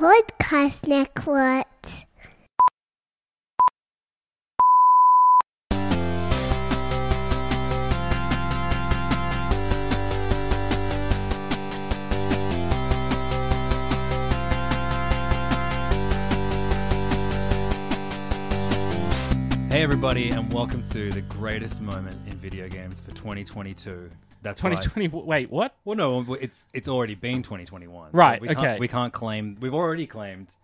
podcast network. Hey everybody, and welcome to the greatest moment in video games for 2022. That's right. 2020. Wait, what? Well, no, it's it's already been 2021. So Right, we can't, okay. We can't claim. We've already claimed.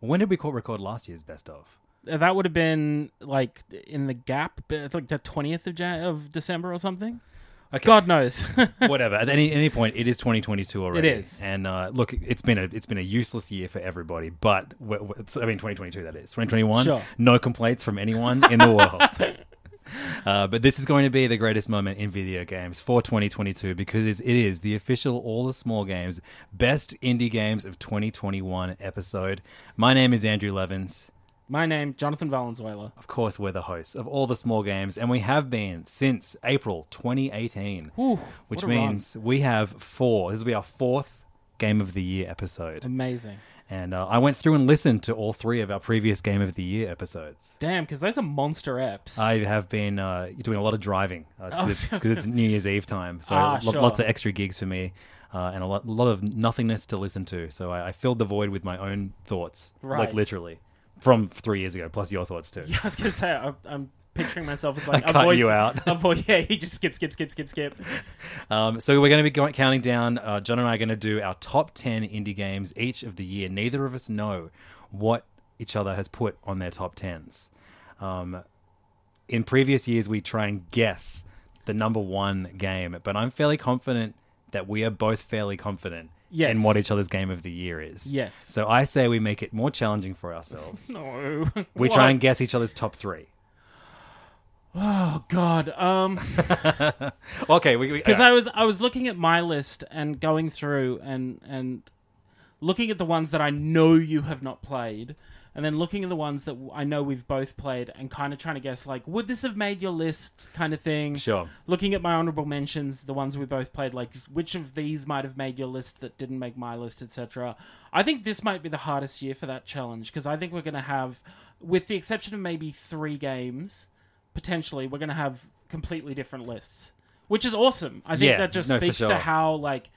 When did we call, record last year's best of? Uh, That would have been like in the gap, like the 20th of Jan- of December or something. Okay. God knows. Whatever. At any any point, it is 2022 already. It is. And uh, look, it's been a it's been a useless year for everybody. But we we- I mean, 2022 that is 2021. Sure. No complaints from anyone in the world. Uh, but this is going to be the greatest moment in video games for 2022 because it's- the official All the Small Games Best Indie Games of 2021 episode. My name is Andrew Levins. My name, Jonathan Valenzuela. Of course, we're the hosts of All the Small Games, and we have been since April 2018, Whew, which a run. means we have four. This will be our fourth Game of the Year episode. Amazing. And uh, I went through and listened to all three of our previous Game of the Year episodes. Damn, because those are monster eps. I have been uh, doing a lot of driving Oh, because so- it's, it's New Year's Eve time, so Ah, lo- sure. lots of extra gigs for me, uh, and a lot, lot of nothingness to listen to. So I, I filled the void with my own thoughts, Right. like literally, from three years ago, plus your thoughts too. yeah, I was gonna say I, I'm picturing myself as like I a cut voice. you out. A voice. Yeah, he just skip, skip, skip, skip, skip. Um, so we're going to be going, counting down. Uh, John and I are going to do our top ten indie games each of the year. Neither of us know what each other has put on their top tens. Um, in previous years, we try and guess the number one game, but I'm fairly confident that we are both fairly confident Yes. in what each other's game of the year is. Yes. So I say we make it more challenging for ourselves. No. we try and guess each other's top three. Oh God. Um. Okay, we, because I was I was looking at my list and going through and and looking at the ones that I know you have not played, and then looking at the ones that I know we've both played, and kind of trying to guess like would this have made your list kind of thing. Sure. Looking at my honorable mentions, the ones we both played, like which of these might have made your list that didn't make my list, etc. I think this might be the hardest year for that challenge because I think we're going to have, with the exception of maybe three games, potentially we're going to have completely different lists, which is awesome. I think Yeah, that just no, for speaks to sure. how like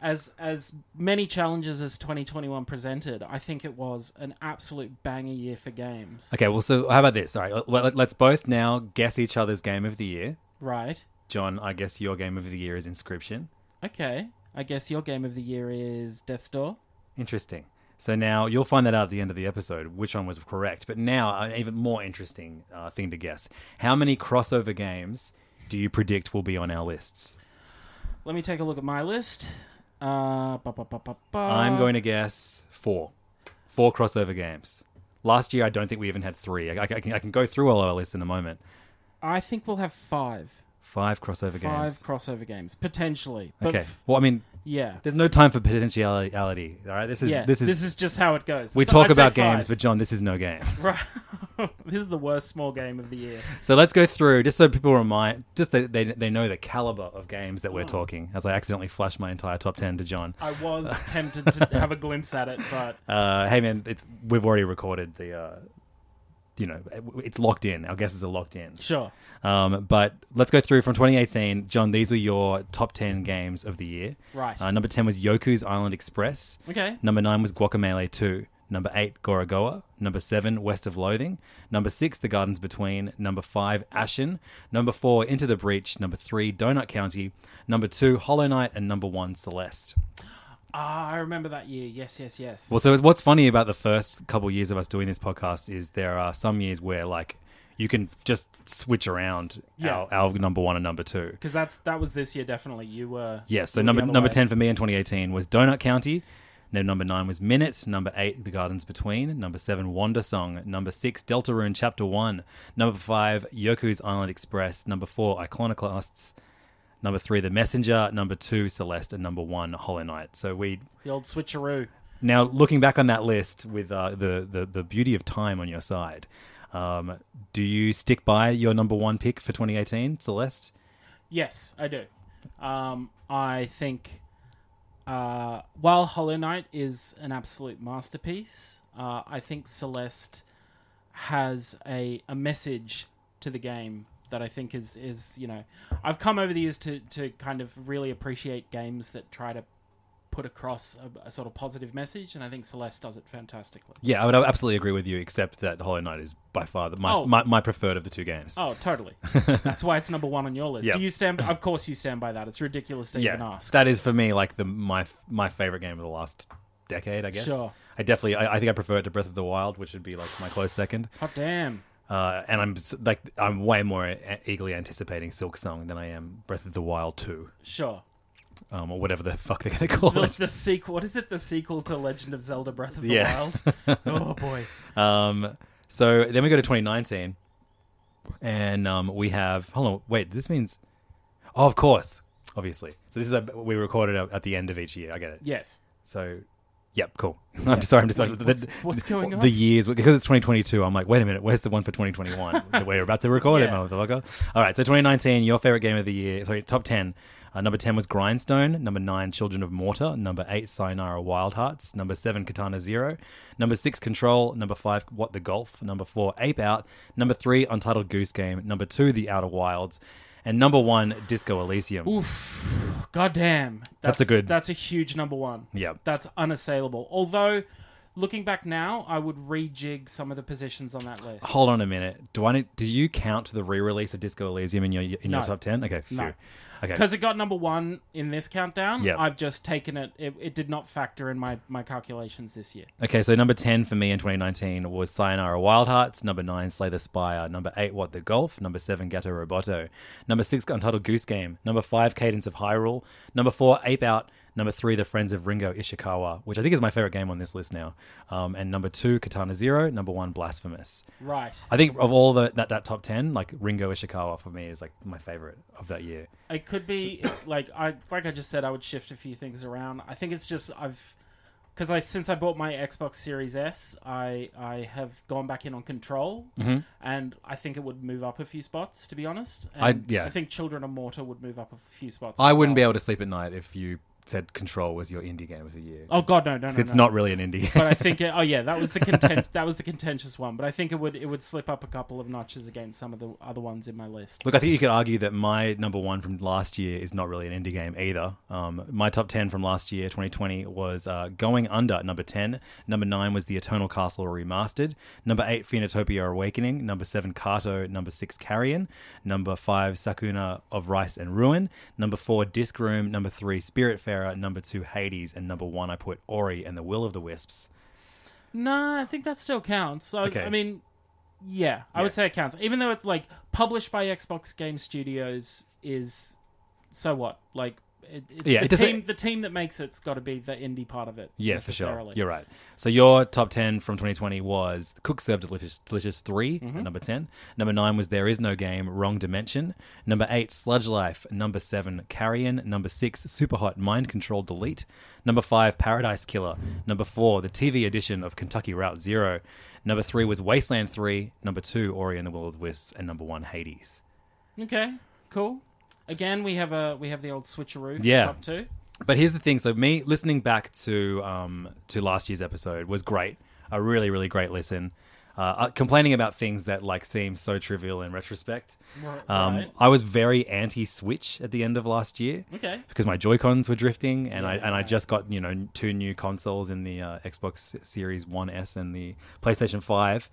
as as many challenges as 2021 presented, I think it was an absolute banger year for games. Okay, well, so how about this? All right, let, let's both now guess each other's game of the year. Right. John, I guess your game of the year is Inscription. Okay. I guess your game of the year is Death's Door. Interesting. So now you'll find that out at the end of the episode, which one was correct. But now, an even more interesting uh, thing to guess: how many crossover games do you predict will be on our lists? Let me take a look at my list. Uh, ba, ba, ba, ba, ba. I'm going to guess four, four crossover games. Last year, I don't think we even had three. I, I can, I can go through all our lists in a moment. I think we'll have five. Five crossover Five games. crossover games potentially. But Okay. f- Well, I mean, yeah. there's no time for potentiality. All right. This is yeah, this is just how it goes. we So talk I'd say about games, five. but John, this is no game. right. this is the worst small game of the year. So let's go through just so people remind, just that they they know the caliber of games that we're Oh. talking. As I accidentally flashed my entire top ten to John. I was tempted to have a glimpse at it, but Uh, hey man, it's we've already recorded the. Uh, you know, it's locked in. Our guesses are locked in. sure. Um, but let's go through from 2018. John, these were your top 10 games of the year. Right. Uh, number 10 was Yoku's Island Express. Okay. Number 9 was Guacamelee 2. Number 8, Gorogoa. Number 7, West of Loathing. Number 6, The Gardens Between. Number 5, Ashen. Number 4, Into the Breach. Number 3, Donut County. Number 2, Hollow Knight. And number 1, Celeste. Ah, I remember that year. Yes, yes, yes. Well, so what's funny about the first couple years of us doing this podcast is there are some years where, like, you can just switch around Yeah. our, our number one and number two. Because that's that was this year definitely. You were Yeah, so you were number the other number way. ten for me in 2018 was Donut County. Then number nine was Minit. Number eight, The Gardens Between. Number seven, Wandersong. Number six, Deltarune Chapter One. Number five, Yoku's Island Express. Number four, Iconoclasts. Number three, The Messenger. Number two, Celeste. And number one, Hollow Knight. So we the old switcheroo. now looking back on that list with uh, the, the the beauty of time on your side. Um, do you stick by your number one pick for 2018, Celeste? Yes, I do. Um, I think uh, while Hollow Knight is an absolute masterpiece, uh, I think Celeste has a, a message to the game that I think is is you know I've come over the years to to kind of really appreciate games that try to put across a, a sort of positive message, and I think Celeste does it fantastically. Yeah, I would absolutely agree with you, except that Hollow Knight is by far the, my, Oh. my my preferred of the two games. Oh, totally. That's why it's number one on your list. Yeah. Do you stand? Of course, you stand by that. It's ridiculous to even ask. that is for me like the my my favorite game of the last decade. I guess. Sure. I definitely, I, I think I prefer it to Breath of the Wild, which would be like my close second. Hot damn. Uh, and I'm like, I'm way more eagerly anticipating Silksong than I am Breath of the Wild two, Sure. um, or whatever the fuck they're gonna call The, it. the sequel. What is it? The sequel to Legend of Zelda: Breath of the Yeah. Wild. oh boy. Um, so then we go to 2019, and um, we have. Hold on, wait. This means, oh, of course, obviously. So this is a, we recorded at at the end of each year. I get it. Yes. So, yep, cool. I'm sorry. I'm just Wait, the- what's- the, what's going on? The years because it's 2022. I'm like, wait a minute, where's the one for 2021? that we're about to record it, Yeah. motherfucker. All right, so 2019, your favorite game of the year. Sorry, top 10. Uh, number 10 was Grindstone. Number 9, Children of Morta. Number 8, Sayonara Wild Hearts. Number 7, Katana Zero. Number 6, Control. Number 5, What the Golf. Number 4, Ape Out. Number 3, Untitled Goose Game. Number 2, The Outer Wilds. And number 1, Disco Elysium. God damn. That's a good- That's a huge number one. Yeah. That's unassailable. Although, looking back now, I would rejig some of the positions on that list. Hold on a minute. Do I need, do you count the re-release of Disco Elysium in your in No. your top 10? Okay, phew. No. Okay. Because it got number one in this countdown, Yep. I've just taken it, it. It did not factor in my, my calculations this year. Okay, so number 10 for me in 2019 was Sayonara Wild Hearts. Number 9, Slay the Spire. Number 8, What the Golf. Number 7, Gato Roboto. Number 6, Untitled Goose Game. Number 5, Cadence of Hyrule. Number 4, Ape Out. Number 3, The Friends of Ringo Ishikawa, which I think is my favorite game on this list now. Um, and number 2, Katana Zero. Number 1, Blasphemous. Right. I think of all the that, that top 10, like Ringo Ishikawa for me is like my favorite of that year. It could be like I like I just said I would shift a few things around. I think it's just I've because I since I bought my Xbox Series S, I I have gone back in on Control, and I think it would move up a few spots. To be honest, Mm-hmm. I- yeah. I think Children of Morta would move up a few spots. I wouldn't be able to sleep at night if you said Control was your indie game of the year. Oh God, no, no, no. it's no. not really an indie game. But I think it, oh yeah, that was the content that was the contentious one. But I think it would it would slip up a couple of notches against some of the other ones in my list. Look, I think you could argue that my number one from last year is not really an indie game either. Um, my top 10 from last year, 2020, was uh, Going Under, at number 10. Number 9 was The Eternal Castle Remastered. Number 8, Phoenotopia Awakening. Number 7, Carto. Number 6, Carrion. Number 5, Sakuna of Rice and Ruin. Number 4, Disc Room. Number 3, Number 2, Hades. And number 1, I put Ori and the Will of the Wisps. No, I think that still counts. So, Okay. I mean, yeah, I Yeah. would say it counts. Even though it's like published by Xbox Game Studios is so what? Like it, it, Yeah, the it team the team that makes it's got to be the indie part of it. Yeah, for sure. You're right. So your top 10 from 2020 was Cook Served Delicious, Delicious 3 Mm-hmm. number 10. Number 9 was There Is No Game, Wrong Dimension. Number 8, Sludge Life. Number 7, Carrion. Number 6, Super Hot Mind Control Delete. Number 5, Paradise Killer. Number 4, the TV edition of Kentucky Route Zero. Number 3 was Wasteland 3. Number 2, Ori and the Will of the Wisps. And number 1, Hades. Okay, cool. Again, we have a we have the old switcheroo. For Yeah. top two. But here's the thing. So me listening back to um, to last year's episode was great. A really really great listen. Uh, uh, complaining about things that like seem so trivial in retrospect. Right, Um, right. I was very anti-Switch at the end of last year Okay. because my Joy Cons were drifting, and I and I just got you know two new consoles in the uh, Xbox Series One S and the PlayStation Five,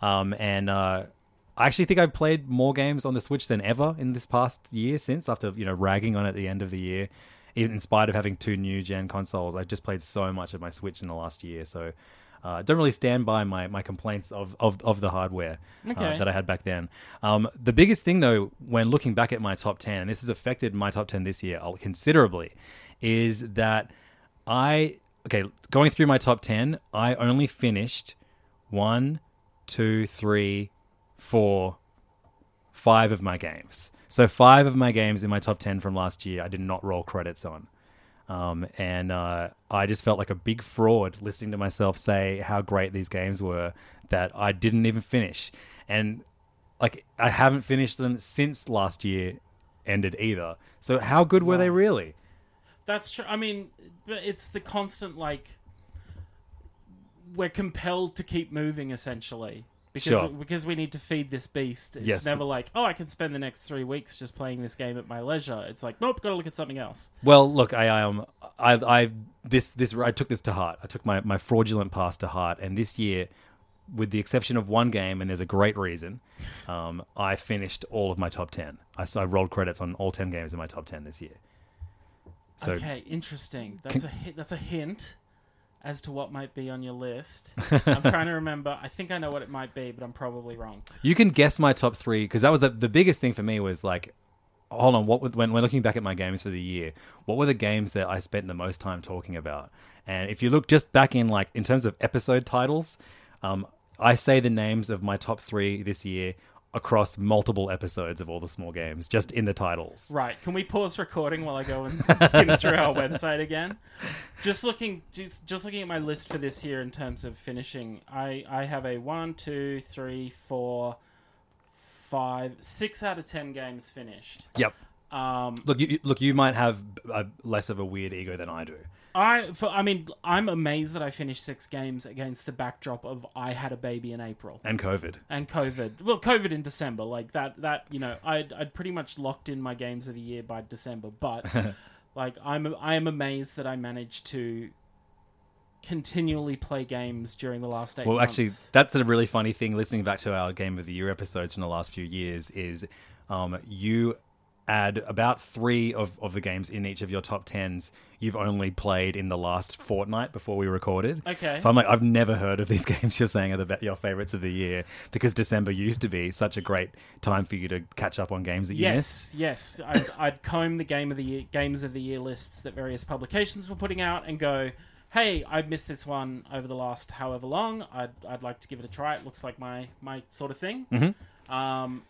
um, and uh, I actually think I played more games on the Switch than ever in this past year since after you know ragging on it at the end of the year. Even in spite of having two new gen consoles, I just played so much of my Switch in the last year, so. Uh, don't really stand by my, my complaints of, of, of the hardware uh, that I had back then. Um, the biggest thing, though, when looking back at my top 10, and this has affected my top 10 this year uh, considerably, is that I, okay, going through my top 10, I only finished one, two, three, four, five of my games. So, five of my games in my top 10 from last year, I did not roll credits on. Um, and uh, I just felt like a big fraud listening to myself say how great these games were that I didn't even finish. And like I haven't finished them since last year ended either. So how good were they really? That's true. I mean, but it's the constant like we're compelled to keep moving essentially because Sure. because we need to feed this beast. It's Yes. never like, oh, I can spend the next three weeks just playing this game at my leisure. It's like, nope, got to look at something else. Well, look, I um, I, I this this I took this to heart. I took my my fraudulent past to heart, and this year, with the exception of one game, and there's a great reason, um, I finished all of my top ten. I I rolled credits on all ten games in my top ten this year. So okay, interesting. That's a that's a hint as to what might be on your list. I'm trying to remember. I think I know what it might be, but I'm probably wrong. You can guess my top three because that was the the biggest thing for me was like, hold on, what when when looking back at my games for the year, what were the games that I spent the most time talking about? And if you look just back in like in terms of episode titles, um, I say the names of my top three this year across multiple episodes of all the small games, just in the titles. Right. Can we pause recording while I go and skim through our website again? Just looking, just, just looking at my list for this year in terms of finishing. I I have a one, two, three, four, five, six out of ten games finished. Yep. Um, Look, you, look, you might have a, less of a weird ego than I do. I for, I mean, I'm amazed that I finished six games against the backdrop of I had a baby in April. And COVID. and COVID. Well, COVID in December, like that. That you know, I'd I'd pretty much locked in my games of the year by December. But like, I'm I am amazed that I managed to continually play games during the last eight. Well, months. actually, that's a really funny thing. Listening back to our Game of the Year episodes from the last few years, is um, you add about three of, of the games in each of your top tens you've only played in the last fortnight before we recorded. Okay. So I'm like, I've never heard of these games you're saying are the, your favorites of the year because December used to be such a great time for you to catch up on games that you missed. yes, yes. I'd, I'd comb the game of the year, games of the year lists that various publications were putting out and go, "Hey, I missed this one over the last however long. I'd, I'd like to give it a try. It looks like my my sort of thing." Mm-hmm. Um,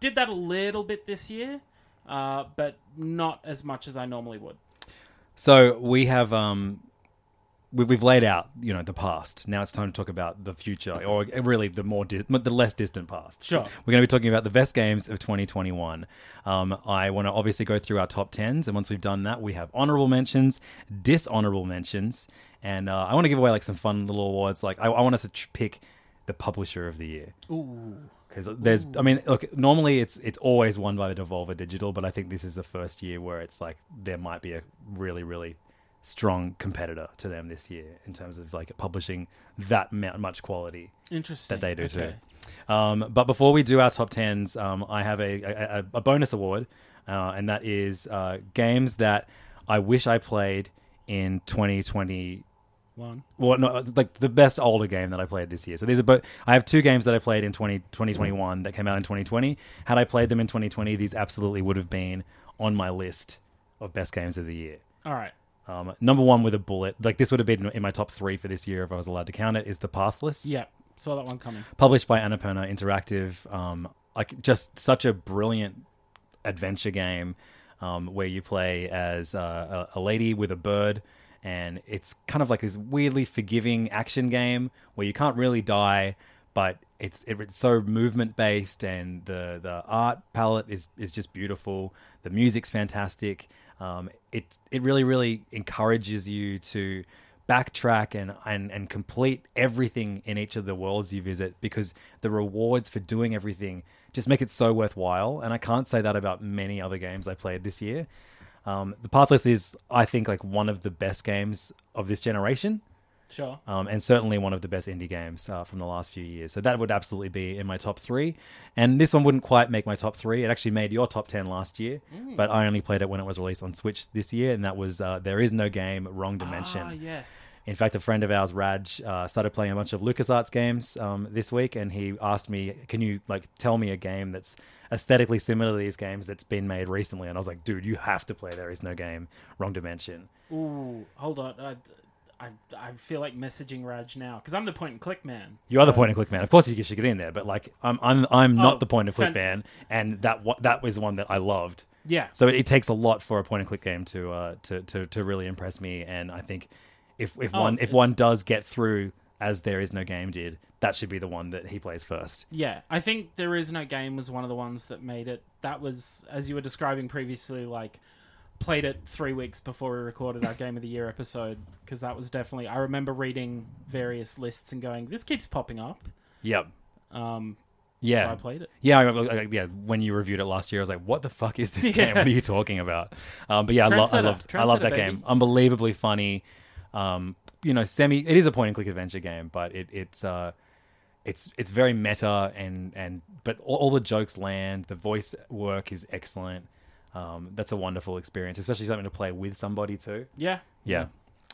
did that a little bit this year, uh, but not as much as I normally would. So we have um, we- we've laid out you know the past. Now it's time to talk about the future, or really the more di- the less distant past. Sure. We're going to be talking about the best games of 2021. Um, I want to obviously go through our top tens, and once we've done that, we have honorable mentions, dishonorable mentions, and uh, I want to give away like some fun little awards. Like I, I want us to ch- pick the publisher of the year. Ooh, Because there's, I mean, look, normally it's it's always won by the Devolver Digital, but I think this is the first year where it's like there might be a really, really strong competitor to them this year in terms of like publishing that much quality interesting. that they do Okay. too. Um, but before we do our top tens, um, I have a, a, a bonus award, uh, and that is uh, games that I wish I played in 2020 One. well, no, like the best older game that I played this year. So these are both. I have two games that I played in 20, 2021 that came out in 2020. Had I played them in 2020, these absolutely would have been on my list of best games of the year. All right. Um, number one with a bullet, like this would have been in my top three for this year if I was allowed to count it, is The Pathless. Yeah. Saw that one coming. published by Annapurna Interactive. Um, like just such a brilliant adventure game um, where you play as uh, a, a lady with a bird, and it's kind of like this weirdly forgiving action game where you can't really die, but it's it's so movement based, and the the art palette is is just beautiful. The music's fantastic. Um, it it really really encourages you to backtrack and, and and complete everything in each of the worlds you visit because the rewards for doing everything just make it so worthwhile. And I can't say that about many other games I played this year. Um, the Pathless is, I think, like one of the best games of this generation. Sure. Um, and certainly one of the best indie games uh, from the last few years. So that would absolutely be in my top three. And this one wouldn't quite make my top three. It actually made your top 10 last year, but I only played it when it was released on Switch this year. And that was uh, There Is No Game, Wrong Dimension. Ah, yes. In fact, a friend of ours, Raj, uh, started playing a bunch of LucasArts games um, this week, and he asked me, "Can you like tell me a game that's aesthetically similar to these games that's been made recently?" And I was like, "Dude, you have to play There Is No Game, Wrong Dimension." Ooh, hold on. I, I, I feel like messaging Raj now because I'm the point and click man. You are the point and click man. Of course, you should get in there, but like, I'm I'm I'm Oh, not the point and click fan- man, and that that was one that I loved. Yeah. So it, it takes a lot for a point and click game to uh to, to to really impress me, and I think if if Oh, one if one does get through as There Is No Game did, that should be the one that he plays first. Yeah, I think there is no game was one of the ones that made it. That was as you were describing previously, like played it three weeks before we recorded our game of the year episode because that was definitely. I remember reading various lists and going, "This keeps popping up." Yep. Um, Yeah. so I played it. Yeah, I remember, like, yeah. When you reviewed it last year, I was like, "What the fuck is this game? What are you talking about?" Um, but yeah, I, lo- I loved, I loved that game. Unbelievably funny. Um, you know, semi. It is a point and click adventure game, but it, it's uh, it's it's very meta and and but all, all the jokes land. The voice work is excellent. Um, that's a wonderful experience, especially something to play with somebody too. Yeah, Yeah,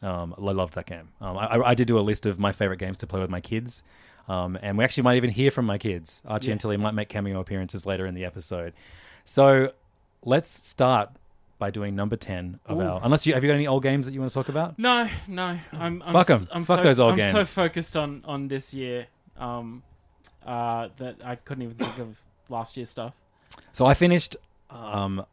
um, I loved that game. Um, I, I- I did do a list of my favorite games to play with my kids, um, and we actually might even hear from my kids. Archie and Tilly might make cameo appearances later in the episode. So let's start by doing number ten of Ooh. our. Unless you have you got any old games that you want to talk about? No, no. I'm, I'm Fuck s- 'em. I'm Fuck so, those old games. I'm so focused on on this year um, uh, that I couldn't even think of last year's stuff. So I finished um,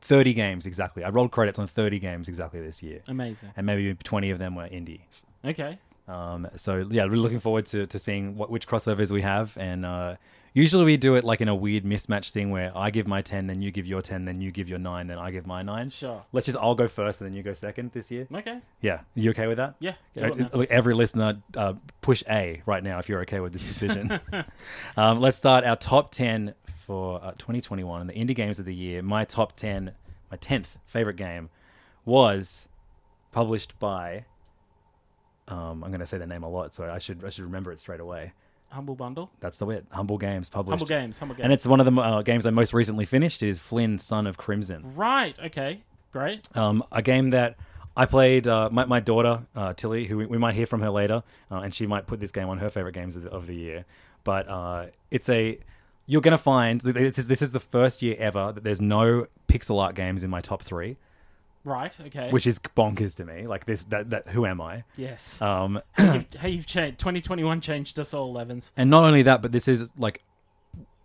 thirty games exactly. I rolled credits on thirty games exactly this year, Amazing. and maybe twenty of them were indie. Okay. Um, so yeah, really looking forward to, to seeing what which crossovers we have, and uh, usually we do it like in a weird mismatch thing where I give my ten, then you give your ten, then you give your nine, then I give my nine. Sure. Let's just I'll go first, and then you go second this year. Okay. Yeah, you okay with that? Yeah. do it now. look, Every listener, uh, push A right now if you're okay with this decision. um, let's start our top 10 for uh, 2021 the indie games of the year. My top 10, my 10th favorite game was published by. Um, I'm going to say the name a lot, so I should I should remember it straight away. Humble bundle. That's the wit. Humble Games published. Humble games. Humble games. And it's one of the uh, games I most recently finished. is Flynn, Son of Crimson. right. Okay. Great. Um, a game that I played. Uh, my, my daughter uh, Tilly, who we, we might hear from her later, uh, and she might put this game on her favorite games of the, of the year. But uh, it's a you're gonna find this is, this is the first year ever that there's no pixel art games in my top three, Right. Okay. which is bonkers to me. Like this, that, that who am I? yes. Um, hey, you've, hey, you've changed. 2021 changed us all, Evans. and not only that, but this is like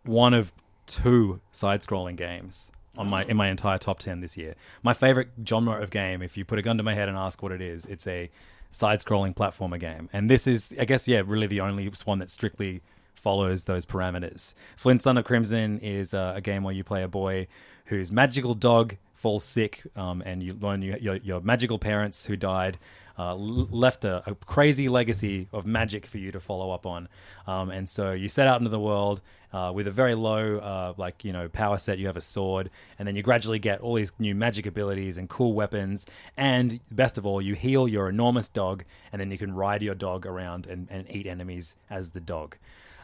one of two side-scrolling games on my in my entire top 10 this year. My favorite genre of game, if you put a gun to my head and ask what it is, it's a side-scrolling platformer game. And this is I guess yeah, really the only one that strictly follows those parameters. Flynn Son of Crimson is uh, a game where you play a boy whose magical dog falls sick, um, and you learn you, your, your magical parents who died uh, left a, a crazy legacy of magic for you to follow up on. Um, and so you set out into the world uh, with a very low, uh, like you know, power set. You have a sword, and then you gradually get all these new magic abilities and cool weapons. And best of all, you heal your enormous dog, and then you can ride your dog around and, and eat enemies as the dog.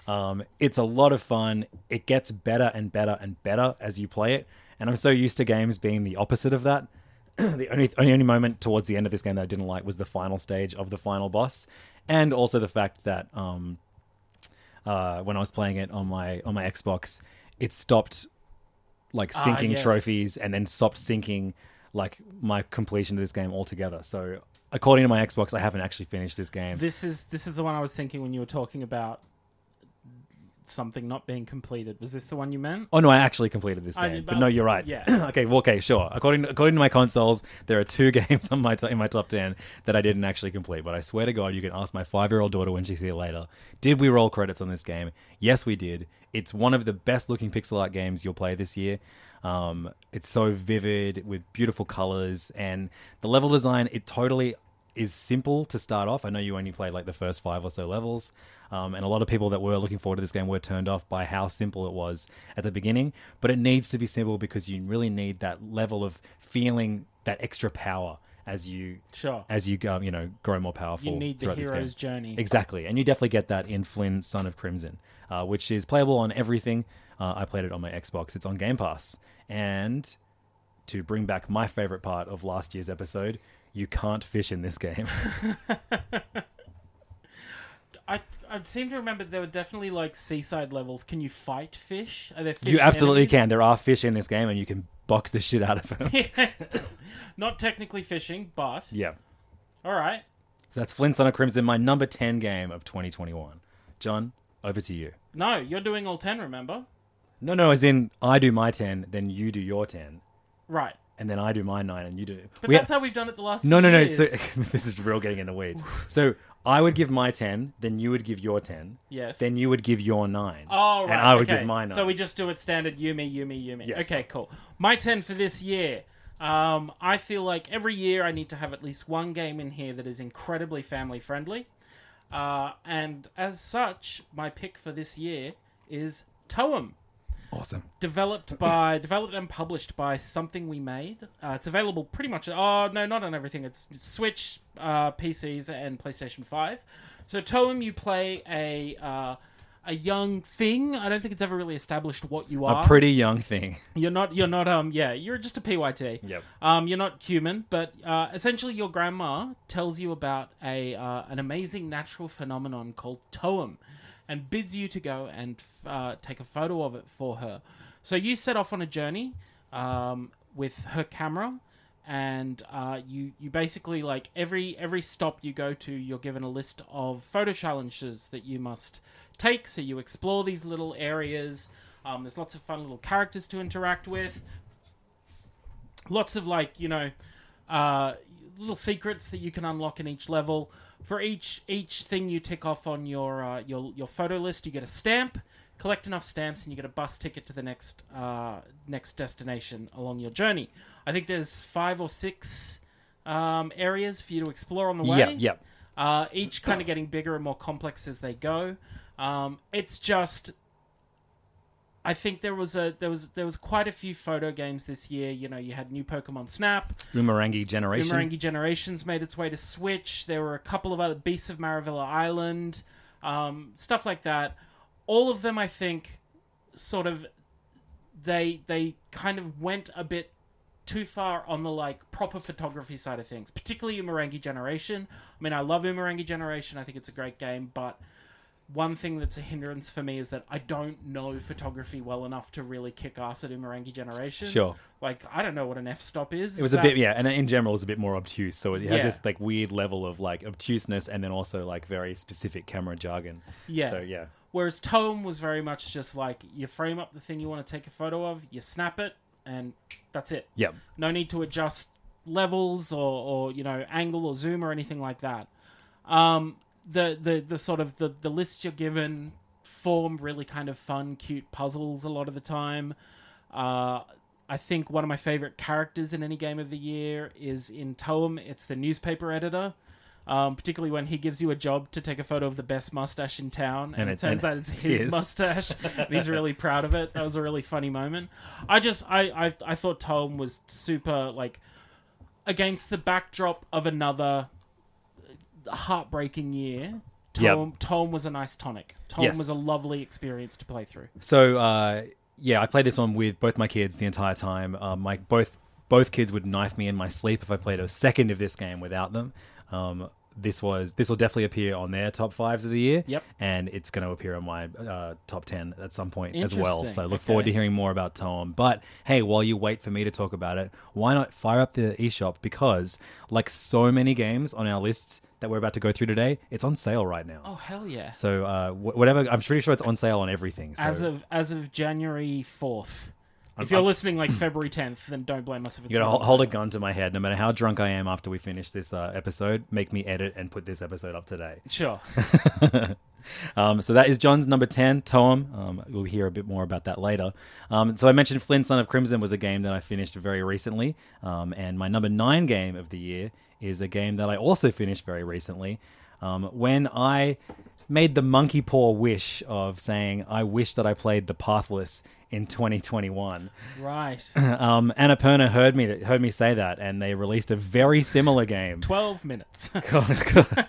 Um, it's a lot of fun. It gets better and better and better as you play it. And I'm so used to games being the opposite of that. the only, only only moment towards the end of this game that I didn't like was the final stage of the final boss, and also the fact that um, uh, when I was playing it on my on my Xbox, it stopped like Ah, syncing yes. trophies and then stopped syncing like my completion of this game altogether. So according to my Xbox, I haven't actually finished this game. This is this is the one I was thinking when you were talking about something not being completed. Was this the one you meant? Oh no, I actually completed this I game. did- but no, you're right. yeah. okay, well, okay, sure. According according to my consoles, there are two games on my t- in my top ten that I didn't actually complete. But I swear to God, you can ask my five year old daughter when she sees it later. Did we roll credits on this game? Yes, we did. It's one of the best looking pixel art games you'll play this year. Um, it's so vivid with beautiful colors and the level design. It totally is simple to start off. I know you only played like the first five or so levels, um, and a lot of people that were looking forward to this game were turned off by how simple it was at the beginning. But it needs to be simple because you really need that level of feeling that extra power as you Sure. as you um, you know grow more powerful. You need the throughout this game. hero's journey. Exactly, and you definitely get that in Flynn, Son of Crimson, uh, which is playable on everything. Uh, I played it on my Xbox. It's on Game Pass, and to bring back my favorite part of last year's episode, you can't fish in this game. I I seem to remember there were definitely like seaside levels. Can you fight fish? Are there fish you absolutely enemies? can. There are fish in this game, and you can box the shit out of them. Not technically fishing, but yeah, all right. So that's Flynn, Son of Crimson, my number ten game of 2021. John, over to you. No, you're doing all ten. Remember? No, no, as in I do my ten, then you do your ten, Right. And then I do my nine, and you do. But We- that's how we've done it the last. No, few no, no. years. So this is real getting in the weeds. So I would give my ten, then you would give your ten. Yes. Then you would give your nine. Oh, right. And I would okay. give my nine. So we just do it standard you, me, you, me, you, me. Yes. Okay, cool. My 10 for this year. Um, I feel like every year I need to have at least one game in here that is incredibly family friendly. Uh, and as such, my pick for this year is Toem. Awesome. Developed by, developed and published by Something We Made. Uh, it's available pretty much. Oh no, not on everything. It's Switch, uh, PCs, and PlayStation Five. So Toem, you play a uh, a young thing. I don't think it's ever really established what you are. A pretty young thing. You're not. You're not. Um. Yeah. You're just a PYT. Yep. Um. You're not human, but uh, essentially, your grandma tells you about a uh, an amazing natural phenomenon called toem, and bids you to go and uh, take a photo of it for her. So you set off on a journey, um, with her camera. And uh, you you basically like every every stop you go to, you're given a list of photo challenges that you must take. So you explore these little areas. Um, there's lots of fun little characters to interact with. Lots of like you know, uh, little secrets that you can unlock in each level. For each each thing you tick off on your uh, your your photo list, you get a stamp. Collect enough stamps, and you get a bus ticket to the next uh, next destination along your journey. I think there's five or six um, areas for you to explore on the way. Yeah, yeah. Uh, each kind of getting bigger and more complex as they go. Um, it's just, I think there was a there was there was quite a few photo games this year. You know, you had new Pokemon Snap, Boomerangi generation. Boomerangi Generations made its way to Switch. There were a couple of other Beasts of Maravilla Island, um, stuff like that. All of them, I think, sort of they they kind of went a bit too far on the like proper photography side of things, particularly Umurangi Generation. I mean, I love Umurangi Generation. I think it's a great game, but one thing that's a hindrance for me is that I don't know photography well enough to really kick ass at Umurangi Generation. Sure. Like I don't know what an f-stop is. It was Is a that- bit, yeah, and in general, it was a bit more obtuse. So it has Yeah. this like weird level of like obtuseness, and then also like very specific camera jargon. Yeah. So yeah, Whereas Toem was very much just like you frame up the thing you want to take a photo of, you snap it, and that's it. yeah, No need to adjust levels or, or you know angle or zoom or anything like that. Um, the the the sort of the the lists you're given form really kind of fun, cute puzzles a lot of the time. Uh, I think one of my favorite characters in any game of the year is in Toem. It's the newspaper editor. Um, particularly when he gives you a job to take a photo of the best mustache in town, and, And it, turns and out it's it's his his. mustache, and he's really proud of it. That was a really funny moment. I just, I, I, I thought Toem was super like against the backdrop of another heartbreaking year. Yep. Toem, Toem was a nice tonic. Toem Yes. was a lovely experience to play through. So uh, yeah, I played this one with both my kids the entire time. Um, my both both kids would knife me in my sleep if I played a second of this game without them. Um, this was this will definitely appear on their top fives of the year. Yep. and it's going to appear on my uh, top ten at some point as well. So look forward to hearing more about Toem. But hey, while you wait for me to talk about it, why not fire up the eShop? Because like so many games on our list that we're about to go through today, it's on sale right now. Oh hell yeah! So uh, wh- whatever, I'm pretty sure it's on sale on everything. So as of as of January fourth. If you're listening like February tenth, then don't blame us if it's you gotta hold a gun to my head. No matter how drunk I am after we finish this uh, episode, make me edit and put this episode up today. Sure. Um, so that is John's number 10, Toem. Um, we'll hear a bit more about that later. Um, so I mentioned Flynn, Son of Crimson was a game that I finished very recently. Um, and my number nine game of the year is a game that I also finished very recently. Um, when I made the monkey paw wish of saying, I wish that I played The Pathless in 2021. Right. Um, Annapurna heard me heard me say that, and they released a very similar game Twelve minutes. called,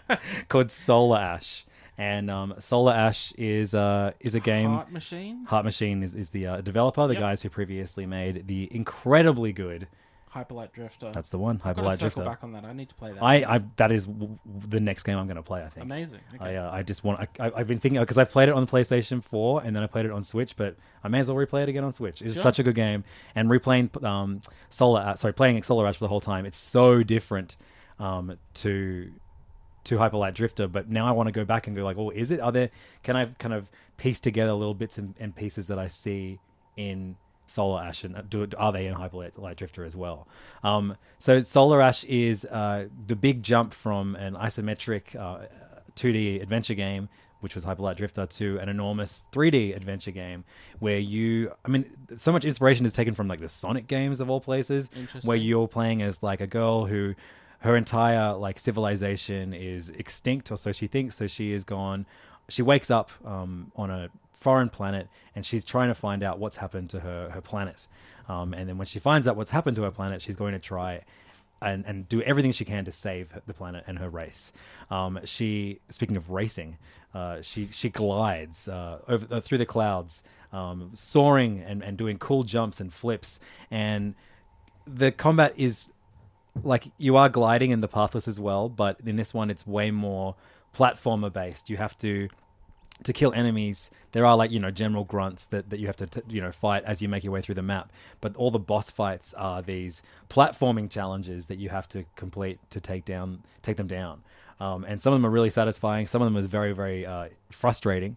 called Solar Ash. And um, Solar Ash is uh, is a game. Heart machine. Heart Machine is, is the uh, developer, the Yep. guys who previously made the incredibly good. Hyperlight Drifter. That's the one, I've got to Hyperlight circle Drifter. back on that. I need to play that. I, I that is w- w- the next game I'm going to play. I think. Amazing. Okay. I uh, I just want I, I, I've been thinking because I've played it on PlayStation 4 and then I played it on Switch, but I may as well replay it again on Switch. It's Sure. such a good game, and replaying um Solar uh, sorry playing Solar Ash for the whole time, it's so different um to to Hyperlight Drifter. But now I want to go back and go like, oh, is it? Are there? Can I kind of piece together little bits and, and pieces that I see in Solar Ash, and do are they in Hyperlight Light Drifter as well? Um, so Solar Ash is uh, the big jump from an isometric uh, 2D adventure game, which was Hyperlight Drifter, to an enormous 3D adventure game where you, I mean, so much inspiration is taken from like the Sonic games of all places, where you're playing as like a girl who her entire like civilization is extinct or so she thinks. So she is gone. She wakes up um, on a foreign planet and she's trying to find out what's happened to her her planet um, and then when she finds out what's happened to her planet she's going to try and, and do everything she can to save the planet and her race. Um, she, speaking of racing, uh, she she glides uh, over uh, through the clouds, um, soaring and, and doing cool jumps and flips. And the combat is like you are gliding in the pathless as well, but in this one it's way more platformer based. You have to to kill enemies. There are like you know general grunts that, that you have to t- you know fight as you make your way through the map. But all the boss fights are these platforming challenges that you have to complete to take down take them down. Um, and some of them are really satisfying. Some of them is very very uh, frustrating.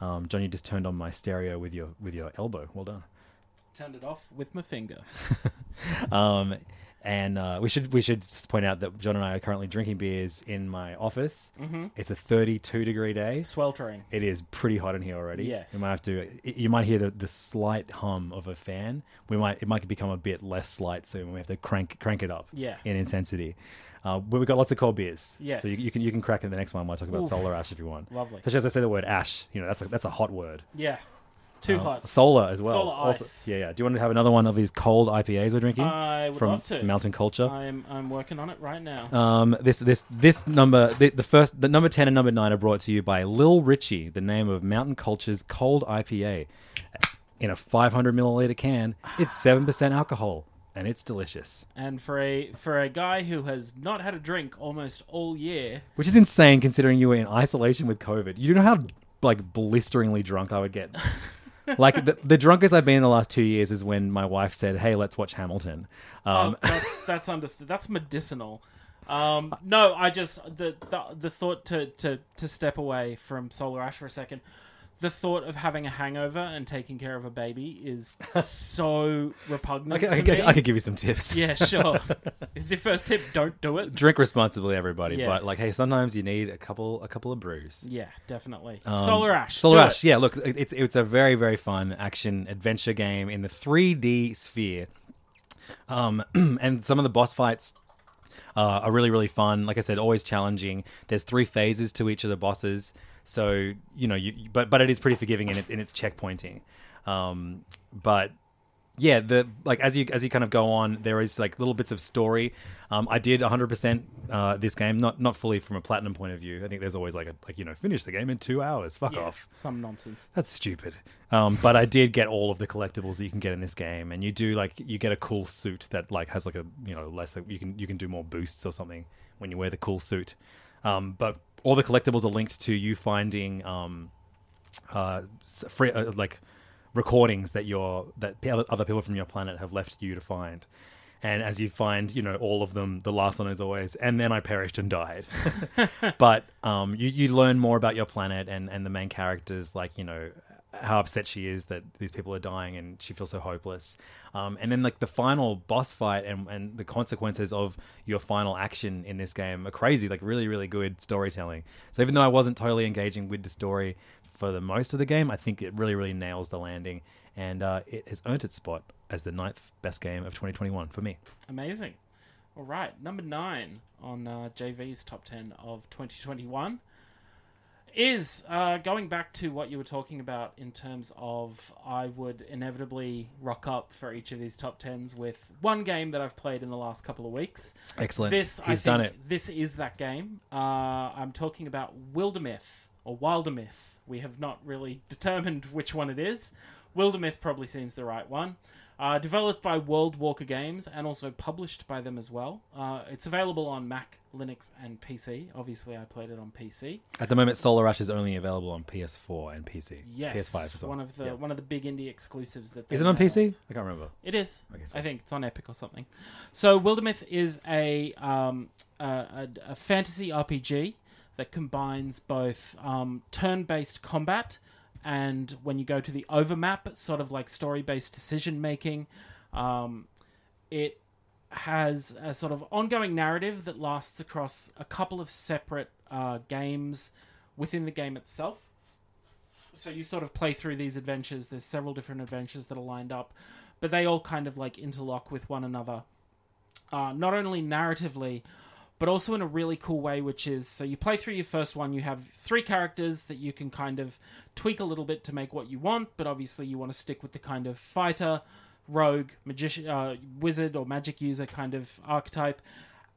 Um, John, you just turned on my stereo with your with your elbow. Well done. Turned it off with my finger. Um, and uh, we should we should just point out that John and I are currently drinking beers in my office. Mm-hmm. It's a 32 degree day. Sweltering. It is pretty hot in here already. Yes. you might have to. You might hear the, the slight hum of a fan. We might it might become a bit less slight soon. We have to crank crank it up. Yeah. in intensity. Uh, but we've got lots of cold beers. Yes. so you, you can you can crack in the next one. We'll talk about Oof. solar ash if you want. Lovely. Especially as I say the word ash. You know that's a that's a hot word. Yeah. Too Uh, hot. Solar as well. Solar Also- ice. yeah, yeah. Do you want to have another one of these cold IPAs we're drinking? I would from love to. Mountain Culture. I'm I'm working on it right now. Um, this this this number the, the first the number ten and number nine are brought to you by Lil Richie, the name of Mountain Culture's cold IPA, in a 500 milliliter can. It's seven percent alcohol and it's delicious, and for a for a guy who has not had a drink almost all year, which is insane considering you were in isolation with COVID. You know how like blisteringly drunk I would get. like the, the drunkest I've been in the last two years is when my wife said, "Hey, let's watch Hamilton." Um, oh, that's that's understood. That's medicinal. Um, no, I just the, the the thought to, to to step away from Solar Ash for a second. The thought of having a hangover and taking care of a baby is so repugnant I, could- I, could- me. I could give you some tips. Yeah, sure. Is your first tip? Don't do it. Drink responsibly, everybody. Yes. But like, hey, sometimes you need a couple a couple of brews. Yeah, definitely. Um, Solar Ash. Solar Ash. it. Yeah, look, it's it's a very very fun action adventure game in the 3D sphere. Um, and some of the boss fights uh, are really really fun. Like I said, always challenging. There's three phases to each of the bosses, so you know, you but but it is pretty forgiving in it in its checkpointing. Um, but yeah, the like as you as you kind of go on, there is like little bits of story. Um, I did 100 percent uh, this game, not not fully from a platinum point of view. I think there's always like a like you know finish the game in two hours. Fuck Yeah, off. Some nonsense. That's stupid. Um, but I did get all of the collectibles that you can get in this game, and you do like you get a cool suit that like has like a you know less you can you can do more boosts or something when you wear the cool suit. Um, but all the collectibles are linked to you finding um, uh, free, uh, like recordings that your that other people from your planet have left you to find. And as you find, you know, all of them, the last one is always, and then I perished and died. but um, you, you learn more about your planet and, and the main characters, like, you know, how upset she is that these people are dying and she feels so hopeless. Um, and then, like, the final boss fight and, and the consequences of your final action in this game are crazy, like, really, really good storytelling. So, even though I wasn't totally engaging with the story for the most of the game, I think it really, really nails the landing. And uh, it has earned its spot as the ninth best game of 2021 for me. Amazing. All right, number nine on uh, JV's top 10 of 2021 is uh, going back to what you were talking about in terms of I would inevitably rock up for each of these top 10s with one game that I've played in the last couple of weeks. Excellent. This, I He's think, done it. This is that game. Uh, I'm talking about Wildermyth or Wildermyth. We have not really determined which one it is. Wildermyth probably seems the right one. Uh, developed by World Walker Games and also published by them as well. Uh, it's available on Mac, Linux, and PC. Obviously, I played it on PC. At the moment, Solar Ash is only available on PS4 and PC. Yes, PS5 as well. one of the Yeah. one of the big indie exclusives that. Is it on. PC? I can't remember. It is. Okay, I think it's on Epic or something. So Wildermyth is a um, a, a, a fantasy RPG that combines both um, turn-based combat and when you go to the overmap, sort of like story-based decision making. Um, it has a sort of ongoing narrative that lasts across a couple of separate uh, games within the game itself so you sort of play through these adventures. There's several different adventures that are lined up, but they all kind of like interlock with one another. Uh, not only narratively, but also in a really cool way, which is so you play through your first one, you have three characters that you can kind of tweak a little bit to make what you want, but obviously you want to stick with the kind of fighter, rogue, magician, uh, wizard, or magic user kind of archetype.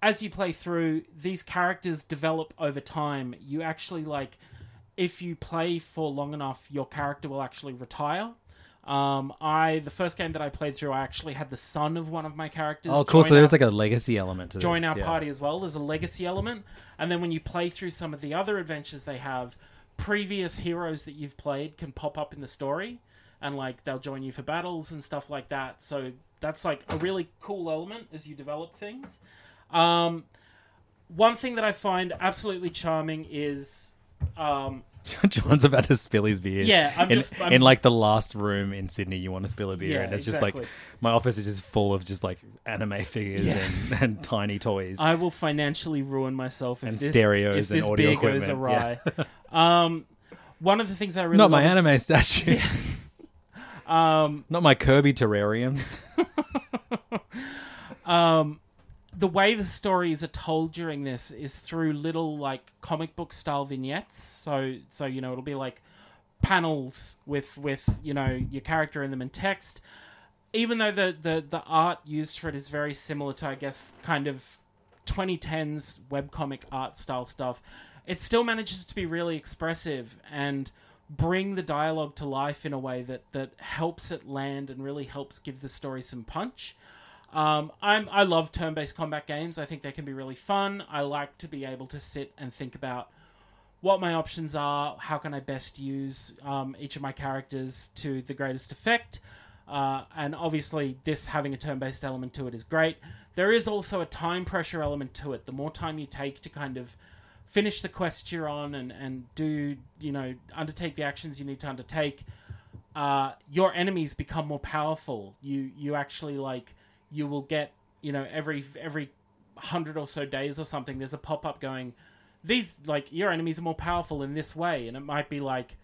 As you play through, these characters develop over time. You actually like if you play for long enough, your character will actually retire. Um, I the first game that I played through, I actually had the son of one of my characters. Oh, cool. So there's like a legacy element to join this. our yeah. party as well. There's a legacy element, and then when you play through some of the other adventures they have, previous heroes that you've played can pop up in the story, and like they'll join you for battles and stuff like that. So that's like a really cool element as you develop things. Um, one thing that I find absolutely charming is um, John's about to spill his beers. Yeah, I'm in, just- I'm- in like the last room in Sydney. You want to spill a beer, Yeah, and it's exactly. just like my office is just full of just like anime figures Yeah. and, and tiny toys. I will financially ruin myself if And this, stereos if and this audio beer goes equipment, awry. um, one of the things I really Not my is- anime statue. um, Not my Kirby terrariums. um, the way the stories are told during this is through little like comic book style vignettes. So so you know it'll be like panels with with you know your character in them and text. Even though the the the art used for it is very similar to I guess kind of 2010s webcomic art style stuff, it still manages to be really expressive and bring the dialogue to life in a way that that helps it land and really helps give the story some punch. Um, I'm I love turn-based combat games. I think they can be really fun. I like to be able to sit and think about what my options are. How can I best use um, each of my characters to the greatest effect? Uh, and obviously, this having a turn-based element to it is great. There is also a time pressure element to it. The more time you take to kind of finish the quest you're on and, and do you know undertake the actions you need to undertake, uh, your enemies become more powerful. You you actually like you will get you know every every hundred or so days or something. There's a pop up going. These like your enemies are more powerful in this way, and it might be like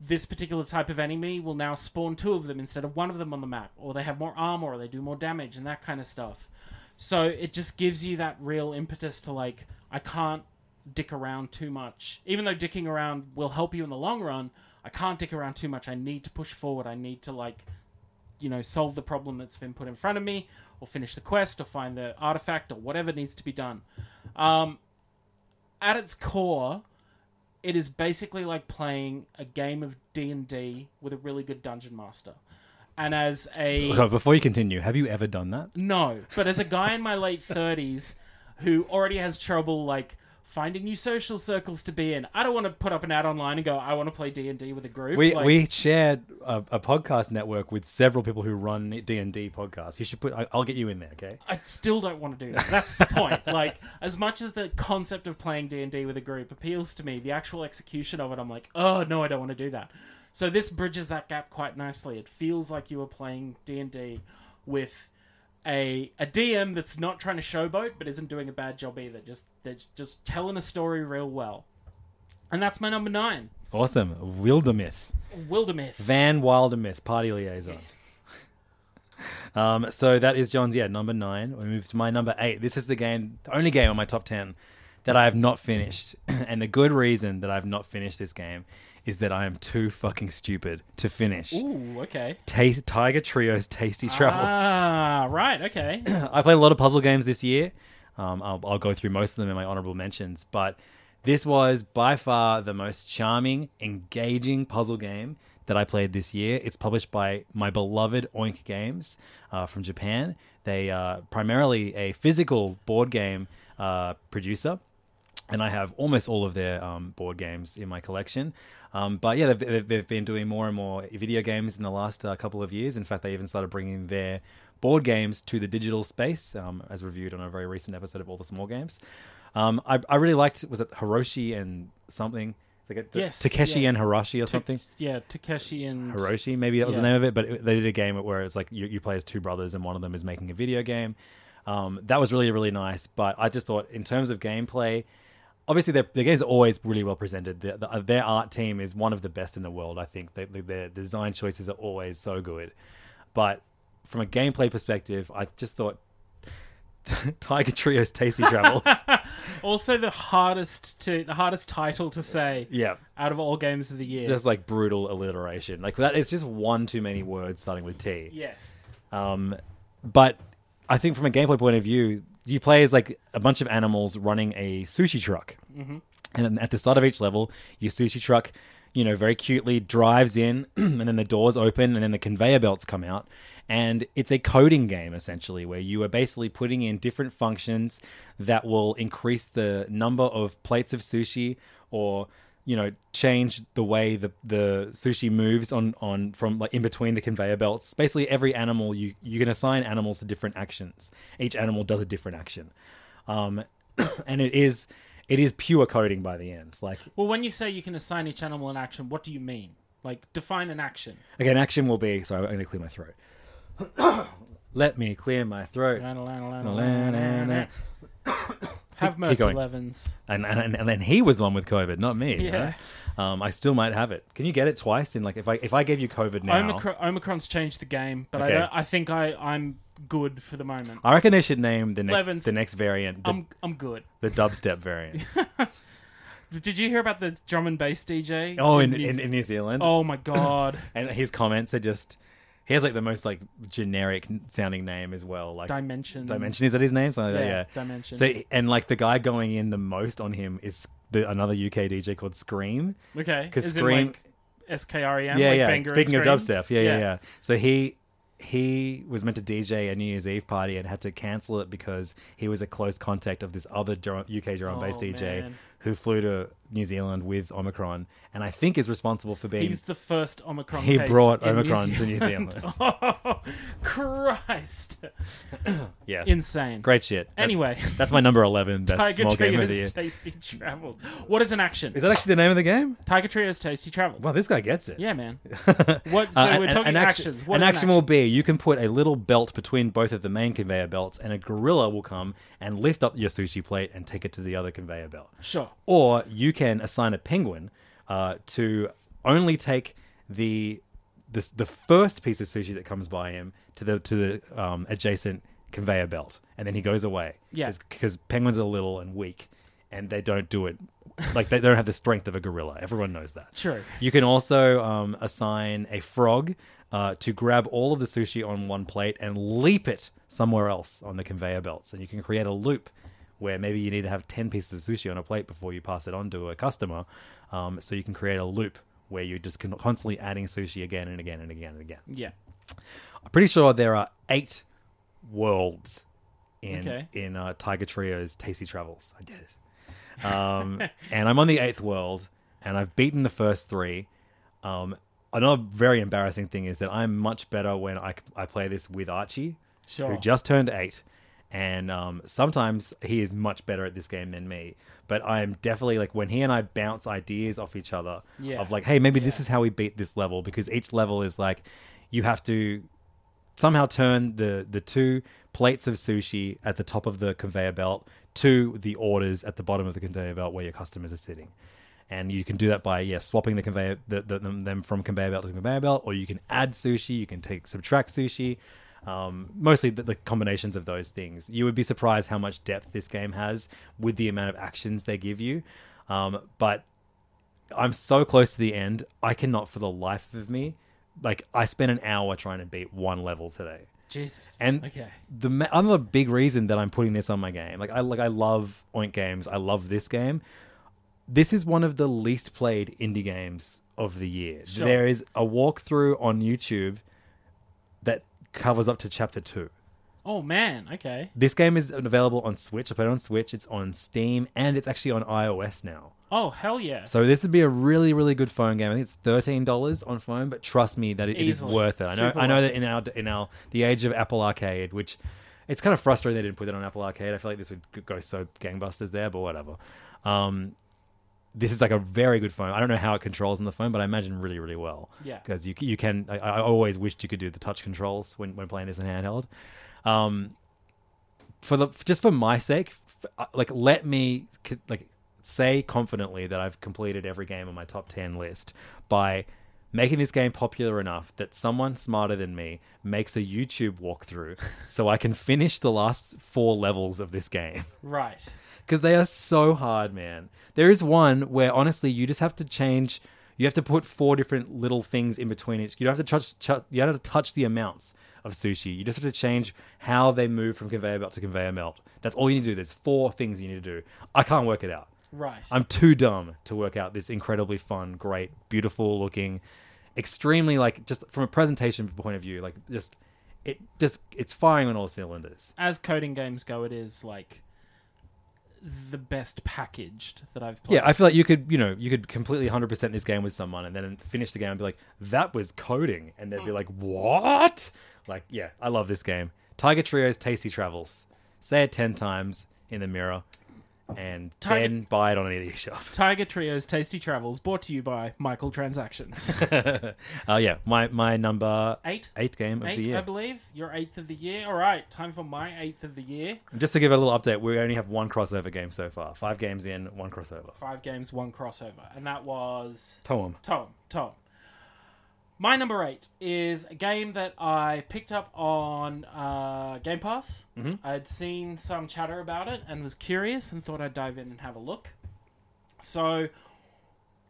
this particular type of enemy will now spawn two of them instead of one of them on the map, or they have more armor, or they do more damage, and that kind of stuff. So it just gives you that real impetus to like, I can't dick around too much. Even though dicking around will help you in the long run, I can't dick around too much. I need to push forward. I need to like, you know, solve the problem that's been put in front of me, or finish the quest, or find the artifact, or whatever needs to be done. Um, at its core, it is basically like playing a game of D and D with a really good dungeon master. And as a Okay, before you continue, have you ever done that? no, but as a guy in my late thirties who already has trouble like finding new social circles to be in. I don't want to put up an ad online and go, I want to play D and D with a group. We Like, we shared a, a podcast network with several people who run D and D podcasts. You should put. I, I'll get you in there. Okay. I still don't want to do that. That's the point. like, as much as the concept of playing D and D with a group appeals to me, the actual execution of it, I'm like, oh no, I don't want to do that. So this bridges that gap quite nicely. It feels like you are playing D and D with a a DM that's not trying to showboat, but isn't doing a bad job either. Just they're just- telling a story real well. And that's my number nine, Awesome. Wildermyth. Wildermyth. Van Wildermyth, party liaison. Um, so that is John's, yeah, number nine. We move to my number eight. This is the game, the only game on my top 10 that I have not finished. and the good reason that I have not finished this game is that I am too fucking stupid to finish. Ooh, okay. Tiger Trio's Tasty Travels. Ah, right. Okay. I played a lot of puzzle games this year. Um, I'll, I'll go through most of them in my honorable mentions, but this was by far the most charming, engaging puzzle game that I played this year. It's published by my beloved Oink Games uh, from Japan. They are primarily a physical board game uh, producer and I have almost all of their um, board games in my collection. Um, but yeah, they've, they've, they've been doing more and more video games in the last uh, couple of years. In fact, they even started bringing their board games to the digital space, um, as reviewed on a very recent episode of All the Small Games. Um, I, I really liked, was it Hiroshi and something? Like a, Yes, Takeshi yeah. and Hiroshi or something? Yeah, Takeshi and Hiroshi, maybe that was the name of it. But it, they did a game where it's like you, you play as two brothers, and one of them is making a video game. Um, that was really really nice. But I just thought, in terms of gameplay, obviously their, their games are always really well presented. The, the, their art team is one of the best in the world. I think they, they, their design choices are always so good. But from a gameplay perspective, I just thought Tiger Trio's Tasty Travels. also the hardest to the hardest title to say yeah. out of all games of the year. There's like brutal alliteration. Like that is just one too many words starting with T. yes. Um, but I think from a gameplay point of view, you play as like a bunch of animals running a sushi truck. Mm-hmm. And at the start of each level, your sushi truck, you know, very cutely drives in, and then the doors open, and then the conveyor belts come out. And it's a coding game essentially, where you are basically putting in different functions that will increase the number of plates of sushi or you know change the way the the sushi moves on on from like in between the conveyor belts. Basically every animal you you can assign animals to different actions. Each animal does a different action. Um and it is it is pure coding by the end like Well, when you say you can assign each animal an action, what do you mean? Like define an action. again action will be sorry i'm going to clear my throat. Let me clear my throat Have Keep mercy, going. Levins. and, and and then he was the one with covid not me Yeah. know? um i still might have it can you get it twice in like if i if i gave you covid now Omicron, Omicron's changed the game, but Okay. I, don't, I think I I'm good for the moment. I reckon they should name the next Levins. the next variant the, I'm I'm good. the dubstep variant. Did you hear about the drum and bass DJ? Oh, in, New in, in New Zealand. oh my god, and his comments are just he has like the most like generic sounding name as well. Like Dimension. Dimension is that his name? Something like Yeah, that. Yeah, Dimension. So and like the guy going in the most on him is the another UK DJ called Scream. Okay. Because Scream- like S K R E M. yeah, like yeah. Banger Speaking of dubstep, yeah, yeah, yeah, So he he was meant to DJ a New Year's Eve party and had to cancel it because he was a close contact of this other drum, UK drum and bass Oh, DJ man. Who flew to New Zealand with Omicron, and I think is responsible for being He's the first Omicron. He case brought in Omicron to New Zealand. oh, Christ! yeah Insane. great shit. That- Anyway, that's my number eleven best Tiger small game of the year. Tasty Travels. What is an action? Is that actually the name of the game? Tiger Trio's Tasty Travels. Wow, this guy gets it. Yeah, man. What? So Uh, we're an- talking an action, actions. What an is action will be you can put a little belt between both of the main conveyor belts, and a gorilla will come and lift up your sushi plate and take it to the other conveyor belt. Sure. Or you can assign a penguin uh, to only take the, the the first piece of sushi that comes by him to the to the um, adjacent conveyor belt, and then he goes away. Yeah. because penguins are little and weak, and they don't do it like they don't have the strength of a gorilla. Everyone knows that. True. You can also um, assign a frog uh, to grab all of the sushi on one plate and leap it somewhere else on the conveyor belts. And you can create a loop where maybe you need to have 10 pieces of sushi on a plate before you pass it on to a customer. Um, so you can create a loop where you're just constantly adding sushi again and again and again and again. Yeah. I'm pretty sure there are eight worlds in Okay. in uh, Tiger Trio's Tasty Travels. I did it. Um, and I'm on the eighth world, and I've beaten the first three. Um, another very embarrassing thing is that I'm much better when I, I play this with Archie, Sure. who just turned eight. And um, sometimes he is much better at this game than me. But I'm definitely like when he and I bounce ideas off each other Yeah. of like, hey, maybe this is how we beat this level because each level is like you have to somehow turn the the two plates of sushi at the top of the conveyor belt to the orders at the bottom of the conveyor belt where your customers are sitting. And you can do that by yeah swapping the conveyor the, the, them them from conveyor belt to conveyor belt, or you can add sushi, you can take subtract sushi. Um, mostly the, the combinations of those things. You would be surprised how much depth this game has with the amount of actions they give you. Um, but I'm so close to the end. I cannot, for the life of me, like I spent an hour trying to beat one level today. Jesus. And okay. the another big reason that I'm putting this on my game, like I like I love Oink games. I love this game. This is one of the least played indie games of the year. Sure. There is a walkthrough on YouTube that covers up to chapter two. Oh man. Okay. This game is available on Switch. I played it on Switch. It's on Steam and it's actually on iOS now. Oh hell yeah. So this would be a really, really good phone game. I think it's thirteen dollars on phone, but trust me that it, it is worth it. I know. Super I know that in our in our the age of Apple Arcade, which it's kind of frustrating they didn't put it on Apple Arcade. I feel like this would go so gangbusters there, but whatever. Um, this is like a very good phone. I don't know how it controls on the phone, but I imagine really, really well. Yeah. because you you can. I, I always wished you could do the touch controls when when playing this in handheld. Um, for the just for my sake, uh, like let me like say confidently that I've completed every game on my top 10 list by making this game popular enough that someone smarter than me makes a YouTube walkthrough so I can finish the last four levels of this game right. Because they are so hard, man. There is one where honestly you just have to change. You have to put four different little things in between each. You don't have to touch. touch you don't have to touch the amounts of sushi. You just have to change how they move from conveyor belt to conveyor belt. That's all you need to do. There's four things you need to do. I can't work it out. Right. I'm too dumb to work out this incredibly fun, great, beautiful looking, extremely like just from a presentation point of view, like just it just it's firing on all cylinders. As coding games go, it is like the best packaged that I've played. Yeah, I feel like you could, you know, you could completely 100% this game with someone and then finish the game and be like, that was coding. And they'd be hmm. like, what? Like, yeah, I love this game. Tiger Trio's Tasty Travels. Say it 10 times in the mirror and Tiger- then buy it on any shop. Tiger Trio's Tasty Travels, brought to you by Michael Transactions. uh, yeah, my, my number Eight? eight game of Eight, the year. I believe. Your eighth of the year. All right, time for my eighth of the year. Just to give a little update, we only have one crossover game so far. Five games in, one crossover. Five games, one crossover, and that was Toem. Tom. Tom. My number eight is a game that I picked up on uh, Game Pass. Mm-hmm. I'd seen some chatter about it and was curious and thought I'd dive in and have a look. So,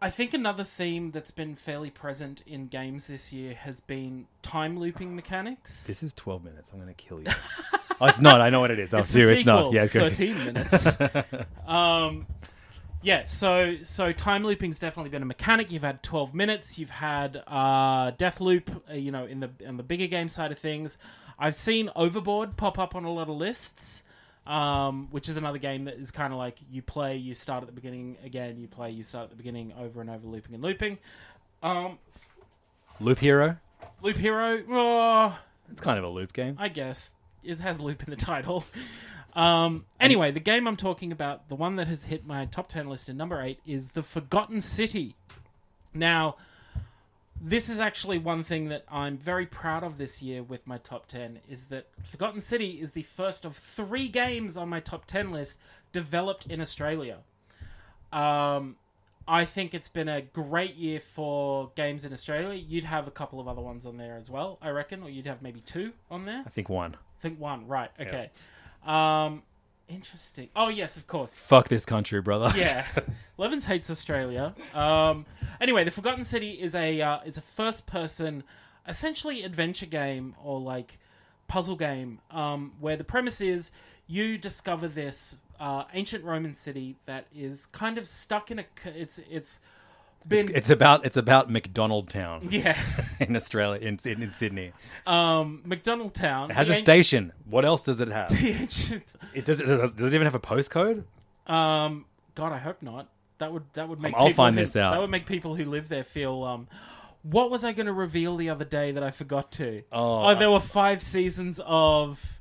I think another theme that's been fairly present in games this year has been time looping mechanics. This is 12 minutes. I'm going to kill you. oh, it's not. I know what it is. I'll it's see. It's not. Yeah, good. 13 minutes. um, yeah, so so time looping's definitely been a mechanic. You've had 12 minutes. You've had uh, Deathloop. Uh, you know, in the in the bigger game side of things, I've seen Overboard pop up on a lot of lists. Um, which is another game that is kind of like you play, you start at the beginning again, you play, you start at the beginning, over and over, looping and looping. Um, Loop Hero. Loop Hero, oh, It's kind of a loop game. I guess it has loop in the title. Um, anyway, the game I'm talking about, the one that has hit my top 10 list in number 8, is The Forgotten City. Now, this is actually one thing that I'm very proud of this year with my top 10 is that Forgotten City is the first of three games on my top 10 list developed in Australia. Um, I think it's been a great year for games in Australia. You'd have a couple of other ones on there as well, I reckon, or you'd have maybe two on there. I think one. I think one, right? Okay. Um, interesting. Oh yes, of course. Fuck this country, brother. Yeah, Levins hates Australia. Um, anyway, the Forgotten City is a uh, it's a first person, essentially adventure game or like puzzle game, um, where the premise is you discover this uh, ancient Roman city that is kind of stuck in a it's it's been It's, it's about it's about Macdonaldtown yeah in Australia in, in, in Sydney. um, Macdonaldtown It has a station. What else does it have? the ancient It does. Does, does it even have a postcode? Um, God, I hope not. That would that would make. I'll find who- this out. That would make people who live there feel. Um, what was I going to reveal the other day that I forgot to? Oh, there were five seasons of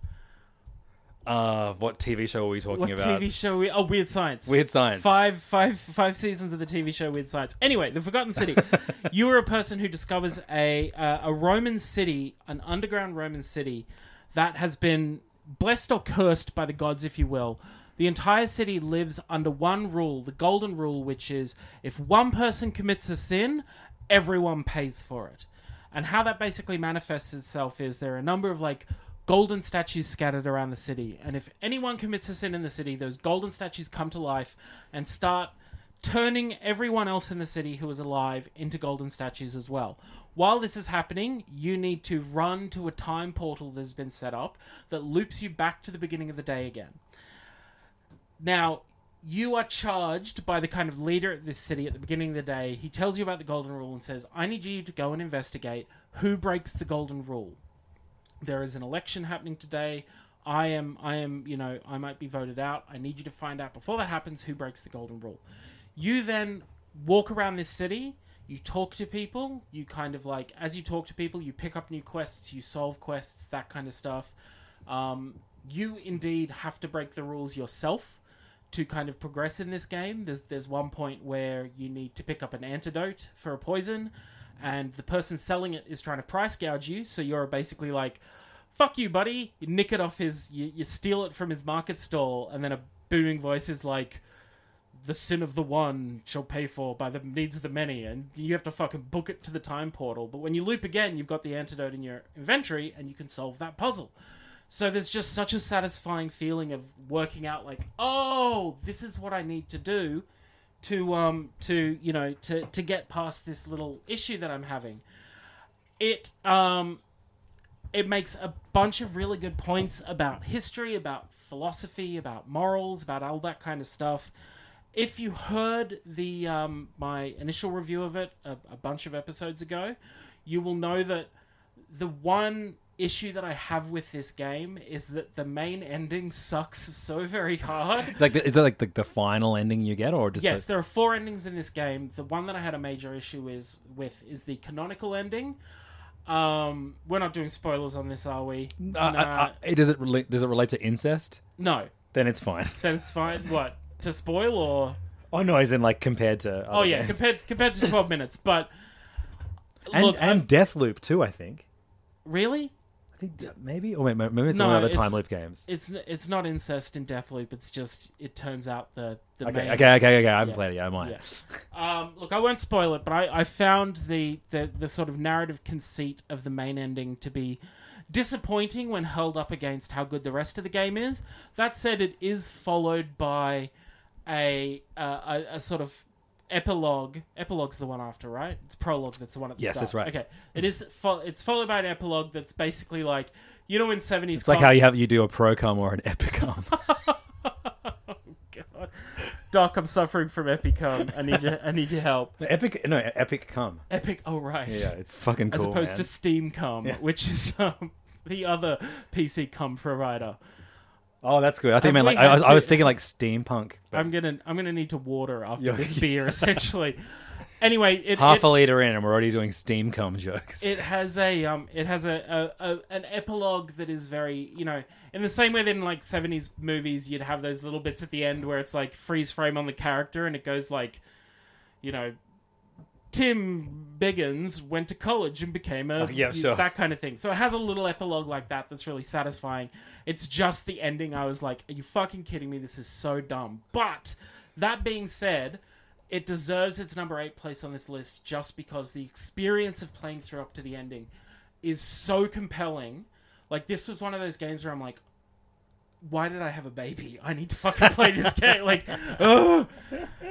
Uh, what TV show are we talking what about? TV show? We, oh, Weird Science. Weird Science. Five, five, five seasons of the TV show Weird Science. Anyway, the Forgotten City. you are a person who discovers a uh, a Roman city, an underground Roman city, that has been blessed or cursed by the gods, if you will. The entire city lives under one rule, the golden rule, which is if one person commits a sin, everyone pays for it. And how that basically manifests itself is there are a number of like golden statues scattered around the city. And if anyone commits a sin in the city, those golden statues come to life and start turning everyone else in the city who is alive into golden statues as well. While this is happening, you need to run to a time portal that has been set up that loops you back to the beginning of the day again. Now, you are charged by the kind of leader at this city at the beginning of the day. He tells you about the golden rule and says, I need you to go and investigate who breaks the golden rule. There is an election happening today. I am, I am, you know, I might be voted out. I need you to find out before that happens who breaks the golden rule. You then walk around this city. You talk to people. You kind of like, as you talk to people, you pick up new quests. You solve quests, that kind of stuff. Um, you indeed have to break the rules yourself to kind of progress in this game. There's there's one point where you need to pick up an antidote for a poison, and the person selling it is trying to price gouge you. So you're basically like, "Fuck you, buddy!" You nick it off his, you, you steal it from his market stall, and then a booming voice is like, "The sin of the one shall pay for by the needs of the many," and you have to fucking book it to the time portal. But when you loop again, you've got the antidote in your inventory, and you can solve that puzzle. So there's just such a satisfying feeling of working out like, oh, this is what I need to do to um to you know to to get past this little issue that I'm having. It um it makes a bunch of really good points about history, about philosophy, about morals, about all that kind of stuff. If you heard the um, my initial review of it a, a bunch of episodes ago, you will know that the one issue that I have with this game is that the main ending sucks so very hard. It's like, the, is that like the, the final ending you get, or just yes, the, there are four endings in this game. The one that I had a major issue is with is the canonical ending. Um, we're not doing spoilers on this, are we? Uh, uh, uh, it- does it relate? Does it relate to incest? no, Then it's fine. then it's fine. What to spoil or? Oh no, as in like compared to. Oh yeah, games. compared compared to twelve minutes, but and look, and I'm- Deathloop too. I think. really, I think d- maybe, or maybe, maybe it's No, one of the it's- time loop games. it's n- it's not incest in Deathloop. It's just it turns out the the Okay, main, okay, okay, okay. I haven't Yeah. played it. yet, I might. Yeah. Um, look, I won't spoil it, but I, I found the, the, the sort of narrative conceit of the main ending to be disappointing when held up against how good the rest of the game is. That said, it is followed by a uh, a, a sort of epilogue. Epilogue's the one after, right? It's prologue that's the one at the Yes, start. that's right. Okay, it is. Fo- it's followed by an epilogue that's basically like you know in seventies. It's like how you have you do a pro com or an epicom. God. Doc, I'm suffering from epicum. I need your I need your help. Epic, no, epic cum. Epic. Oh right. Yeah, it's fucking cool. as opposed man. to Steam Cum, which is um, the other PC cum provider. Oh, that's good. I think, Have man, like I, had was- I was thinking like steampunk. but I'm gonna I'm gonna need to water after Yeah. this beer, essentially. Anyway, it half it, a liter in, and we're already doing steam cum jokes. it has a um it has a, a, a an epilogue that is very you know in the same way that in like 70s movies you'd have those little bits at the end where it's like freeze frame on the character and it goes like you know Tim Biggins went to college and became a Oh, yeah, sure. that kind of thing. So it has a little epilogue like that that's really satisfying. It's just the ending. I was like, "Are you fucking kidding me? This is so dumb." But that being said, it deserves its number eight place on this list just because the experience of playing through up to the ending is so compelling. Like this was one of those games where I'm like, why did I have a baby? I need to fucking play this game. Like, ugh.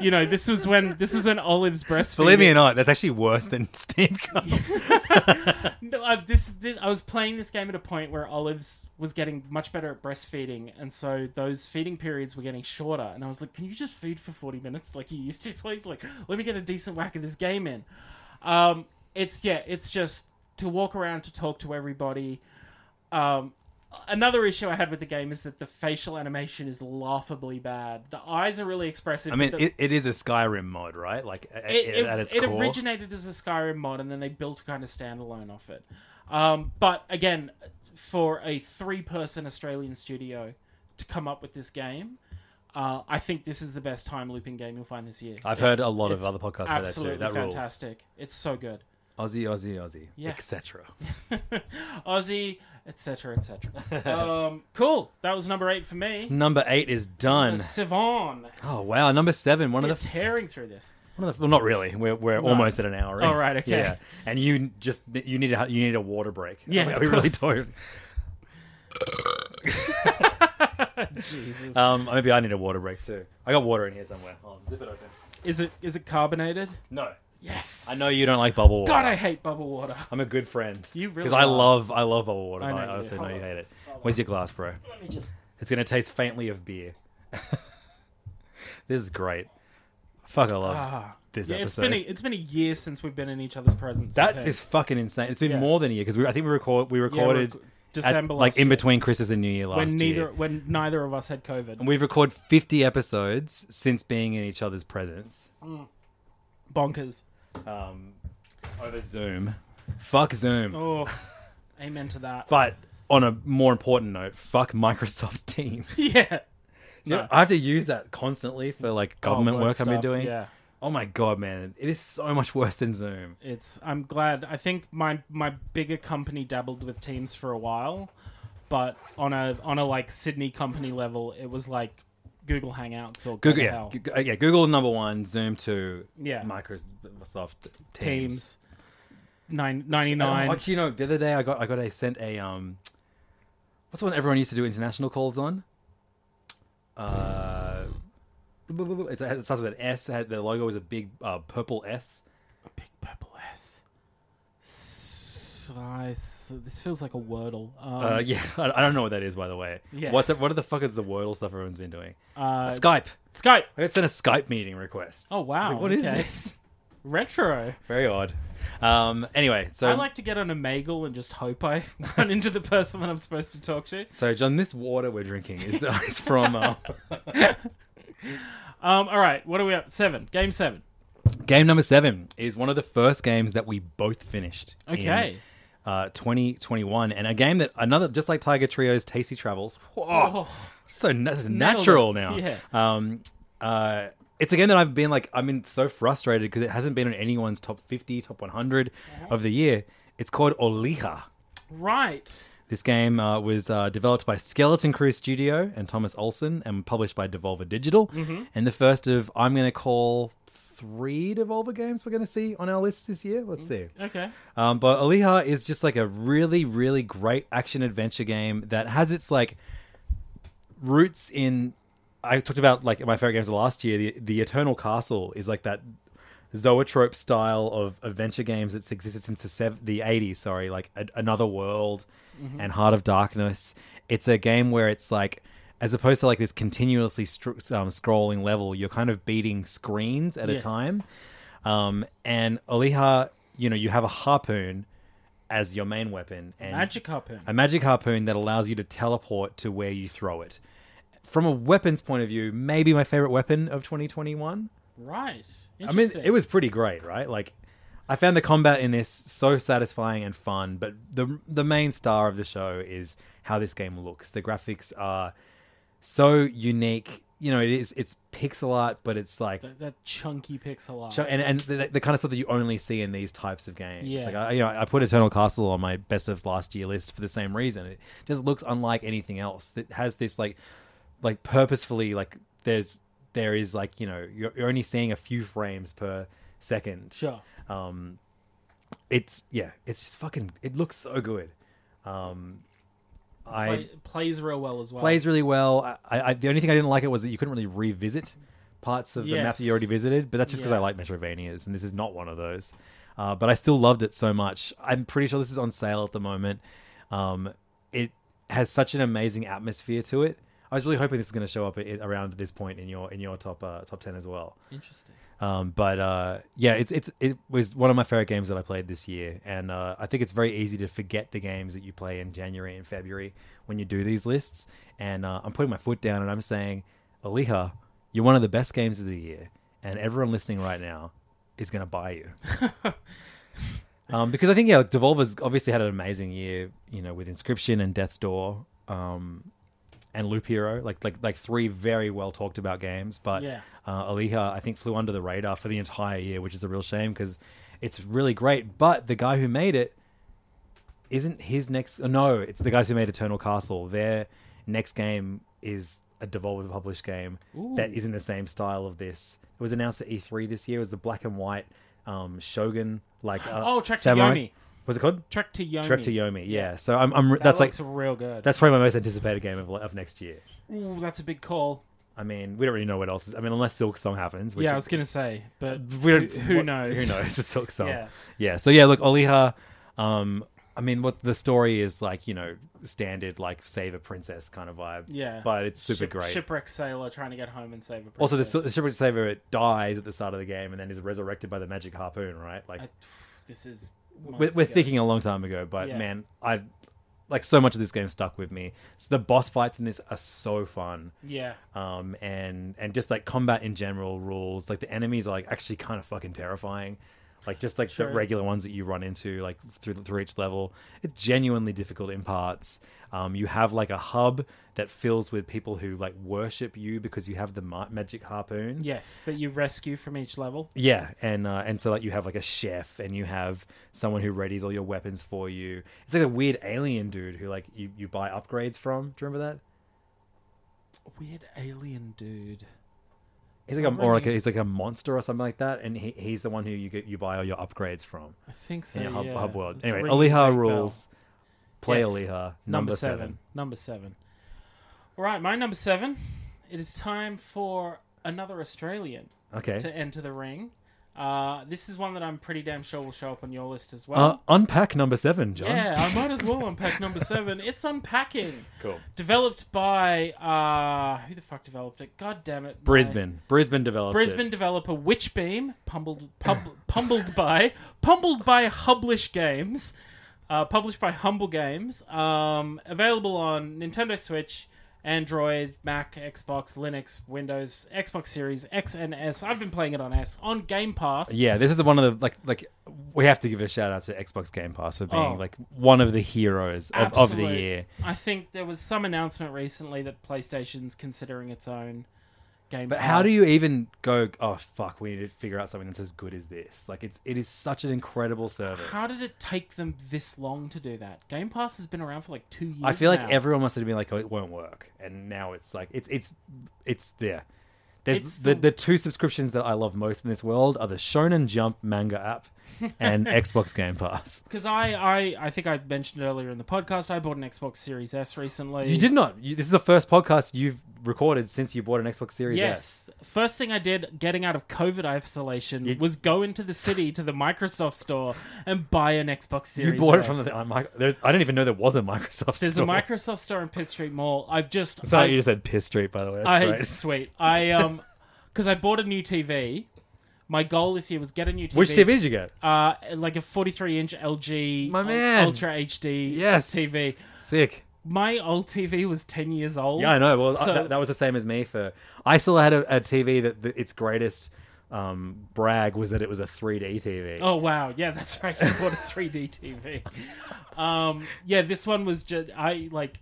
you know, this was when this was when Olive's breastfeeding. Believe me or not, that's actually worse than steam cum. No, I, this, this I was playing this game at a point where Olives was getting much better at breastfeeding, and so those feeding periods were getting shorter. And I was like, "Can you just feed for forty minutes like you used to, please? Like, let me get a decent whack of this game in." Um, it's yeah, it's just to walk around to talk to everybody. Um, another issue I had with the game is that the facial animation is laughably bad. The eyes are really expressive. I mean, the, it, it is a Skyrim mod, right? Like a- it, it, at its it core. originated as a Skyrim mod, and then they built a kind of standalone off it. Um, but again, for a three-person Australian studio to come up with this game, uh, I think this is the best time looping game you'll find this year. I've It's- heard a lot of other podcasts say that too. That rules. fantastic. It's so good. Aussie, Aussie, Aussie, Yeah. etc. Aussie, etc., etc. um, cool. That was number eight for me. Number eight is done. Sivan. Oh wow, number seven. One We're of the tearing through this. One of the, well, not really. We're we're almost at an hour. in. Oh, right, okay. Yeah, and you just you need a you need a water break. Yeah, are we, are really tired? Jesus. Um, maybe I need a water break too. I got water in here somewhere. Oh, zip it open. Is it is it carbonated? No, Yes. I know you don't like bubble water. God, I hate bubble water. I'm a good friend. You really because I are. love I love bubble water. I but know I, you do. also know Hold you on. hate it. Where's your glass, bro? Let me just. It's gonna taste faintly of beer. this is great. Fuck, I love Ah. this Yeah, it's episode. been a, it's been a year since we've been in each other's presence. I That is fucking insane. It's been Yeah. more than a year because I think we record we Yeah, recorded rec- at, December like last in year, between Christmas and New Year last when neither year. when neither of us had COVID. And we've recorded 50 episodes since being in each other's presence Bonkers. um, over Zoom. Fuck Zoom. Oh, amen to that. But on a more important note, fuck Microsoft Teams. yeah. Know, I have to use that constantly for like government Oh, work I've been doing. Yeah. Oh my god, man, it is so much worse than Zoom. It's. I'm glad. I think my my bigger company dabbled with Teams for a while, but on a on a like Sydney company level, it was like Google Hangouts or Google, yeah. Uh, yeah, Google number one, Zoom two, Yeah. Microsoft Teams. Teams. Nine, 99. Oh, actually, you know, the other day I got I got a sent a um, what's the one everyone used to do international calls on? Uh, it starts with an S. Had- The logo was a big uh, purple S. Big purple S. S- This feels like a Wordle. Um, Uh, yeah, I, I don't know what that is, by the way. Yeah. What's it, what are the fuck is the Wordle stuff everyone's been doing? uh, Skype. Skype. I got sent a Skype meeting request. Oh, wow. like, what is okay. this? Retro. Very odd. Um, anyway, so I like to get on a Magel and just hope I run into the person that I'm supposed to talk to. so John, this water we're drinking is, uh, is from uh, Um, all right, what are we up? Seven. Game seven. game number seven. Is one of the first games that we both finished. in, Okay. Uh, 2021, and a game that another just like Tiger Trio's Tasty Travels. Whoa, Oh, so na- natural now. Yeah. Um, uh, it's a game that I've been like, I've been so frustrated because it hasn't been on anyone's top 50, top 100 of the year. It's called Olija. right. This game uh, was uh, developed by Skeleton Crew Studio and Thomas Olsson and published by Devolver Digital. Mm-hmm. And the first of, I'm going to call three Devolver games we're going to see on our list this year. Let's see. Okay. Um, but Olija is just like a really, really great action adventure game that has its like roots in. I talked about like my favorite games of last year. The, the Eternal Castle is like that zoetrope style of adventure games that's existed since the sev- the eighties. Sorry, like a, Another World and Heart of Darkness. It's a game where it's like. As opposed to like this continuously um, scrolling level, you're kind of beating screens at a time. Um, and Olija, you know, you have a harpoon as your main weapon, and Magic harpoon. a magic harpoon that allows you to teleport to where you throw it. From a weapons point of view, maybe my favorite weapon of 2021. Right. I mean, it was pretty great, right? Like, I found the combat in this so satisfying and fun. But the the main star of the show is how this game looks. The graphics are so unique. You know, it is it's pixel art, but it's like that, that chunky pixel art. And and the, the kind of stuff that you only see in these types of games. Yeah. Like I, you know, I put Eternal Castle on my best of last year list for the same reason. It just looks unlike anything else. It has this like, like purposefully like there's there is like you know you're, you're only seeing a few frames per second. sure. Um, it's yeah, it's just fucking. It looks so good. Um, I Play, plays real well as well. plays really well. I, I, the only thing I didn't like it was that you couldn't really revisit parts of the map that you Yes. already visited, but that's just because Yeah. I like Metroidvanias, and this is not one of those. Uh, but I still loved it so much. I'm pretty sure this is on sale at the moment. Um, it has such an amazing atmosphere to it. I was really hoping this is going to show up at, around this point in your in your top uh, top ten as well. Interesting. Um, but uh, yeah, it's it's it was one of my favorite games that I played this year, and uh, I think it's very easy to forget the games that you play in January and February when you do these lists. And uh, I'm putting my foot down and I'm saying, Olija, you're one of the best games of the year, and everyone listening right now is going to buy you. um, because I think yeah, Devolver's obviously had an amazing year, you know, with Inscryption and Death's Door. Um, and Loop Hero, like like like three very well talked about games. But Yeah. uh, Olija, I think, flew under the radar for the entire year, which is a real shame because it's really great. But the guy who made it isn't his next. uh, No, it's the guys who made Eternal Castle. Their next game is a Devolver published game that is in the same style of this. It was announced at E3 this year. It was the black and white um, Shogun like uh, Oh, Trek to samurai. Yomi. What's it called? Trek to Yomi. Trek to Yomi. Yeah. So I'm, I'm That that's like looks real good. that's probably my most anticipated game of, of next year. Ooh, that's a big call. I mean, we don't really know what else is. I mean, unless Silksong happens. Which yeah, I was gonna say, but we don't, who, who what- knows? Who knows? It's Silksong. Yeah. Yeah. So yeah, look, Olija. Um, I mean, what the story is like, you know, standard like save a princess kind of vibe. Yeah, But it's super Ship- great. Shipwreck sailor trying to get home and save a princess. also, the, the shipwreck it dies at the start of the game and then is resurrected by the magic harpoon, right? Like I, this is. We're, we're thinking a long time ago, but Yeah. man, I like so much of this game stuck with me. So the boss fights in this are so fun. Yeah, um, and and just like combat in general rules. Like the enemies are like actually kind of fucking terrifying. Like just like Sure. the regular ones that you run into like through through each level. It's genuinely difficult in parts. Um, you have like a hub that fills with people who like worship you because you have the ma- magic harpoon. yes, that you rescue from each level. Yeah, and uh, and so like you have like a chef and you have someone who readies all your weapons for you. It's like a weird alien dude who like you, you buy upgrades from. Do you remember that? Weird alien dude. He's like a, or like a, he's like a monster or something like that, and he, he's the one who you get you buy all your upgrades from I think so. in your hub, yeah. hub world. It's Anyway, Olija rules. Bell. Play Yes. Olija number, seven. Number seven. All right, my number seven. It is time for another Australian Okay. to enter the ring. Uh, this is one that I'm pretty damn sure will show up on your list as well. Uh, unpack number seven, John. yeah, I might as well unpack number seven. It's unpacking. Cool. Developed by uh, who the fuck developed it? God damn it, my- Brisbane. Brisbane developed Brisbane it. developer Witchbeam, pummeled, pub, pummeled by, pummeled by Hublish Games, uh, published by Humble Games, um, available on Nintendo Switch, Android, Mac, Xbox, Linux, Windows, Xbox Series X and S. I've been playing it on S on Game Pass. Yeah, this is the one of the like like we have to give a shout out to Xbox Game Pass for being Oh. like one of the heroes of, of the Absolute. year. I think there was some announcement recently that PlayStation's considering its own Game But Pass. how do you even go? Oh fuck, we need to figure out something that's as good as this. Like it's it is such an incredible service. How did it take them this long to do that? Game Pass has been around for like two years. I feel like everyone must have been like, oh, it won't work, and now it's like it's it's it's there. There's It's the, the- the two subscriptions that I love most in this world are the Shonen Jump manga app and Xbox Game Pass. Because I, I, I think I mentioned earlier in the podcast, I bought an Xbox Series S recently. You did not. You, this is the first podcast you've recorded since you bought an Xbox Series S. Yes. First thing I did getting out of COVID isolation was go into the city to the Microsoft store and buy an Xbox Series You bought it from the. uh, I didn't even know there was a Microsoft There's store. a Microsoft store in Pitt Street Mall. I've just. It's not I, like you just said Piss Street, by the way. That's I, great. Sweet. I, um, because I bought a new TV. My goal this year was get a new TV. Which TV did you get? Uh, like a 43 inch LG My man. Ultra HD Yes. TV. Sick. My old TV was 10 years old. Yeah, I know. Well, So- that, that was the same as me. For I still had a, a TV that the, its greatest um, brag was that it was a 3D TV. Oh wow, yeah, that's right. I bought a 3D TV. Um, yeah, this one was just I like.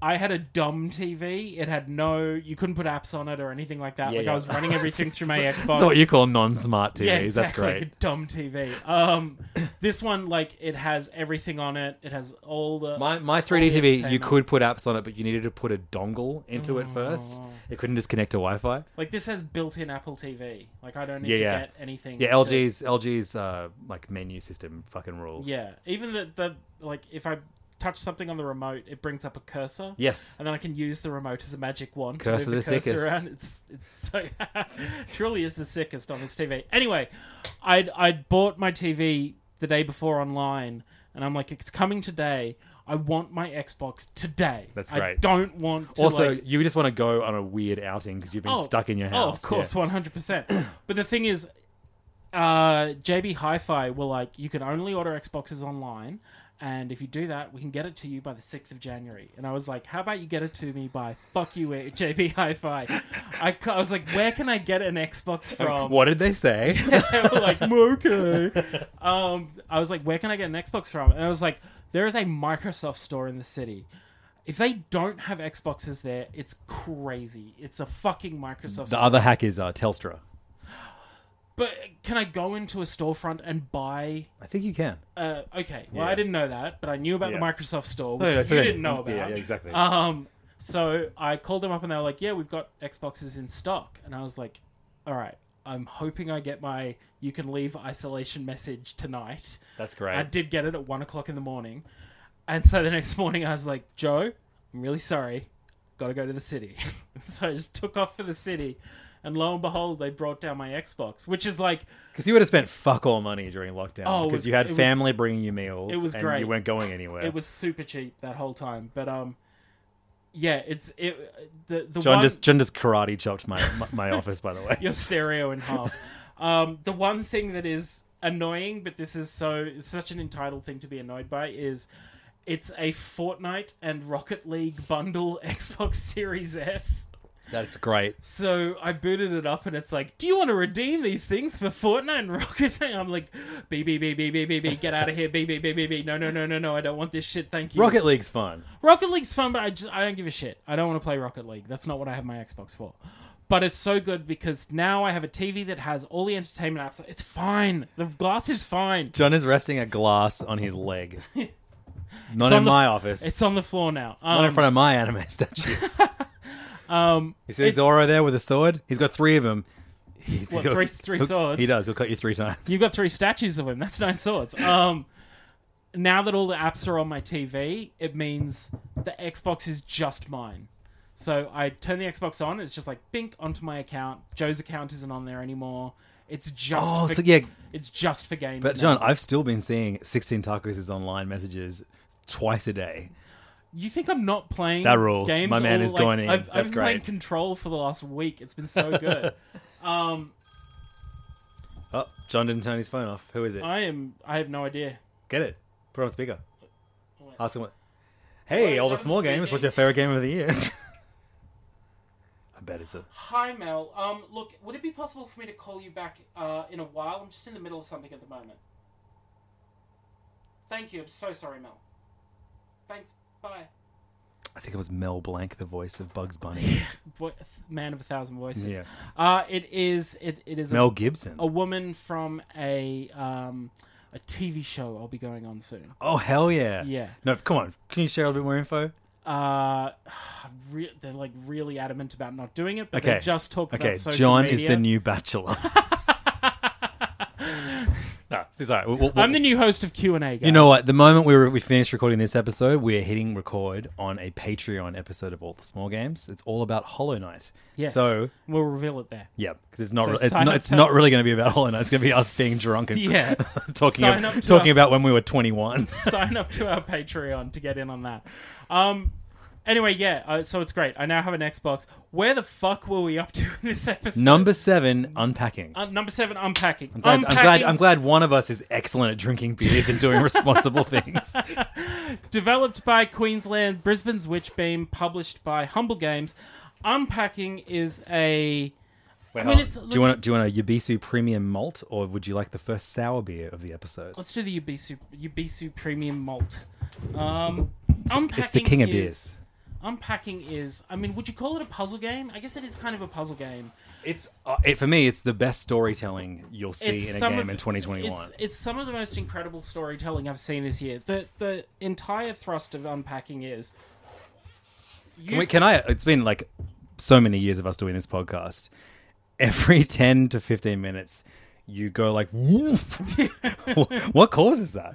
I had a dumb TV. It had no, you couldn't put apps on it or anything like that. Yeah, like yeah. I was running everything through my Xbox. That's what you call non-smart TVs. yeah, That's exactly, great. A dumb TV. Um, this one like it has everything on it. It has all the My my 3D TV, you could put apps on it, but you needed to put a dongle into it first. Oh. It couldn't just connect to Wi-Fi. like this has built-in Apple TV. Like I don't need Yeah, to yeah. get anything. Yeah, to- LG's LG's uh, like menu system fucking rules. Yeah, even the the like if I touch something on the remote, it brings up a cursor. Yes. and then I can use the remote as a magic wand Curse to move the, the cursor sickest. around. It's it's so truly is the sickest on this TV. Anyway, I'd I'd bought my TV the day before online and I'm like, it's coming today. I want my Xbox today. That's I great. don't want to Also, like, you just want to go on a weird outing because you've been Oh, stuck in your Oh, house. of course, one hundred percent. But the thing is, uh, JB Hi-Fi will like you can only order Xboxes online, and if you do that, we can get it to you by the sixth of January. And I was like, how about you get it to me by fuck you, eh, JB Hi-Fi? I, I was like, where can I get an Xbox from? What did they say? they were like, okay. Um, I was like, where can I get an Xbox from? And I was like, there is a Microsoft store in the city. If they don't have Xboxes there, it's crazy. It's a fucking Microsoft. the store. other hack is uh, Telstra. But can I go into a storefront and buy? I think you can. Uh, okay, well, Yeah. I didn't know that, but I knew about Yeah. the Microsoft store, No, which no, it's you okay. didn't know about. Yeah, yeah, exactly. Um, so I called them up and they were like, "Yeah, we've got Xboxes in stock," and I was like, "All right." I'm hoping I get my you can leave isolation message tonight. That's great. I did get it at one o'clock in the morning, and so the next morning I was like, Joe, I'm really sorry, got to go to the city. so I just took off for the city, and lo and behold, they brought down my Xbox, which is like Because you would have spent fuck all money during lockdown. Oh, it because was- you had was- family bringing you meals. it was and great. You weren't going anywhere. it was super cheap that whole time. But um, yeah, it's it the the John one just John just karate chopped my my, my office. By the way, your stereo in half. Um, the one thing that is annoying, but this is so such an entitled thing to be annoyed by, is it's a Fortnite and Rocket League bundle Xbox Series S. that's great. So I booted it up and it's like, do you want to redeem these things for Fortnite and Rocket League? I'm like, B B B B B B B, get out of here, B B B B B. No no no no no, I don't want this shit. Thank you. Rocket League's fun. Rocket League's fun, but I just I don't give a shit. I don't want to play Rocket League. That's not what I have my Xbox for. But it's so good because now I have a TV that has all the entertainment apps. It's fine. The glass is fine. John is resting a glass on his leg. Not It's in the- my office. It's on the floor now. not in Um, front of my anime statues. um, You see it's- Zoro there with a sword? He's got three of them. He's, What, three- three he'll- swords? He does. He'll cut you three times. You've got three statues of him. That's nine swords. Um, now that all the apps are on my TV, it means the Xbox is just mine. So I turn the Xbox on. It's just like bink onto my account. Joe's account isn't on there anymore. It's just Oh, for, so yeah. It's just for games. But now. John, I've still been seeing 16 Tacos' online messages twice a day. You think I'm not playing That rules. games? My man all, is like, going in. I've, That's I've been playing great. Control for the last week. It's been so good. um, Oh, John didn't turn his phone off. Who is it? I am. I have no idea. Get it. Put it on speaker. Ask him what. Hey, Hello, all the John small games. speaking. What's your favorite game of the year? I bet it's a. Hi Mel. Um, look, would it be possible for me to call you back uh, in a while? I'm just in the middle of something at the moment. Thank you. I'm so sorry, Mel. Thanks. I think it was Mel Blanc, the voice of Bugs Bunny. Vo- man of a thousand voices. Yeah. Uh, it is. It, it is Mel a, Gibson. a woman from a um, a TV show. I'll be going on soon. Oh hell yeah! Yeah. No, come on. Can you share a bit more info? Uh, re- they're like really adamant about not doing it, but they Okay. just talk Okay, about social John media. is the new Bachelor. no, sorry. We'll, we'll- I'm the new host of Q and A. You know what? The moment we were, we finished recording this episode, we are hitting record on a Patreon episode of All the Small Games. It's all about Hollow Knight. Yes. So we'll reveal it there. yeah, because it's not So re- it's sign not up it's to- not really going to be about Hollow Knight. It's going to be us being drunk and Yeah. talking Sign ab- up to talking our- about when we were 21. sign up to our Patreon to get in on that. Um. Anyway, yeah. Uh, so it's great. I now have an Xbox. Where the fuck were we up to in this episode? Number seven, unpacking. Uh, number seven, unpacking. I'm glad, I'm glad. I'm glad one of us is excellent at drinking beers and doing responsible things. Developed by Queensland, Brisbane's Witchbeam, published by Humble Games. Unpacking is a. I mean, it's- do you want do you want a Yebisu premium malt or would you like the first sour beer of the episode? Let's do the Ubisu Ubisu Premium Malt. Um, unpacking It's the king of beers. Unpacking is. I mean, would you call it a puzzle game? I guess it is kind of a puzzle game. It's uh, it, for me. It's the best storytelling you'll see It's in a game of- in 2021. It's, it's some of the most incredible storytelling I've seen this year. The the entire thrust of unpacking is. You, Can, we, can I? It's been like so many years of us doing this podcast. Every 10 to 15 minutes, you go like, "Woof." what causes that?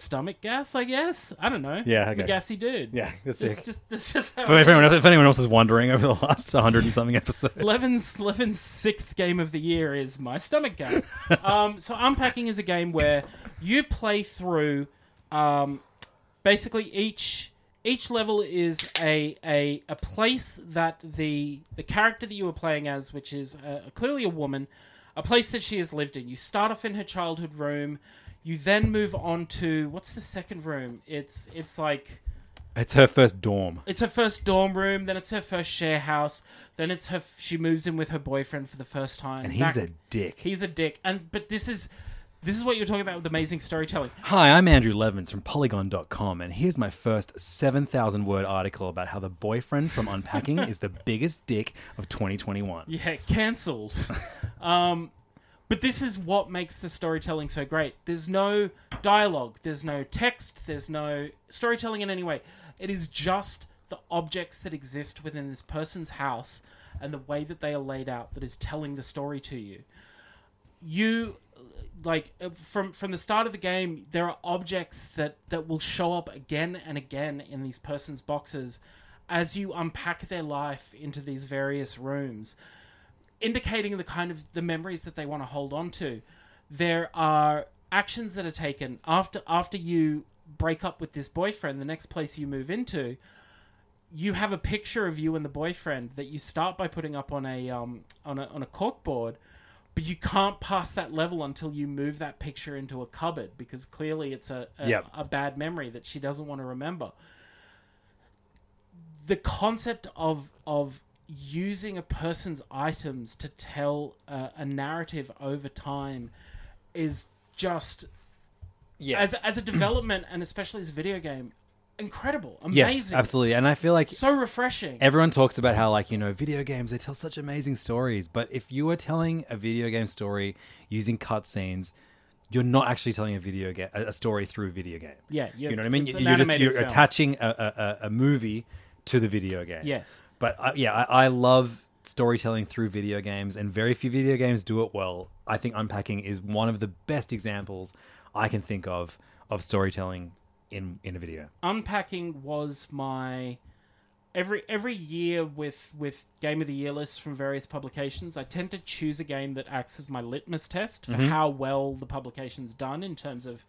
Stomach gas, I guess. I don't know. Yeah, I'm a gassy dude. Yeah, that's It's it. just that's just how. For it everyone, if anyone else is wondering over the last 100 and something episodes. Levin's Levin's sixth game of the year is my stomach gas. um, so unpacking is a game where you play through um, basically each each level is a, a a place that the the character that you are playing as, which is uh, clearly a woman, a place that she has lived in. You start off in her childhood room. You then move on to what's the second room? It's it's like It's her first dorm. it's her first dorm room. Then it's her first share house. Then it's her she moves in with her boyfriend for the first time. And he's That- a dick. he's a dick. And but this is this is what you're talking about with amazing storytelling. Hi, I'm Andrew Levins from Polygon.com, and here's my first 7,000 word article about how the boyfriend from Unpacking is the biggest dick of 2021. Yeah, cancelled. um, but this is what makes the storytelling so great. There's no dialogue, there's no text, there's no storytelling in any way. It is just the objects that exist within this person's house and the way that they are laid out that is telling the story to you. You like from from the start of the game there are objects that that will show up again and again in these person's boxes as you unpack their life into these various rooms indicating the kind of the memories that they want to hold on to. There are actions that are taken after after you break up with this boyfriend. The next place you move into, you have a picture of you and the boyfriend that you start by putting up on a um on a on a corkboard. But you can't pass that level until you move that picture into a cupboard because clearly it's a a, Yep. a bad memory that she doesn't want to remember the concept of of using a person's items to tell a, a narrative over time is just Yeah. as as a development and especially as a video game incredible amazing yes, absolutely. And I feel like so refreshing everyone talks about how, like, you know, video games, they tell such amazing stories. But if you are telling a video game story using cutscenes, you're not actually telling a video game a story through a video game. yeah You know what I mean? You're just you're film. attaching a, a- a movie to the video game. yes But uh, yeah, I, I love storytelling through video games, and very few video games do it well. I think Unpacking is one of the best examples I can think of of storytelling in in a video. unpacking was my every every year with with game of the year lists from various publications i tend to choose a game that acts as my litmus test for how well the publication's done in terms of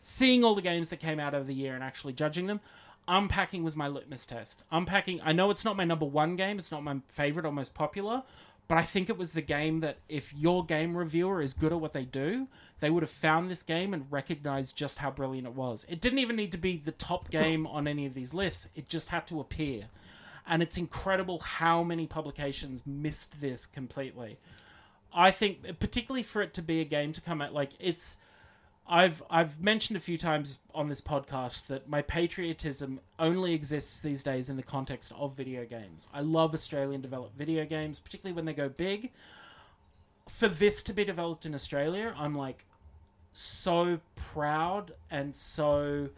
seeing all the games that came out over the year and actually judging them unpacking was my litmus test unpacking i know it's not my number one game it's not my favorite or most popular but I think it was the game that if your game reviewer is good at what they do, they would have found this game and recognized just how brilliant it was. It didn't even need to be the top game on any of these lists, it just had to appear. And it's incredible how many publications missed this completely. I think, particularly for it to be a game to come out, like it's. I've I've mentioned a few times on this podcast that my patriotism only exists these days in the context of video games. I love Australian developed video games, particularly when they go big. For this to be developed in Australia, I'm like so proud and so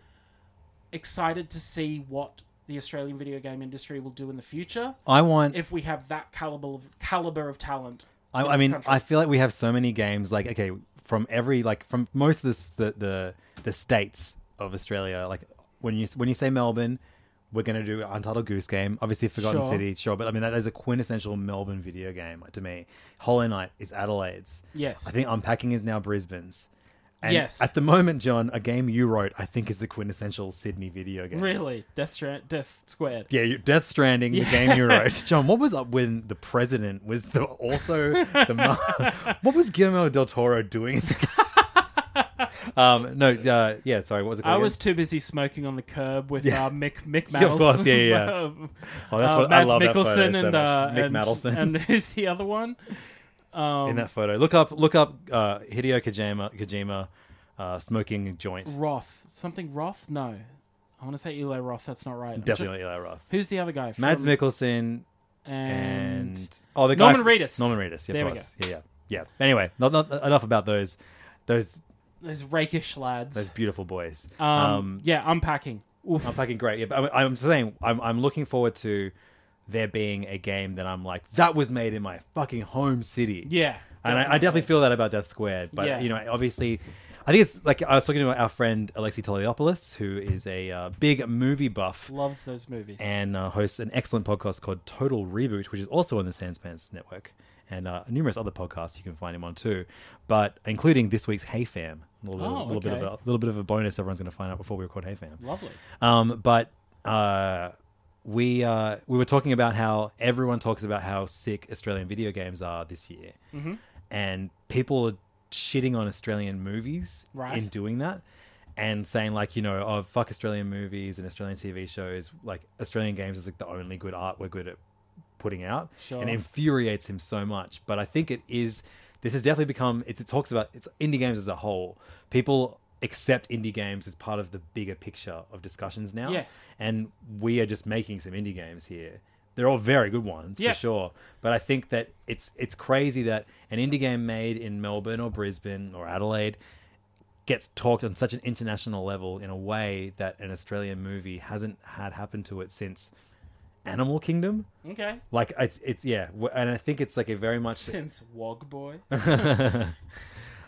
excited to see what the Australian video game industry will do in the future I want. if we have that caliber of, caliber of talent. I, I mean, country. I feel like we have so many games. Like, okay, from every like from most of the the the states of Australia. Like when you when you say Melbourne, we're gonna do Untitled Goose Game. Obviously, Forgotten Sure. City, sure, but I mean that is a quintessential Melbourne video game to me. Hollow Knight is Adelaide's. Yes. I think Unpacking is now Brisbane's. And Yes. At the moment, John, a game you wrote, I think, is the quintessential Sydney video game. Really, Death, Stra- Death Squared. Yeah, you- Death Stranding, the game you wrote, John. What was up when the president was the also the ma- what was Guillermo del Toro doing? um, no, uh, yeah, sorry, what was it? I was too busy smoking on the curb with Yeah. uh, Mick Mick Yeah, of course, yeah, yeah, yeah. Oh, that's uh, what I Mads love that photo Mikkelsen so and much. uh, Mick and, Madelson and who's the other one? In that photo. Look up, look up uh, Hideo Kojima, Kojima uh, smoking a joint. Roth, something Roth? No, I want to say Eli Roth. That's not right. I'm Definitely Eli Roth. Who's the other guy? Mads From- Mikkelsen and, and oh, the guy Norman f- Reedus. Norman Reedus. Yeah, There we course. Yeah, yeah, yeah. Anyway, not, not enough about those those those rakish lads. those beautiful boys. um, yeah, unpacking. Oof. Unpacking great. Yeah, but I'm, I'm saying I'm, I'm looking forward to there being a game that I'm like that was made in my fucking home city. yeah, and I, I definitely feel that about Death Squared. But Yeah. you know, obviously, I think it's like I was talking to our friend Alexei Toliopoulos, who is a uh, big movie buff loves those movies. and uh, hosts an excellent podcast called Total Reboot, which is also on the Sanspants Network. and uh, numerous other podcasts you can find him on too, but including this week's Hey Fam. A little, Oh, little bit of okay. a little bit of a bonus everyone's going to find out before we record Hey Fam. Lovely. Um, but uh, we uh, we were talking about how everyone talks about how sick Australian video games are this year, mm-hmm. and people are shitting on Australian movies Right. in doing that, and saying like you know oh fuck Australian movies and Australian TV shows like Australian games is like the only good art we're good at putting out, Sure. and it infuriates him so much. But I think it is. This has definitely become. It, it talks about it's indie games as a whole. People accept indie games as part of the bigger picture of discussions now. Yes. and we are just making some indie games here. They're all very good ones Yeah. for sure. But I think that it's it's crazy that an indie game made in Melbourne or Brisbane or Adelaide gets talked on such an international level in a way that an Australian movie hasn't had happen to it since Animal Kingdom. Okay. Like it's it's yeah, and I think it's like a very much Since Wog Boy.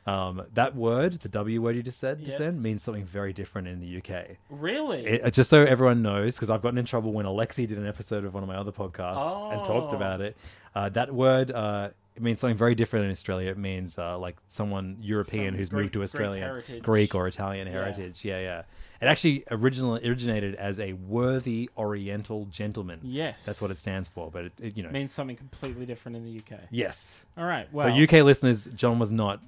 um that word, the W word you just said just Yes. then means something very different in the UK. really? It, uh, just so everyone knows, because I've gotten in trouble when Alexei did an episode of one of my other podcasts and talked Oh. about it. Uh, that word uh, it means something very different in Australia. It means uh, like someone European From who's Greek- moved to Greek Australia, heritage. Greek or Italian heritage. Yeah, yeah. It actually originally originated as a worthy Oriental gentleman. Yes. that's what it stands for. But it, it you know, means something completely different in the UK. yes. All right. Well, so UK listeners, John was not.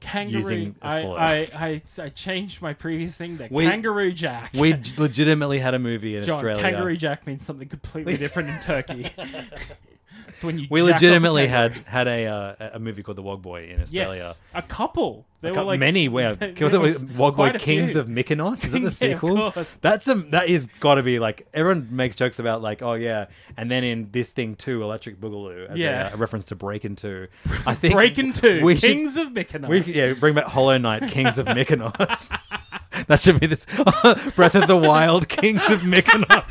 Kangaroo. using a I. I, I I changed my previous thing there. We- Kangaroo Jack. We legitimately had a movie in John, Australia. Kangaroo Jack means something completely different in Turkey. it's when you we jack off a legitimately had had a uh, a movie called The Wog Boy in Australia. yes a couple. There were like many where was it with Wog Boy quite a Kings few. of Mykonos? Is that the Yeah, of sequel? course. That's a that is got to be like everyone makes jokes about like oh yeah, and then in this thing too, Electric Boogaloo, as Yeah. a, reference to Breakin' Two. I think Breaking Two, We should, Kings of Mykonos. we yeah bring back Hollow Knight, Kings of Mykonos. that should be this Breath of the Wild, Kings of Mykonos.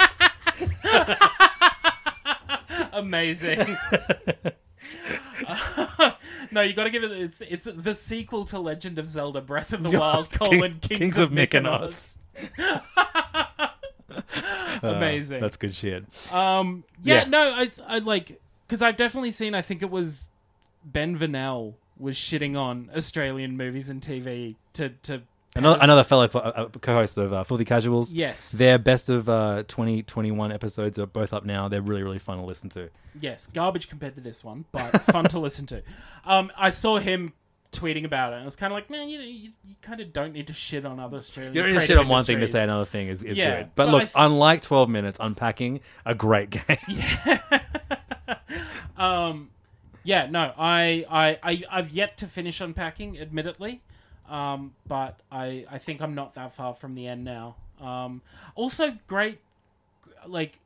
Amazing. no, you got to give it. It's it's the sequel to Legend of Zelda: Breath of the Wild: colon King- Kings, of Mykonos. Amazing. Uh, That's good shit. Um, yeah, Yeah. no, I, I like because I've definitely seen. I think it was Ben Vernel was shitting on Australian movies and TV to to Another, another fellow uh, co-host of uh, Filthy Casuals. Yes. Their best of uh, 2021 episodes are both up now. They're really, really fun to listen to. yes, garbage compared to this one, but fun to listen to. Um, I saw him tweeting about it, and I was kind of like, man, you know, you, you kind of don't need to shit on other Australian. You don't need to shit on one thing to say another thing is, is Yeah, good. But, but look, th- unlike 12 Minutes, Unpacking, a great game. yeah. Um, yeah, no, I, I, I, I've yet to finish unpacking, admittedly, um, but I, I think I'm not that far from the end now. Um, also, great, like,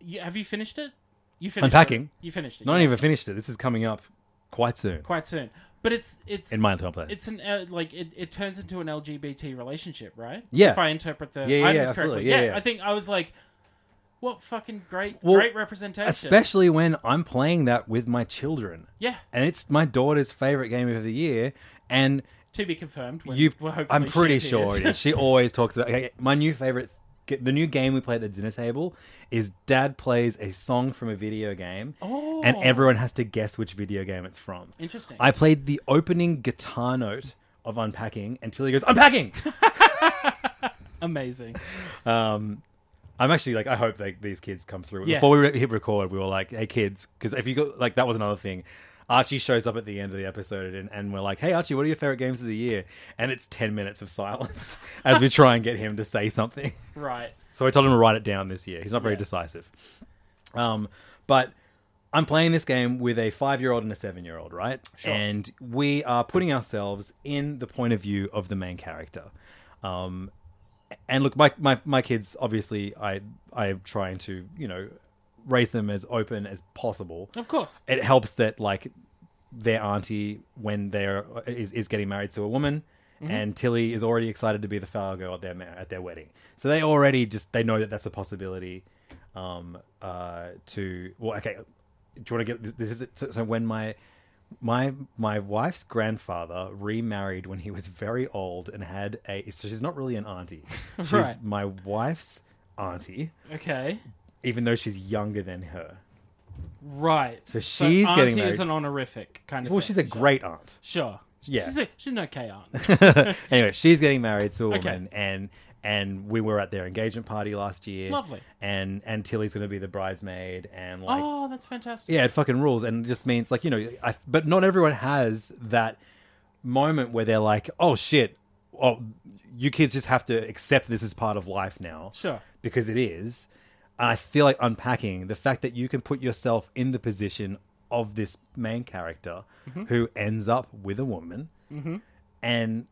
you, have you finished it? You finished Unpacking? It. You finished it. Not yeah. even finished it. This is coming up quite soon quite soon, but it's it's in my time plan. It's an uh, like it, it turns into an LGBT relationship, right? Yeah. If I interpret the Yeah, yeah, yeah, absolutely. Yeah, Yeah, yeah. I think I was like, what fucking great Well, great representation. Especially when I'm playing that with my children. yeah. And it's my daughter's favorite game of the year. And To be confirmed. When, you well, I'm pretty she sure appears. it is. She always talks about okay, my new favorite the new game we play at the dinner table is dad plays a song from a video game Oh. and everyone has to guess which video game it's from. Interesting. I played the opening guitar note of unpacking until he goes unpacking. Amazing. um I'm actually like I hope like these kids come through. Yeah. Before we hit record, we were like, "Hey kids," because if you go like that was another thing. Archie shows up at the end of the episode and, and we're like, "Hey Archie, what are your favorite games of the year?" And it's ten minutes of silence as we try and get him to say something. Right. So I told him to write it down this year. He's not very Yeah. decisive. Um, but I'm playing this game with a five year old and a seven year old, right? Sure. And we are putting ourselves in the point of view of the main character. Um, and look, my, my, my kids, obviously, I I'm trying to, you know, raise them as open as possible. Of course. It helps that, like, their auntie, when they're is, is getting married to a woman, and Tilly is already excited to be the flower girl at their at their wedding. So they already just they know that that's a possibility. Um, uh, to well, okay. Do you want to get this? Is it, so, so when my my my wife's grandfather remarried when he was very old and had a so she's not really an auntie. She's Right. my wife's auntie, Okay. Even though she's younger than her. Right. So she's auntie getting is an honorific kind of. Well, thing. she's a great aunt. Sure. Yeah. She's, a, she's an okay aunt. anyway, she's getting married to a Okay. woman, and and we were at their engagement party last year. Lovely. And and Tilly's going to be the bridesmaid, and like oh, that's fantastic. yeah, it fucking rules, and it just means like you know, I, but not everyone has that moment where they're like, oh shit, oh, you kids just have to accept this as part of life now, Sure. because it is. And I feel like unpacking the fact that you can put yourself in the position of this main character Mm-hmm. who ends up with a woman, and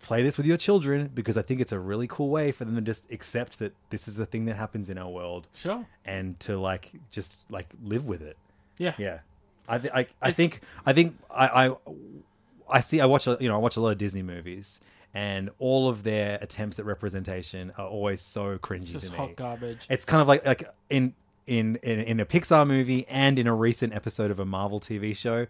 play this with your children because I think it's a really cool way for them to just accept that this is a thing that happens in our world Sure. and to like just like live with it. Yeah. Yeah, I th- I, I It's- think I think I, I I see I watch a, you know I watch a lot of Disney movies and all of their attempts at representation are always so cringy Just to me. hot garbage. It's kind of like like in in in in a Pixar movie and in a recent episode of a Marvel TV show,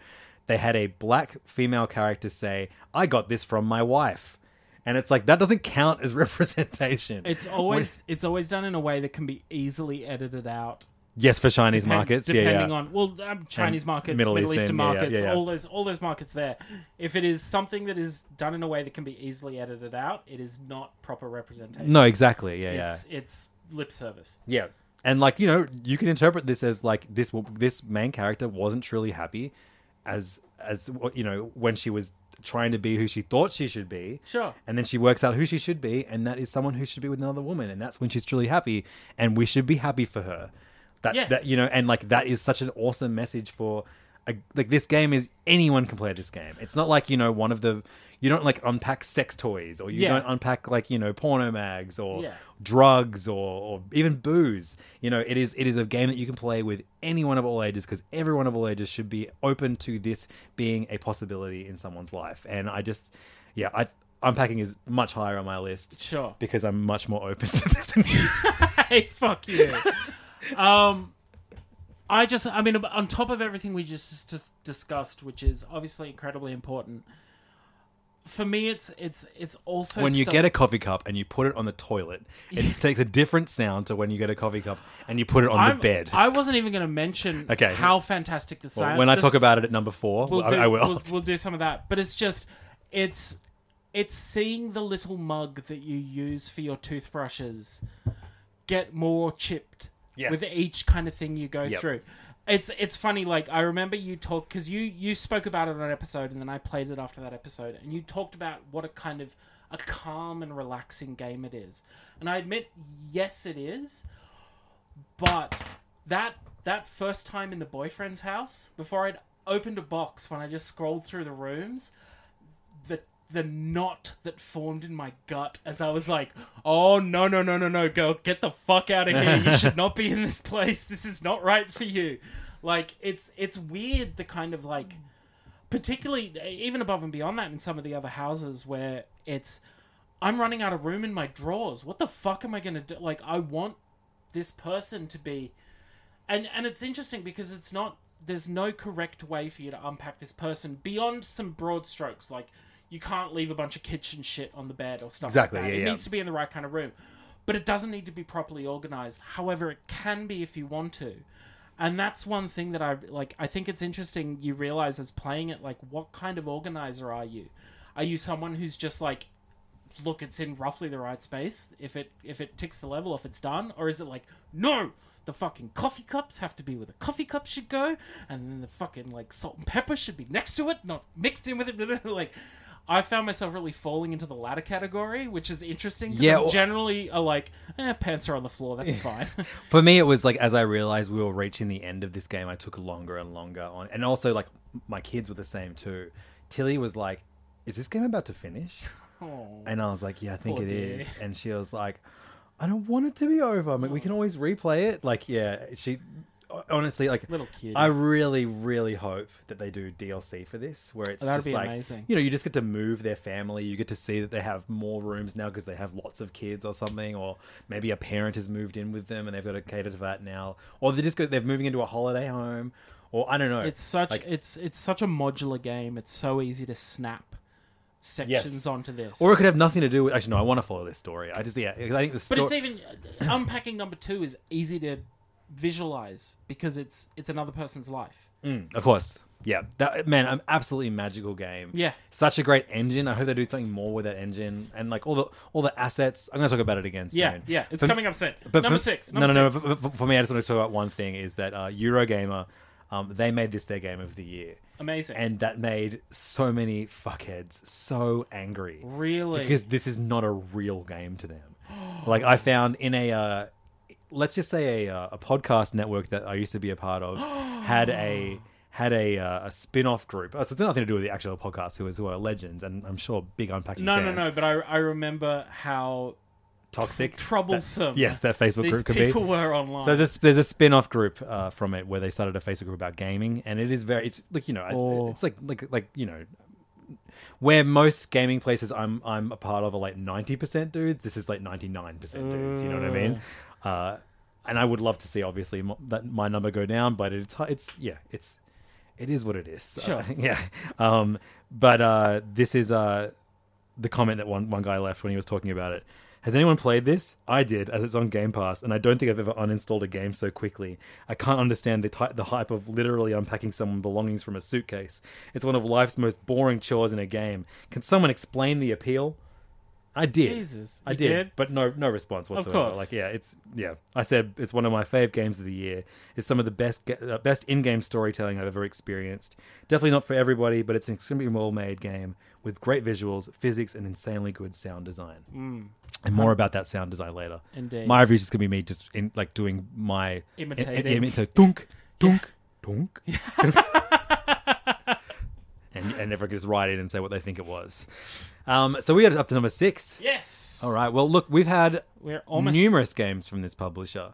they had a black female character say, "I got this from my wife." And it's like that doesn't count as representation. It's always it's always done in a way that can be easily edited out. Yes for Chinese Depend- markets, yeah, depending yeah. on well, um, Chinese And markets, Middle Middle, Eastern, Eastern yeah, yeah, markets, yeah, yeah. all those all those markets there. If it is something that is done in a way that can be easily edited out, it is not proper representation. No, exactly. Yeah, yeah. it's it's lip service. Yeah, and like you know, you can interpret this as like this this main character wasn't truly happy, as as you know when she was trying to be who she thought she should be. Sure. And then she works out who she should be, and that is someone who should be with another woman, and that's when she's truly happy, and we should be happy for her. That Yes. that you know, and like that is such an awesome message for. A, like this game is anyone can play this game. It's not like you know one of the you don't like unpack sex toys or you Yeah. don't unpack like you know porno mags or Yeah. drugs or, or even booze. You know, it is it is a game that you can play with anyone of all ages because everyone of all ages should be open to this being a possibility in someone's life. And I just, yeah, I unpacking is much higher on my list Sure. because I'm much more open to this. Than you. hey, fuck you. um, I just, I mean, on top of everything we just d- discussed, which is obviously incredibly important, for me, it's it's it's also when you stuff- get a coffee cup and you put it on the toilet, it takes a different sound to when you get a coffee cup and you put it on I'm- the bed. I wasn't even going to mention Okay. how fantastic the Well, sound. when I talk about it at number 4 we'll I, do, I will. We'll, we'll do some of that, but it's just it's it's seeing the little mug that you use for your toothbrushes get more chipped Yes. with each kind of thing you go Yep. through. It's it's funny. Like I remember you talk because you you spoke about it on an episode, and then I played it after that episode, and you talked about what a kind of a calm and relaxing game it is. And I admit, yes, it is. But that that first time in the boyfriend's house, before I'd opened a box, when I just scrolled through the rooms, the the knot that formed in my gut as I was like, "Oh no no no no no, girl, get the fuck out of here! You should not be in this place. This is not right for you." Like it's it's weird the kind of like, particularly eh, even above and beyond that in some of the other houses where it's, I'm running out of room in my drawers. What the fuck am I gonna do? Like I want this person to be and and it's interesting because it's not there's no correct way for you to unpack this person beyond some broad strokes like you can't leave a bunch of kitchen shit on the bed or stuff Exactly, like that. yeah, it yeah. needs to be in the right kind of room. But it doesn't need to be properly organized. However it can be if you want to. And that's one thing that i like i think it's interesting you realize as playing it like what kind of organizer are you? Are you someone who's just like look it's in roughly the right space if it if it ticks the level if it's done? Or is it like no the fucking coffee cups have to be where the coffee cups should go and then the fucking like salt and pepper should be next to it not mixed in with it like I found myself really falling into the latter category, which is interesting. Yeah, I'm generally a like, eh, pants are on the floor. That's fine. For me, it was like as I realized we were reaching the end of this game, I took longer and longer on, and also like my kids were the same too. Tilly was like, "Is this game about to finish?" oh, And I was like, "Yeah, I think it dear. is." And she was like, "I don't want it to be over. I mean, we can always replay it." Like, yeah, she honestly like Little cutie. I really, really hope that they do DLC for this, where it's that'd just be like amazing. you know, you just get to move their family. You get to see that they have more rooms now because they have lots of kids or something, or maybe a parent has moved in with them and they've got to cater to that now, or they just go, they're moving into a holiday home, or I don't know. it's such like- it's it's such a modular game. It's so easy to snap sections onto this. or it could have nothing to do with. Actually, no, I want to follow this story. I just yeah, I think the But it's even uh, unpacking number two is easy to visualize because it's it's another person's life. Of course. Yeah. That man, an absolutely magical game. Yeah. Such a great engine. I hope they do something more with that engine and like all the all the assets. I'm gonna talk about it again soon. Yeah, yeah, it's For- coming up soon. But Number for, six, No, number no, no. six. For, for- for me, I just want to talk about one thing: is that uh, Eurogamer, um, they made this their game of the year, Amazing. and that made so many fuckheads so angry. Really? Because this is not a real game to them. like I found in a, uh, let's just say a, uh, a podcast network that I used to be a part of had a had a uh, a spin off group. Oh, so it's nothing to do with the actual podcast, who is who are legends, and I'm sure big unpacking. no, no, fans. no. But I I remember how toxic, troublesome. That- yes, that Facebook group could be. people were online. So there's a, there's a spin-off group uh, from it where they started a Facebook group about gaming, and it is very it's like you know Oh. it's like like like you know where most gaming places I'm I'm a part of are like ninety percent dudes. This is like ninety nine percent dudes. You know what I mean? Uh, and I would love to see obviously mo- that my number go down, but it's it's yeah it's it is what it is. Sure. Uh, yeah. Um, but uh, this is uh, the comment that one, one guy left when he was talking about it. Has anyone played this? I did, as it's on Game Pass, and I don't think I've ever uninstalled a game so quickly. I can't understand the ty- the hype of literally unpacking someone's belongings from a suitcase. It's one of life's most boring chores in a game. Can someone explain the appeal? I did. Jesus, I did, did? but no, no response whatsoever. course. Like, yeah, it's yeah. I said it's one of my fave games of the year. It's some of the best, uh, best in-game storytelling I've ever experienced. Definitely not for everybody, but it's an extremely well-made game with great visuals, physics, and insanely good sound design. And more about that sound design later. Indeed. My review is gonna be me just in like doing my Imitating. i- i- imita- dunk, dunk, dunk, dunk. And and everyone can just write in and say what they think it was. Um, so we got up to number six. yes. All right. Well, look, we've had We're almost numerous games from this publisher.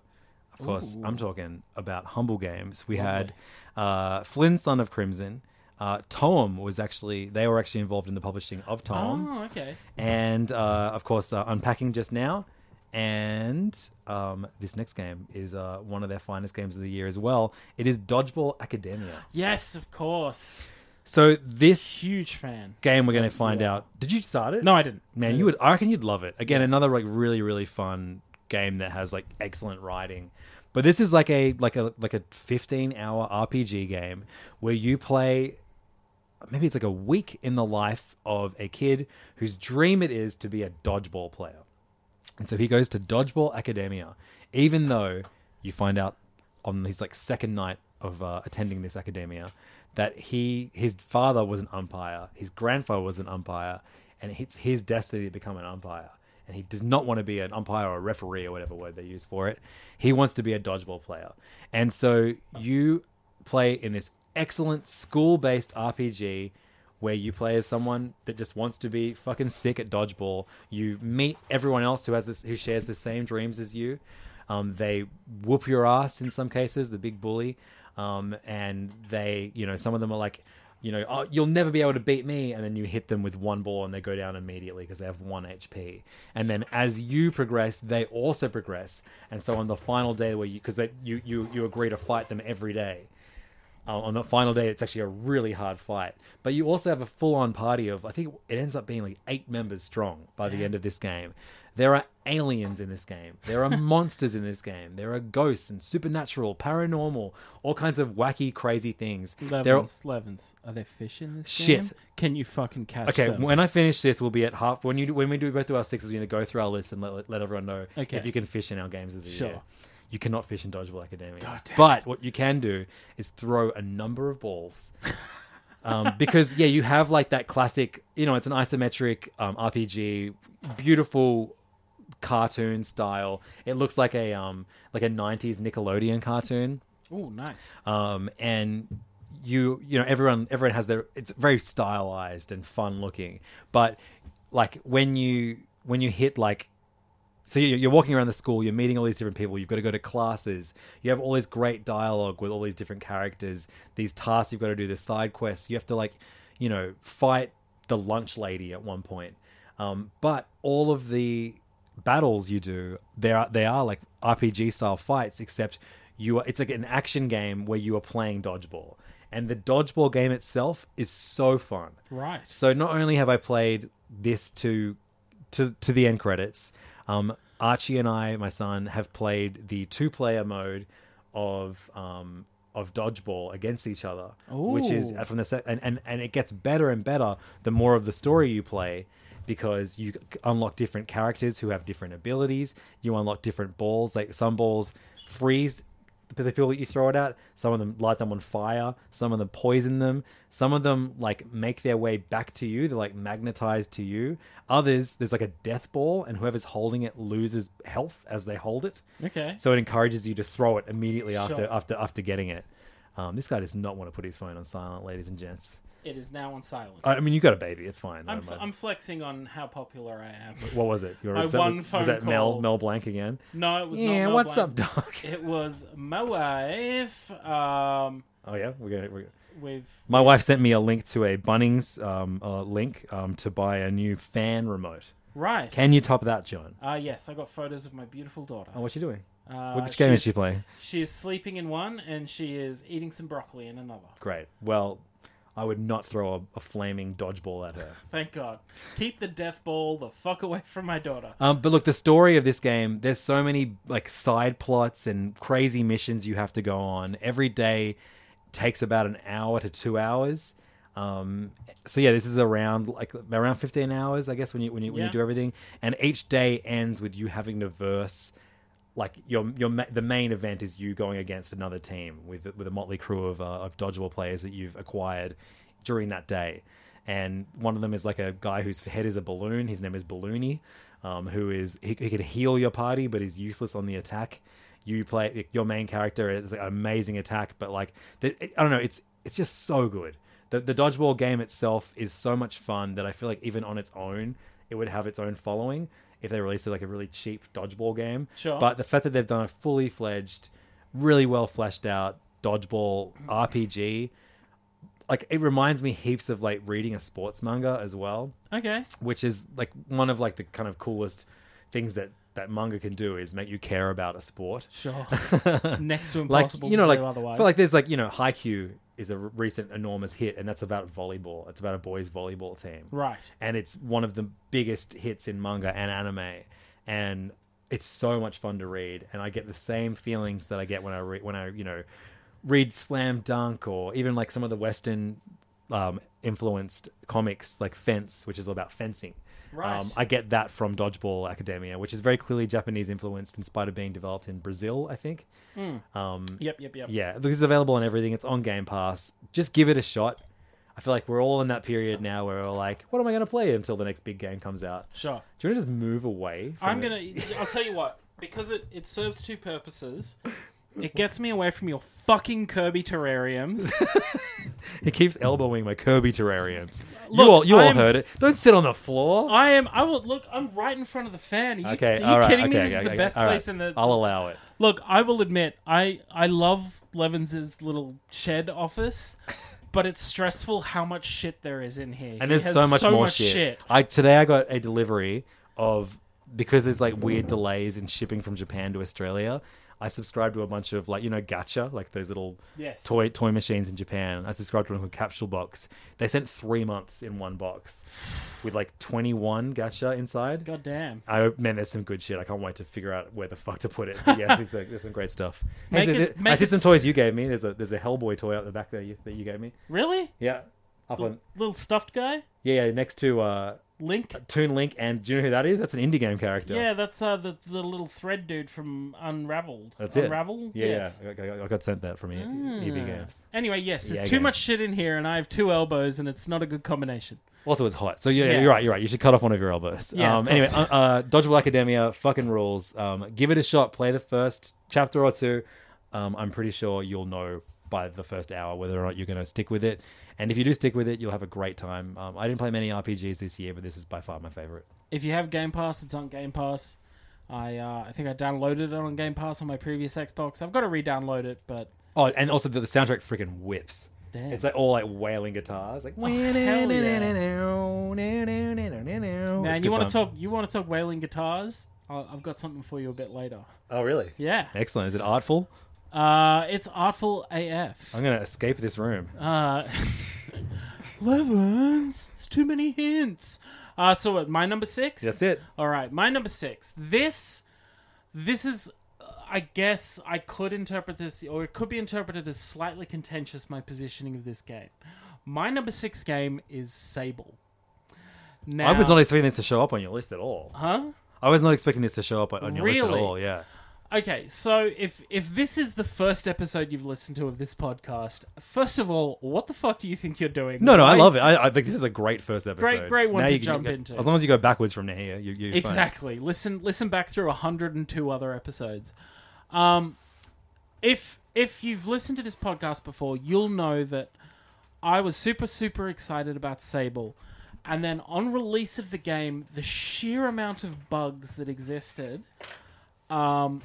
Of course, I'm talking about Humble Games. We had uh, Flynn, Son of Crimson. Uh, Toem was actually they were actually involved in the publishing of Toem, Oh, okay. and uh, of course, uh, unpacking just now. And um, this next game is uh, one of their finest games of the year as well. It is Dodgeball Academia. Yes, of course. So this Huge fan. game we're going to find out. Did you start it? No, I didn't. Man, you would. I reckon you'd love it. Again, another like really really fun game that has like excellent writing. But this is like a like a like a 15 hour RPG game where you play. Maybe it's like a week in the life of a kid whose dream it is to be a dodgeball player. And so he goes to Dodgeball Academia, even though you find out on his like second night of uh, attending this academia that he his father was an umpire, his grandfather was an umpire, and it's his destiny to become an umpire. And he does not want to be an umpire or a referee or whatever word they use for it. He wants to be a dodgeball player. And so you play in this excellent school-based RPG where you play as someone that just wants to be fucking sick at dodgeball. You meet everyone else who has this, who shares the same dreams as you. Um, they whoop your ass in some cases, the big bully, um, and they, you know, some of them are like, you know, oh, you'll never be able to beat me, and then you hit them with one ball and they go down immediately because they have one HP. And then as you progress, they also progress, and so on the final day where you, because you you you agree to fight them every day. Uh, on the final day it's actually a really hard fight. But you also have a full-on party of i think it ends up being like eight members strong by the end of this game. There are aliens in this game there are monsters in this game there are ghosts and supernatural paranormal all kinds of wacky crazy things there are, Levins, Levins. Are there fish in this Shit. game? Can you fucking catch them? okay them? when i finish this we'll be at half when you when we do both do our sixes we're going to go through our list and let, let everyone know Okay. if you can fish in our games of the Sure. year you cannot fish in dodgeball academia God damn but what you can do is throw a number of balls um, because yeah, you have like that classic. You know, it's an isometric um, RPG, beautiful cartoon style. It looks like a um like a '90s Nickelodeon cartoon. Oh, nice. Um, and you you know everyone everyone has their it's very stylized and fun looking, but like when you when you hit like so you- you're walking around the school, you're meeting all these different people. You've got to go to classes. You have all this great dialogue with all these different characters. These tasks you've got to do. The side quests. You have to like, you know, fight the lunch lady at one point. Um, but all of the battles you do, they are they are like RPG style fights, except you are. It's like an action game where you are playing dodgeball, and the dodgeball game itself is so fun. Right. So not only have I played this to to to the end credits, um, Archie and I, my son, have played the two player mode of um, of dodgeball against each other, which is from the set, and, and and it gets better and better the more of the story you play. Because you unlock different characters who have different abilities, you unlock different balls. Like some balls freeze the people that you throw it at. Some of them light them on fire. Some of them poison them. Some of them like make their way back to you. They're like magnetized to you. Others, there's like a death ball, and whoever's holding it loses health as they hold it. Okay. So it encourages you to throw it immediately after Sure. after after getting it. Um, this guy does not want to put his phone on silent, ladies and gents. It is now on silent. I I mean, you got a baby. It's fine. I I'm, don't f- mind. I'm flexing on how popular I am. what was it? Your, My was that, one was, phone was that Mel call. Mel Blanc again? No, it was not. Yeah, Mel what's Blanc. up, Doc? It was my wife. Um, Oh yeah, we're gonna. We're, with My wife sent me a link to a Bunnings um, uh, link um, to buy a new fan remote. right. Can you top that, John? Uh, yes, I got photos of my beautiful daughter. Oh, what's she doing? Uh, Which game is she's- she playing? She is sleeping in one, and she is eating some broccoli in another. Great. Well, I would not throw a, a flaming dodgeball at her. Thank God. Keep the death ball the fuck away from my daughter. Um, but look, the story of this game, there's so many like side plots and crazy missions you have to go on. Every day takes about an hour to two hours. Um, so yeah, this is around like around 15 hours, I guess, when you when you when Yeah. you do everything. And each day ends with you having to verse like your your ma- the main event is you going against another team with with a motley crew of uh, of dodgeball players that you've acquired during that day. And one of them is like a guy whose head is a balloon. His name is Balloony, um, who is he, he can heal your party, but is useless on the attack. You play your main character is an amazing attack, but like the, I don't know, it's it's just so good. The the dodgeball game itself is so much fun that I feel like even on its own, it would have its own following if they released it like a really cheap dodgeball game. Sure. But the fact that they've done a fully fledged, really well fleshed out dodgeball RPG, like it reminds me heaps of like reading a sports manga as well, Okay. which is like one of like the kind of coolest things that that manga can do is make you care about a sport. Sure. Next to Like impossible you know, to like do I otherwise. feel like there's like you know, Haikyuu is a recent enormous hit, and that's about volleyball. It's about a boys volleyball team, right. and it's one of the biggest hits in manga and anime and it's so much fun to read and i get the same feelings that i get when i read when i you know read slam dunk or even like some of the western um, influenced comics like fence which is all about fencing Right. um, i get that from dodgeball academia which is very clearly japanese influenced in spite of being developed in brazil i think um, Yep. Yep. Yep. yeah, this is available on everything. It's on Game Pass. Just give it a shot. I feel like we're all in that period now where we're like, what am I going to play until the next big game comes out? Sure. Do you want to just move away? From I'm gonna. I'll tell you what. Because it it serves two purposes. It gets me away from your fucking Kirby terrariums. He keeps elbowing my Kirby terrariums. you all, you all I'm- heard it. Don't sit on the floor. I am. I will look. I'm right in front of the fan. Are you, okay, are you all right. kidding okay, me? This okay, is the okay, best all right. place in the. I'll allow it. Look, I will admit, I I love Levins's little shed office, but it's stressful how much shit there is in here. And He there's has so much more shit. shit. I today I got a delivery of because there's like weird delays in shipping from Japan to Australia. I subscribed to a bunch of like you know gacha, like those little Yes. toy toy machines in Japan. I subscribed to one called Capsule Box. They sent three months in one box with like 21 gacha inside. God damn. I man, there's some good shit. I can't wait to figure out where the fuck to put it. But yeah, there's, like, there's some great stuff. Hey, it- the- the- I see some toys you gave me. There's a there's a Hellboy toy out the back there you, that you gave me. Really? Yeah, up on Little stuffed guy? yeah, yeah next to uh, Link? Toon Link, and do you know who that is? That's an indie game character. Yeah, that's uh, the the little thread dude from Unraveled. that's it. Unravel? Yeah, Yes. yeah. I, got- I got sent that from E- EB Games. Anyway, yes, there's Yeah, too games. much shit in here, and I have two elbows, and it's not a good combination. Also, it's hot. So yeah, Yeah. you're right. You're right. You should cut off one of your elbows. Yeah, um, of anyway, course. uh, uh, Dodgeball Academia fucking rules. Um, give it a shot. Play the first chapter or two. Um, I'm pretty sure you'll know by the first hour whether or not you're going to stick with it. And if you do stick with it, you'll have a great time. Um, I didn't play many RPGs this year, but this is by far my favorite. If you have Game Pass, it's on Game Pass. I uh, I think I downloaded it on Game Pass on my previous Xbox. I've got to re-download it, but Oh, and also the, the soundtrack freaking whips. Damn. It's like all like wailing guitars, like. Oh, hell Man, you want to talk? You want to talk wailing guitars? I've got something for you a bit later. Oh, really? Yeah, Excellent. Is it artful? Uh, it's artful AF. I'm gonna escape this room. Uh, Levins, it's too many hints. Uh, so what, my number six. That's it. All right, my number six. This, this is I guess I could interpret this, or it could be interpreted as slightly contentious. My positioning of this game. My number six game is Sable. Now, I was not expecting this to show up on your list at all. Huh? I was not expecting this to show up on your list at all. Yeah. Okay, so if if this is the first episode you've listened to of this podcast, first of all, what the fuck do you think you're doing? No, no, I love it. I, I think this is a great first episode. great great one Now to you can- jump into. As long as you go backwards from here, you, you're fine. Exactly. Listen listen back through 102 other episodes. Um if if you've listened to this podcast before, you'll know that I was super super excited about Sable. And then on release of the game, the sheer amount of bugs that existed um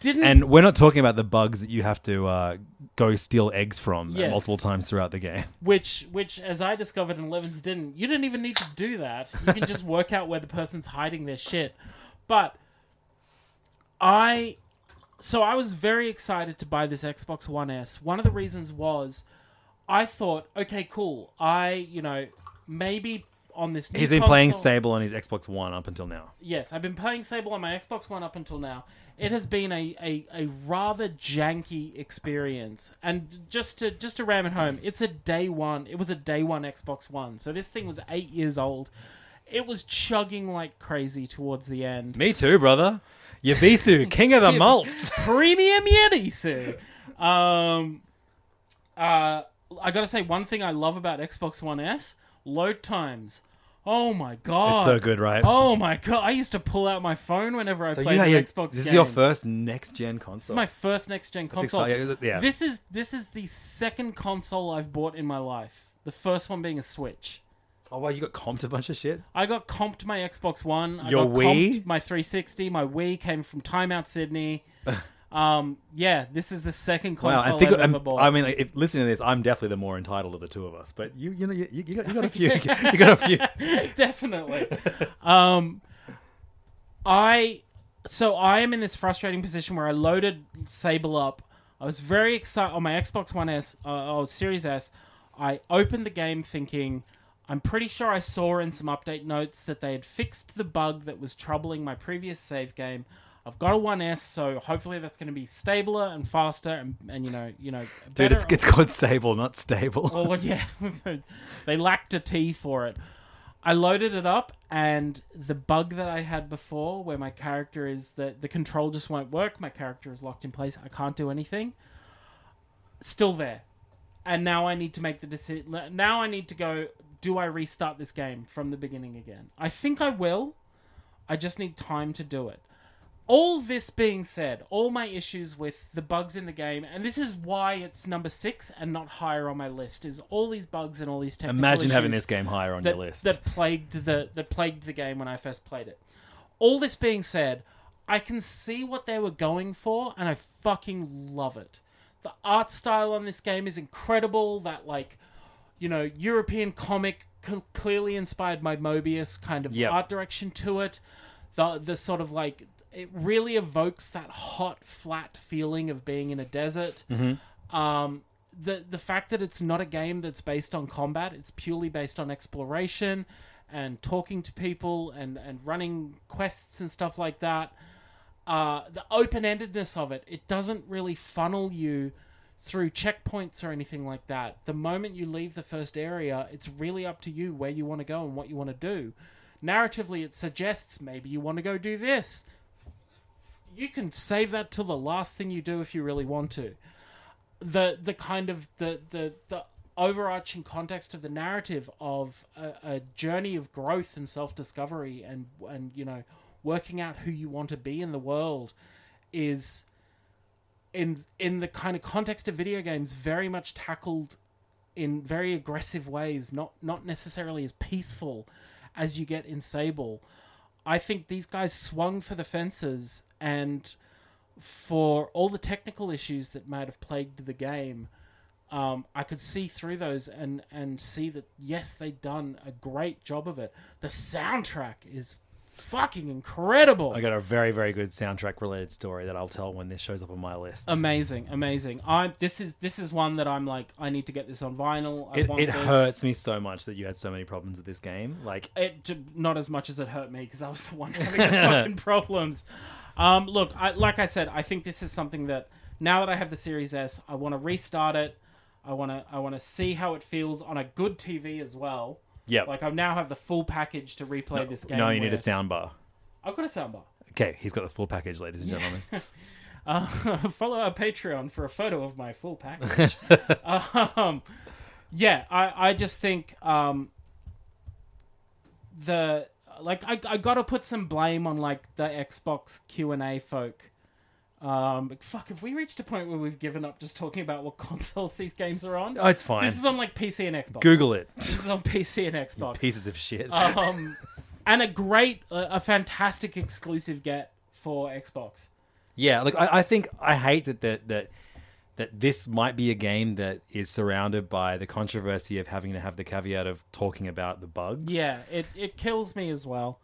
didn't And we're not talking about the bugs that you have to uh, go steal eggs from Yes. multiple times throughout the game. which which as I discovered in Levins didn't. You didn't even need to do that. You can just work out where the person's hiding their shit. But I so I was very excited to buy this Xbox One S. One of the reasons was I thought, okay, cool. I, you know, maybe on this new He's been playing console- Sable on his Xbox One up until now. Yes, I've been playing Sable on my Xbox One up until now. It has been a, a, a rather janky experience, and just to just to ram it home, it's a day one. It was a day one Xbox One, so this thing was eight years old. It was chugging like crazy towards the end. Me too, brother. Yebisu, king of the malts. Premium Yebisu. Um, uh, I gotta say one thing I love about Xbox One S: load times. Oh my god, It's so good, right? Oh my god! I used to pull out my phone whenever I So played yeah, an yeah, Xbox. this is game. your first next gen console. This is my first next gen console. exciting, yeah. This is this is the second console I've bought in my life. The first one being a Switch. oh wow, you got comped a bunch of shit. I got comped my Xbox One. I Your got Wii? comped my 360. My Wii came from Timeout Sydney. um, yeah, this is the second Wow, console I think I've ever bought. I mean, if listening to this, I'm definitely the more entitled of the two of us. But you, you know, you, you, got, you got a few. you got a few. definitely. um, I so I am in this frustrating position where I loaded Sable up. I was very excited on my Xbox One S, uh, oh Series S. I opened the game thinking, I'm pretty sure I saw in some update notes that they had fixed the bug that was troubling my previous save game. I've got a 1S, so hopefully that's going to be stabler and faster, and, and you know, you know, Dude, it's, it's called Sable, not Stable. well, yeah, they lacked a T for it. I loaded it up, and the bug that I had before, where my character is that the control just won't work, my character is locked in place, I can't do anything, still there. And now I need to make the decision. Now I need to go. Do I restart this game from the beginning again? I think I will. I just need time to do it. All this being said, all my issues with the bugs in the game, and this is why it's number six and not higher on my list, is all these bugs and all these technical Imagine having this game higher on that, your list. that plagued the that plagued the game when I first played it. All this being said, I can see what they were going for, and I fucking love it. The art style on this game is incredible. That like, you know, European comic c- clearly inspired by Moebius kind of Yep. art direction to it. The the sort of like it really evokes that hot, flat feeling of being in a desert. Um, the the fact that it's not a game that's based on combat, it's purely based on exploration and talking to people and, and running quests and stuff like that. Uh, the open endedness of it, it doesn't really funnel you through checkpoints or anything like that. The moment you leave the first area, it's really up to you where you want to go and what you want to do. Narratively, it suggests maybe you want to go do this. You can save that till the last thing you do if you really want to. The the kind of the the the overarching context of the narrative of a, a journey of growth and self discovery and and you know working out who you want to be in the world is in in the kind of context of video games very much tackled in very aggressive ways not not necessarily as peaceful as you get in Sable. I think these guys swung for the fences and for all the technical issues that might have plagued the game, um, I could see through those and and see that yes, they've done a great job of it. The soundtrack is fucking incredible. I got a very, very good soundtrack related story that I'll tell when this shows up on my list. amazing, amazing. I'm this is this is one that I'm like I need to get this on vinyl. I it want it this. hurts me so much that you had so many problems with this game. Like, It not as much as it hurt me because I was the one having the fucking problems. Um, look, I, like I said, I think this is something that now that I have the Series S, I want to restart it. I want to I want to see how it feels on a good TV as well. Yep. Like I now have the full package to replay this game. no, you need a soundbar. I've got a soundbar. Okay, he's got the full package, ladies and gentlemen. Uh, follow our Patreon for a photo of my full package. um, yeah, I, I just think um, the like I, I got to put some blame on like the Xbox Q and A folk. Um, fuck, have we reached a point where we've given up just talking about what consoles these games are on? oh, it's fine. This is on like PC and Xbox. Google it. This is on PC and Xbox. Pieces of shit. Um, and a great, a, a fantastic exclusive get for Xbox. Yeah, like I, I think I hate that that that that this might be a game that is surrounded by the controversy of having to have the caveat of talking about the bugs. Yeah, it, it kills me as well.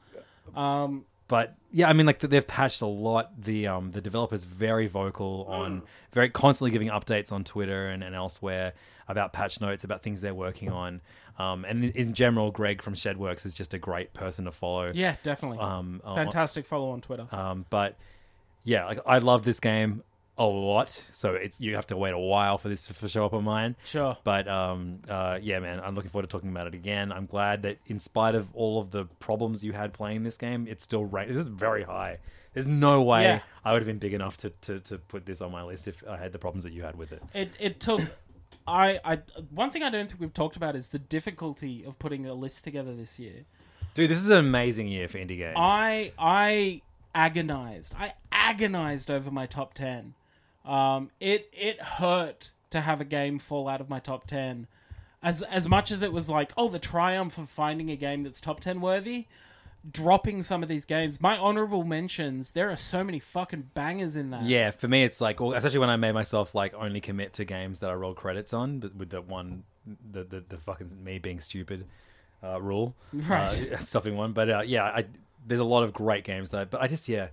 Um, but yeah, I mean, like they've patched a lot. The um the developers very vocal on very constantly giving updates on Twitter and, and elsewhere about patch notes about things they're working on. Um, and in, general, Greg from Shedworks is just a great person to follow. yeah, definitely. Um, Fantastic follow on Twitter. Um, but yeah, like I love this game a lot. So it's you have to wait a while for this to show up on mine. Sure. But um, uh, yeah, man, I'm looking forward to talking about it again. I'm glad that in spite of all of the problems you had playing this game, it's still ranked. This is very high. There's no way Yeah. I would have been big enough to, to, to put this on my list if I had the problems that you had with it. It it took. I, I one thing I don't think we've talked about is the difficulty of putting a list together this year. Dude, this is an amazing year for indie games. I I agonized. I agonized over my top ten. Um, it it hurt to have a game fall out of my top ten. As as much as it was like, oh, the triumph of finding a game that's top ten worthy. Dropping some of these games, my honorable mentions. There are so many fucking bangers in that. Yeah, for me, it's like, especially when I made myself like only commit to games that I roll credits on, but with the one, the the, the fucking me being stupid uh, rule, Right. Uh, stopping one. But uh, yeah, I there's a lot of great games though. But I just yeah,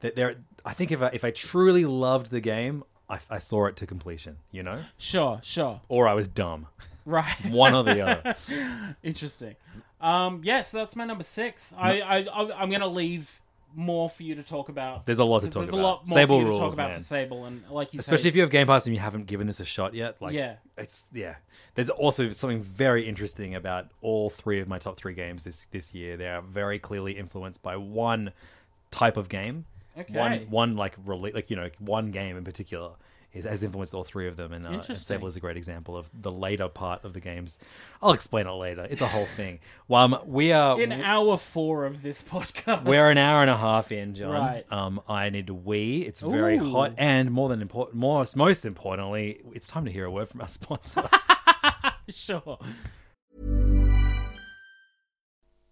that there. I think if I if I truly loved the game, I, I saw it to completion, you know, Sure, sure. or I was dumb, Right. one or the other. Interesting. Um, yeah, so that's my number six. I, I, I, I'm going to leave more for you to talk about. There's a lot to talk about. There's a lot more Sable for you to rules, talk about man. for Sable, and like you Especially if you have Game Pass and you haven't given this a shot yet. Like, Yeah. it's yeah. There's also something very interesting about all three of my top three games this this year. They are very clearly influenced by one type of game. Okay. One one like rele- like you know one game in particular is, has influenced all three of them, and, uh, and Interesting. Sable is a great example of the later part of the games. I'll explain it later. It's a whole thing. Well, um, we are in hour four of this podcast. we're an hour and a half in, John. Right. Um, I need to wee. It's very Ooh. hot, and more than important, more most importantly, it's time to hear a word from our sponsor. sure.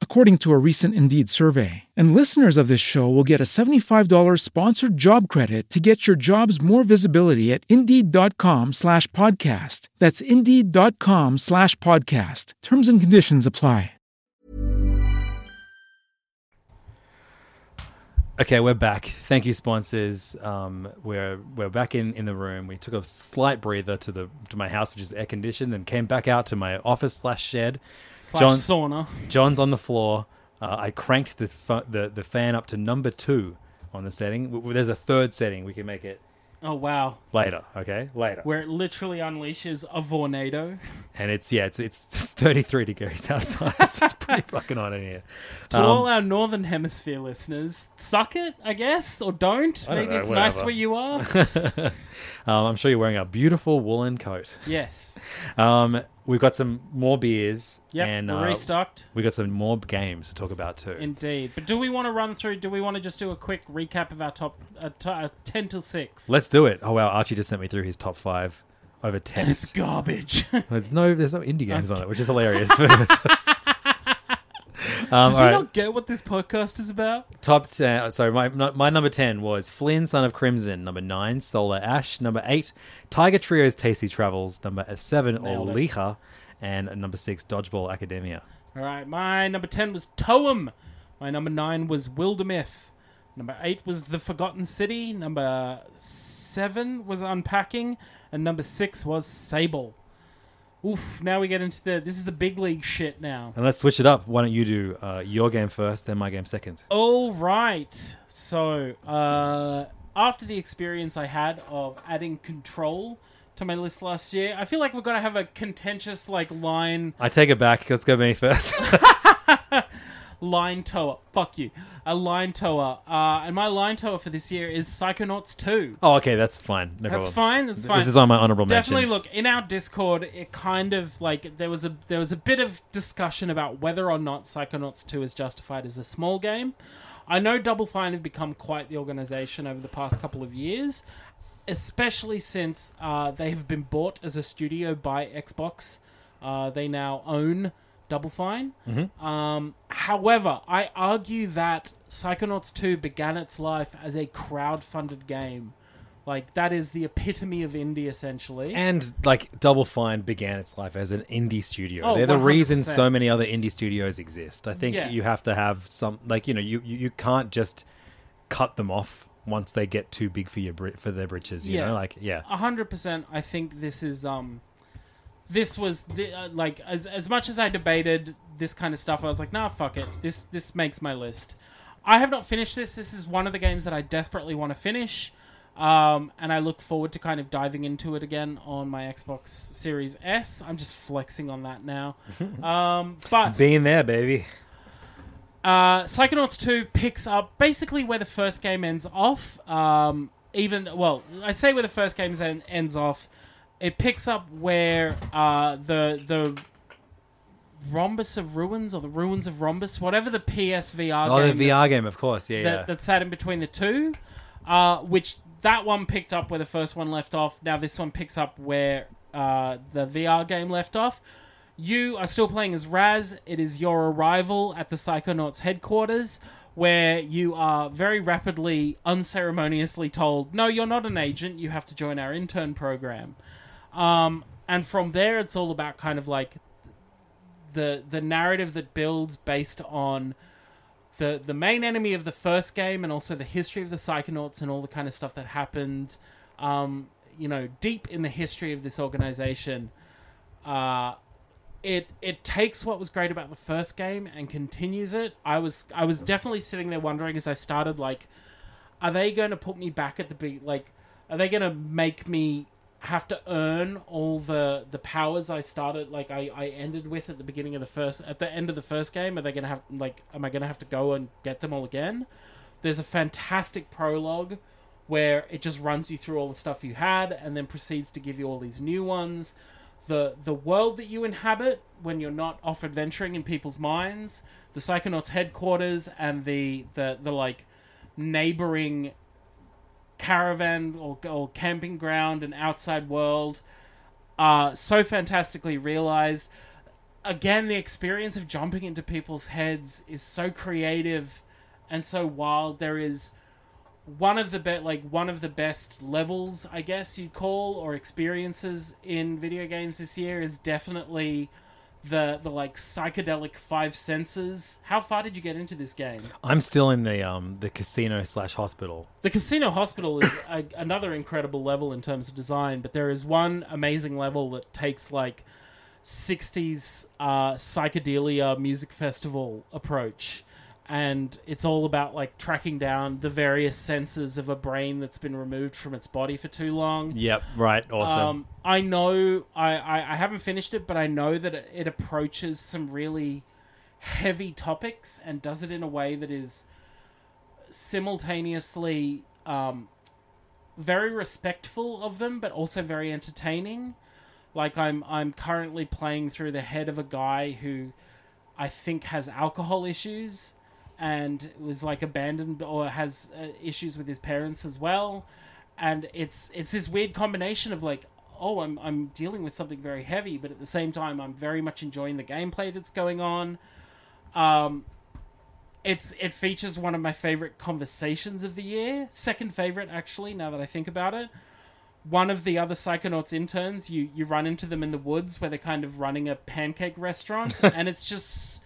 according to a recent Indeed survey. And listeners of this show will get a $75 sponsored job credit to get your jobs more visibility at Indeed.com slash podcast. That's Indeed.com slash podcast. Terms and conditions apply. Okay, we're back. Thank you, sponsors. Um, we're we're back in, in the room. We took a slight breather to the to my house, which is air conditioned, and came back out to my office slash shed. Slash John- sauna. John's on the floor. Uh, I cranked the, fu- the the fan up to number two on the setting. W- w- There's a third setting. We can make it Oh wow. later. Okay, later. Where it literally unleashes a vornado. and it's yeah, it's it's, it's 33 degrees outside. it's, it's pretty fucking hot in here. To Um, all our northern hemisphere listeners, suck it, I guess, or don't. I don't Maybe know, it's nice whatever. where you are. um, I'm sure you're wearing a beautiful woolen coat. yes. Um, we've got some more beers. Yep. and uh, restocked. we got some more games to talk about too. Indeed. But do we want to run through? Do we want to just do a quick recap of our top uh, t- uh, ten till six? Let's do it. Oh wow, Archie just sent me through his top five over And it's garbage. There's no there's no indie games on it, which is hilarious. um, Does he right. not get what this podcast is about? Top ten. Sorry, my my number ten was Flynn, Son of Crimson. Number nine, Solar Ash. Number eight, Tiger Trio's Tasty Travels. Number seven, Nailed. Olija, and number six, Dodgeball Academia. All right. My number ten was Toem. My number nine was Wildermyth. Number eight was The Forgotten City. Number seven was Unpacking, and number six was Sable. Oof. Now we get into the. This is the big league shit now. And let's switch it up. Why don't you do uh, your game first, then my game second? All right. So, uh, after the experience I had of adding control to my list last year, I feel like we're gonna have a contentious like line I take it back. Let's go me first. line tower. Fuck you, a line tower. Uh, and my line tower for this year is Psychonauts Two. oh, okay, that's fine. No That's problem. fine. That's fine. This is on my honorable Definitely mentions. look in our Discord. It kind of like there was a there was a bit of discussion about whether or not Psychonauts Two is justified as a small game. I know Double Fine have become quite the organization over the past couple of years, especially since uh, they have been bought as a studio by Xbox. Uh, they now own Double Fine. Um, however, I argue that Psychonauts 2 began its life as a crowd-funded game. Like that is the epitome of indie, essentially. And like Double Fine began its life as an indie studio. Oh, They're the reason 100%. so many other indie studios exist. I think Yeah. you have to have some like you know you you, can't just cut them off once they get too big for your for their britches. You Yeah. know, like yeah. A hundred percent. I think this is um, this was the, uh, like as as much as I debated this kind of stuff, I was like, nah, fuck it. This this makes my list. I have not finished this. This is one of the games that I desperately want to finish. Um, and I look forward to kind of diving into it again on my Xbox Series S. I'm just flexing on that now. um, but Being there, baby. uh, Psychonauts 2 picks up basically where the first game ends off. Um, even, well, I say where the first game ends off. It picks up where uh, the the Rhombus of Ruins or the Ruins of Rhombus, whatever the PSVR Oh, the game VR game, of course. Yeah, that, yeah. that sat in between the two, uh, which that one picked up where the first one left off. Now this one picks up where uh, the VR game left off. You are still playing as Raz. It is your arrival at the Psychonauts headquarters, where you are very rapidly, unceremoniously told, "No, you're not an agent. You have to join our intern program." Um, and from there, it's all about kind of like the the narrative that builds based on the the main enemy of the first game and also the history of the Psychonauts and all the kind of stuff that happened, um, you know, deep in the history of this organization. Uh, it it takes what was great about the first game and continues it. I was I was definitely sitting there wondering as I started like, are they going to put me back at the be like, are they going to make me have to earn all the the powers I started like I, I ended with at the beginning of the first at the end of the first game. Are they gonna have like am I gonna have to go and get them all again? There's a fantastic prologue where it just runs you through all the stuff you had and then proceeds to give you all these new ones. The the world that you inhabit when you're not off adventuring in people's minds, the Psychonauts headquarters, and the the the like neighboring caravan or, or camping ground and outside world are so fantastically realized. Again, the experience of jumping into people's heads is so creative and so wild. There is one of the be- like one of the best levels, I guess you'd call, or experiences in video games this year is definitely the the like psychedelic five senses. How far did you get into this game? I'm still in the um the casino slash hospital. The Casino Hospital is a, another incredible level in terms of design, but there is one amazing level that takes like 60s uh, psychedelia music festival approach. And it's all about like tracking down the various senses of a brain that's been removed from its body for too long. Yep, right, awesome. Um, I know I, I, I haven't finished it, but I know that it, it approaches some really heavy topics and does it in a way that is simultaneously um, very respectful of them, but also very entertaining. Like I'm I'm currently playing through the head of a guy who I think has alcohol issues and was like abandoned or has uh, issues with his parents as well. And it's it's this weird combination of like oh I'm I'm dealing with something very heavy but at the same time I'm very much enjoying the gameplay that's going on. Um it's it features one of my favorite conversations of the year. Second favorite actually now that I think about it. One of the other psychonauts interns you you run into them in the woods where they're kind of running a pancake restaurant and it's just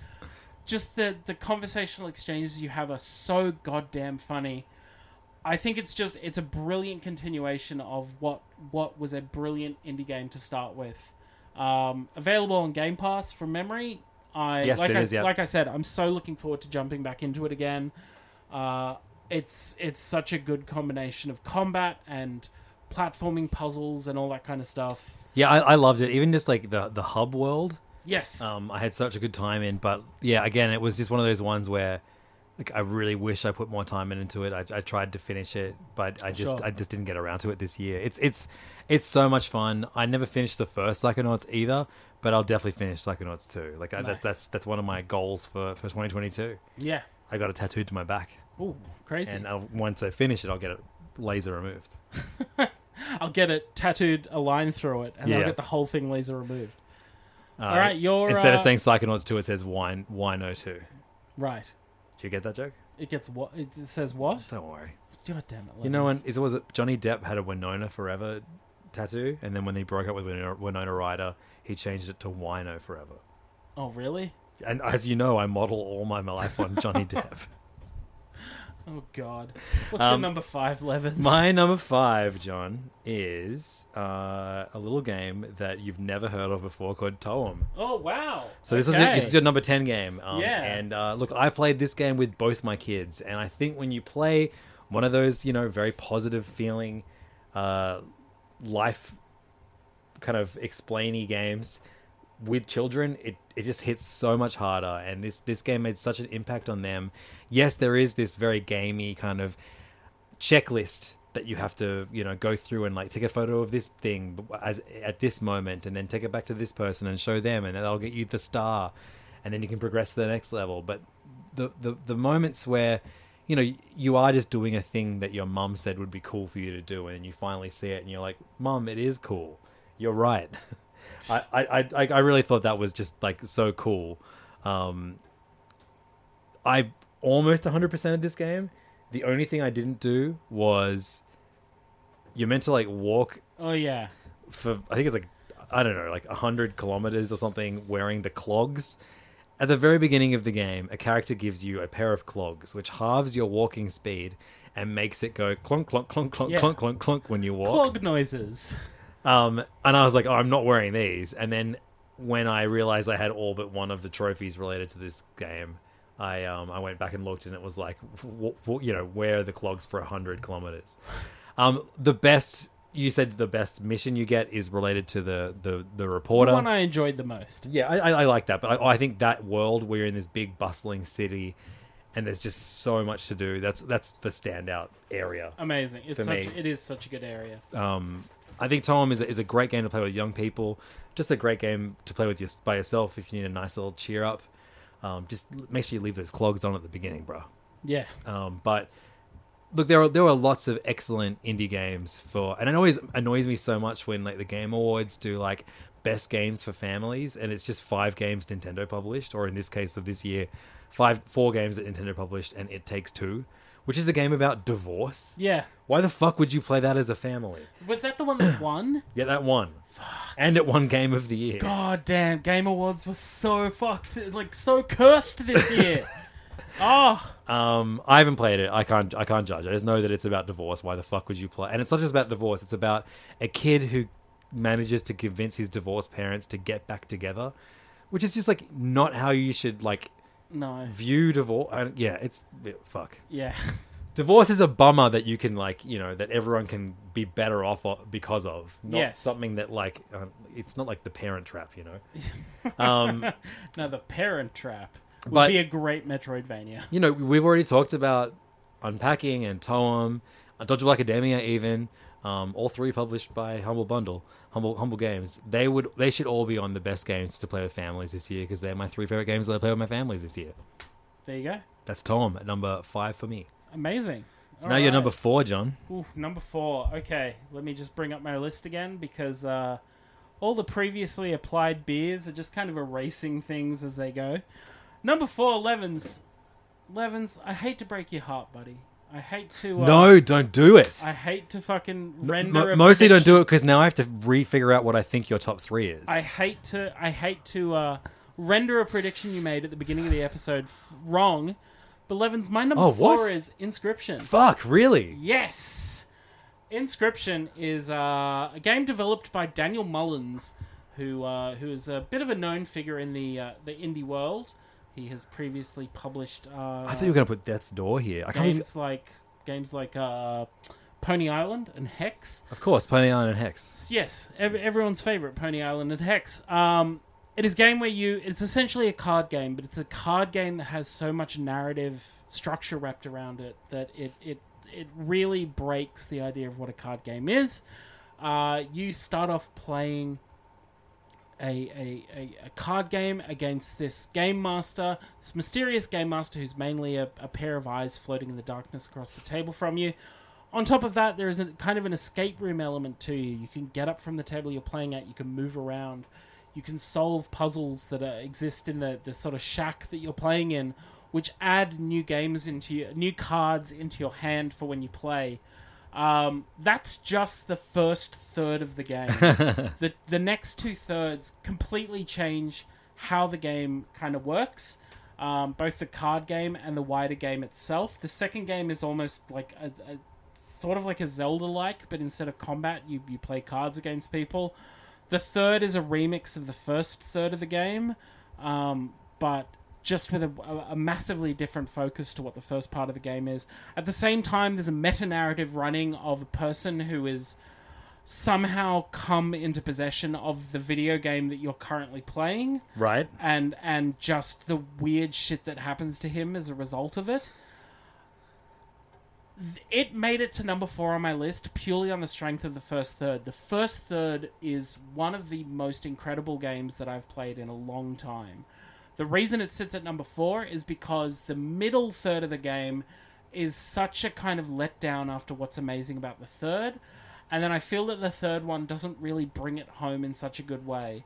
just the the conversational exchanges you have are so goddamn funny i think it's just it's a brilliant continuation of what what was a brilliant indie game to start with um, available on game pass from memory i Yes, like it I, is, yeah. like i said i'm so looking forward to jumping back into it again uh, it's it's such a good combination of combat and platforming puzzles and all that kind of stuff. yeah, I, I loved it. Even just like the the hub world. Yes, Um, I had such a good time in, but yeah, again, it was just one of those ones where, like, I really wish I put more time into it. I, I tried to finish it, but I just, Sure. I just didn't get around to it this year. It's, it's, it's so much fun. I never finished the first Psychonauts either, but I'll definitely finish Psychonauts too. Like, I, Nice. that, that's that's one of my goals for for 2022. yeah. I got it tattooed to my back, Oh, crazy. and uh, once I finish it, I'll get it laser removed. I'll get it tattooed a line through it, and I'll get the whole thing laser removed. Uh, All right, you're, instead of uh, saying Psychonauts 2, it says Wine Wino 2. Right. Do you get that joke? It gets what? It says what? Don't worry. God damn it! You know, when it was it Johnny Depp had a Winona Forever tattoo, and then when he broke up with Winona, Winona Ryder, he changed it to Wino Forever. Oh really? And as you know, I model all my life on Johnny Depp. Oh God. What's your Um, number five, Levins? My number five, John, is uh, a little game that you've never heard of before called Toem. Oh wow. So this is Okay. this is your number ten game. Um, Yeah. And uh, look, I played this game with both my kids, and I think when you play one of those, you know, very positive feeling, uh, life kind of explainy games with children, it, it just hits so much harder. And this this game made such an impact on them. Yes, there is this very gamey kind of checklist that you have to you know go through and like take a photo of this thing as at this moment and then take it back to this person and show them and that'll get you the star and then you can progress to the next level but the the, the moments where you know you are just doing a thing that your mum said would be cool for you to do and then you finally see it and you're like mum it is cool you're right I, I i i really thought that was just like so cool um I almost 100% of this game. The only thing I didn't do was you're meant to like walk Oh yeah. for I think it's like I don't know, like 100 kilometers or something wearing the clogs. At the very beginning of the game, a character gives you a pair of clogs which halves your walking speed and makes it go clunk clunk clunk clunk Yeah. clunk clunk clunk when you walk. Clog noises. Um, and I was like, oh, I'm not wearing these. And then when I realized I had all but one of the trophies related to this game, I um, I went back and looked, and it was like, w- w- you know, where are the clogs for hundred kilometers? Um, the best you said the best mission you get is related to the the the The reporter. one I enjoyed the most. Yeah, I, I, I like that, but I, I think that world where you're in this big bustling city, and there's just so much to do. That's that's the standout area. Amazing. It's such. me. It is such a good area. Um, I think Toem is a, is a great game to play with young people. just a great game to play with your, by yourself if you need a nice little cheer up. Um, just make sure you leave those clogs on at the beginning, bro. Yeah. Um, but look, there are there are lots of excellent indie games for, and it always annoys me so much when like the Game Awards do like best games for families, and it's just five games Nintendo published, or in this case of this year, five four games that Nintendo published, and it takes two, which is a game about divorce. Yeah. Why the fuck would you play that as a family? Was that the one that won? Yeah, that won, Fuck. and it won Game of the Year. God damn, Game Awards were so fucked, like so cursed this year. oh, Um, I haven't played it. I can't. I can't judge. I just know that it's about divorce. Why the fuck would you play? And it's not just about divorce. It's about a kid who manages to convince his divorced parents to get back together, which is just like not how you should like no. view divorce. I, yeah, it's yeah, fuck. Yeah. Divorce is a bummer that you can like you know that everyone can be better off o- because of. Not Yes. something that like um, it's not like the Parent Trap. You know. um, No, the Parent Trap would But- be a great Metroidvania. you know, we've already talked about Unpacking and Toem, uh, Dodgeball Academia, even um, all three published by Humble Bundle, Humble Humble Games. They would, they should all be on the best games to play with families this year because they're my three favorite games that I play with my families this year. There you go. That's Toem at number five for me. Amazing. So now you're number four, John. Ooh, number four. Okay, let me just bring up my list again because uh, all the previously applied beers are just kind of erasing things as they go. Number four, Levins. Levins, I hate to break your heart, buddy. I hate to. Uh, no, don't do it. I hate to fucking render. a mostly don't do it because now I have to re-figure out what I think your top three is. I hate to. I hate to uh, render a prediction you made at the beginning of the episode f- wrong. But Levin's my number Oh, four what? is Inscryption. Fuck, really? Yes. Inscryption is uh, a game developed by Daniel Mullins, who uh, who is a bit of a known figure in the uh, the indie world. He has previously published uh, I thought you were gonna put Death's Door here. I can't. Even, games like games like uh, Pony Island and Hex. of course, Pony Island and Hex. Yes, ev- everyone's favorite Pony Island and Hex. Um, it is a game where you. It's essentially a card game, but it's a card game that has so much narrative structure wrapped around it that it it it really breaks the idea of what a card game is. Uh, you start off playing a, a, a, card game against this game master, this mysterious game master who's mainly a, a pair of eyes floating in the darkness across the table from you. On top of that, there is a kind of an escape room element to you. You can get up from the table you're playing at, you can move around, you can solve puzzles that uh, exist in the, the sort of shack that you're playing in, which add new games into your, new cards into your hand for when you play. Um, that's just the first third of the game. the the next two thirds completely change how the game kind of works. Um, both the card game and the wider game itself. The second game is almost like a, a sort of like a Zelda like, but instead of combat, you you play cards against people. The third is a remix of the first third of the game, um, but just with a, a, massively different focus to what the first part of the game is. At the same time, there's a meta narrative running of a person who is somehow come into possession of the video game that you're currently playing Right. and and just the weird shit that happens to him as a result of it. It made it to number four on my list purely on the strength of the first third. The first third is one of the most incredible games that I've played in a long time. The reason it sits at number four is because the middle third of the game is such a kind of letdown after what's amazing about the third. And then I feel that the third one doesn't really bring it home in such a good way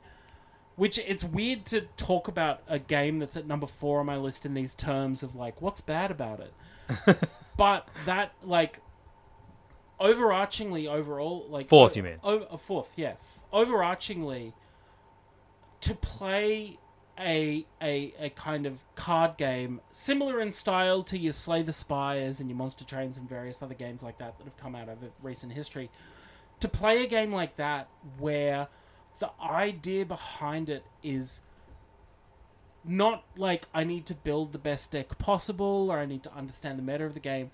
which it's weird to talk about a game that's at number four on my list in these terms of like what's bad about it but that like overarchingly overall like Fourth, you mean? o- a fourth yeah F- overarchingly to play a, a a kind of card game similar in style to your Slay the Spires and your Monster Trains and various other games like that that have come out of recent history. To play a game like that where the idea behind it is not like I need to build the best deck possible or I need to understand the meta of the game.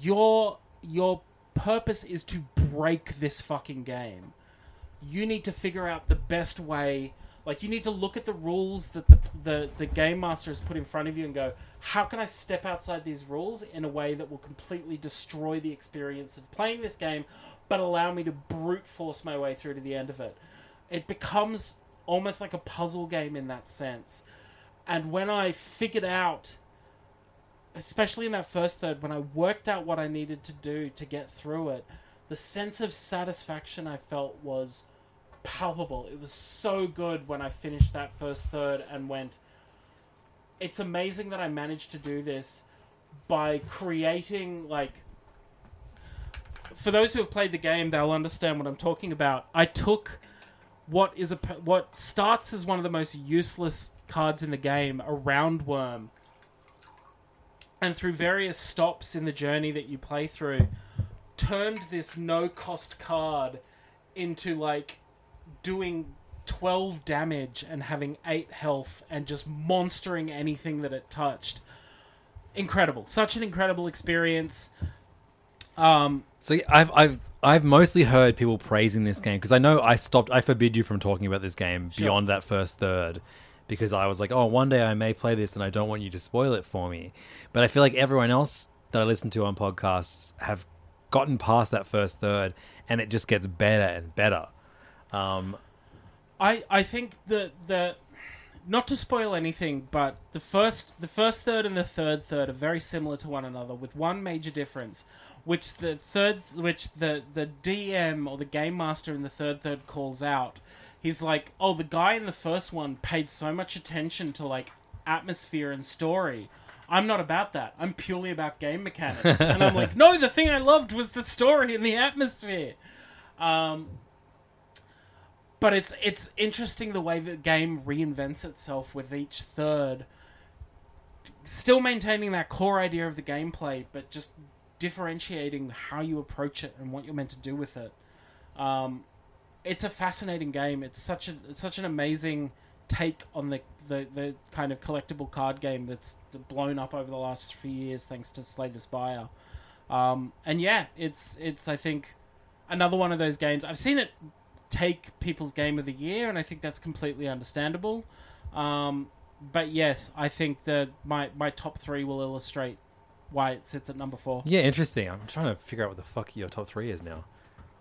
Your your purpose is to break this fucking game. You need to figure out the best way. Like you need to look at the rules that the the, the game master has put in front of you and go, how can I step outside these rules in a way that will completely destroy the experience of playing this game, but allow me to brute force my way through to the end of it? It becomes almost like a puzzle game in that sense. And when I figured out, especially in that first third, when I worked out what I needed to do to get through it, the sense of satisfaction I felt was palpable. It was so good when I finished that first third and went, it's amazing that I managed to do this by creating like for those who have played the game they'll understand what I'm talking about. I took what is a what starts as one of the most useless cards in the game, a roundworm. And through various stops in the journey that you play through, turned this no cost card into like doing 12 damage and having 8 health and just monstering anything that it touched. Incredible. Such an incredible experience. Um, So yeah, I've I've I've mostly heard people praising this game because I know I stopped. I forbid you from talking about this game Sure. beyond that first third because I was like, oh, one day I may play this and I don't want you to spoil it for me. But I feel like everyone else that I listen to on podcasts have gotten past that first third and it just gets better and better. Um, I I think that the not to spoil anything, but the first the first third and the third third are very similar to one another, with one major difference, which the third which the the DM or the game master in the third third calls out. He's like, oh, the guy in the first one paid so much attention to like atmosphere and story. I'm not about that. I'm purely about game mechanics. and I'm like, no, the thing I loved was the story and the atmosphere. Um, but it's it's interesting the way the game reinvents itself with each third. Still maintaining that core idea of the gameplay but just differentiating how you approach it and what you're meant to do with it. Um, it's a fascinating game. It's such a it's such an amazing take on the, the the kind of collectible card game that's blown up over the last few years thanks to Slay the Spire. Um, and yeah it's it's I think another one of those games. I've seen it take people's game of the year, and I think that's completely understandable. Um, but yes, I think that my my top three will illustrate why it sits at number four. yeah, interesting. I'm trying to figure out what the fuck your top three is now.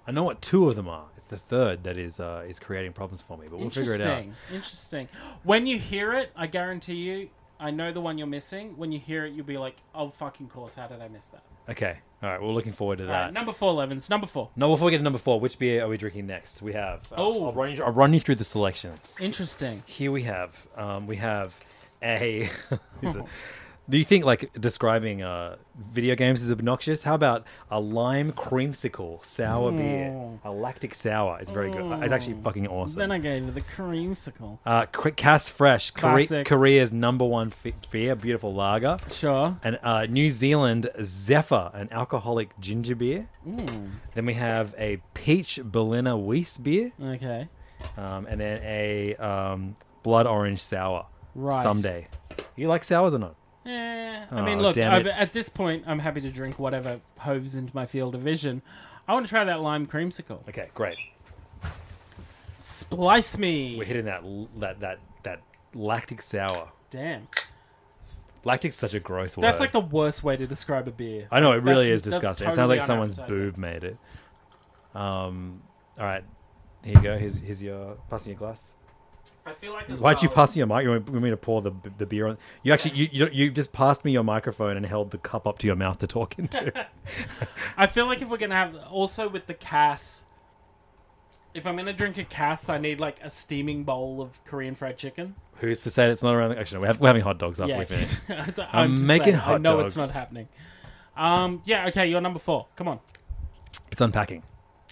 I know what two of them are. It's the third that is uh, is creating problems for me, but we'll figure it out. Interesting. Interesting. When you hear it, I guarantee you, I know the one you're missing. When you hear it, you'll be like, "Oh fucking course! How did I miss that?" Okay, all right. We're looking forward to that. right, number four, Levins. Number four. No, before we get to number four, which beer are we drinking next? We have. uh, Oh. I'll run you, I'll run you through the selections. Interesting. Here we have. Um, we have a. is it- do you think like describing uh, video games is obnoxious? How about a lime creamsicle sour beer, a lactic sour? It's very good. It's actually fucking awesome. Then I gave it the creamsicle. uh, Cass Fresh, Kore-. Korea's number one f- beer, beautiful lager. Sure. And uh, New Zealand Zeffer, an alcoholic ginger beer. Then we have a peach Berliner Weiss beer, Okay. um, and then a um, blood orange sour. Right. Someday. You like sours or not? Eh, I Oh, mean, look, damn I, it. at this point, I'm happy to drink whatever hoves into my field of vision. I want to try that lime creamsicle. Okay, great. Splice me. We're hitting that l- that that that lactic sour. Damn. Lactic's such a gross word. That's like the worst way to describe a beer. I know it really That's- is that's disgusting. it sounds totally like someone's unappetizing. boob made it. Um. All right. Here you go. Here's here's your pass me your glass. I feel like as Why'd you pass me your mic? You want me to pour the the beer on? You actually you, you you just passed me your microphone and held the cup up to your mouth to talk into. I feel like if we're gonna have also with the Cass, if I'm gonna drink a Cass, I need like a steaming bowl of Korean fried chicken. Who's to say it's not around? Actually, no, we're, have, we're having hot dogs after yeah, we finish. I'm, I'm making saying, I hot know it's not happening. Um. Yeah. Okay. You're number four. Come on. It's unpacking.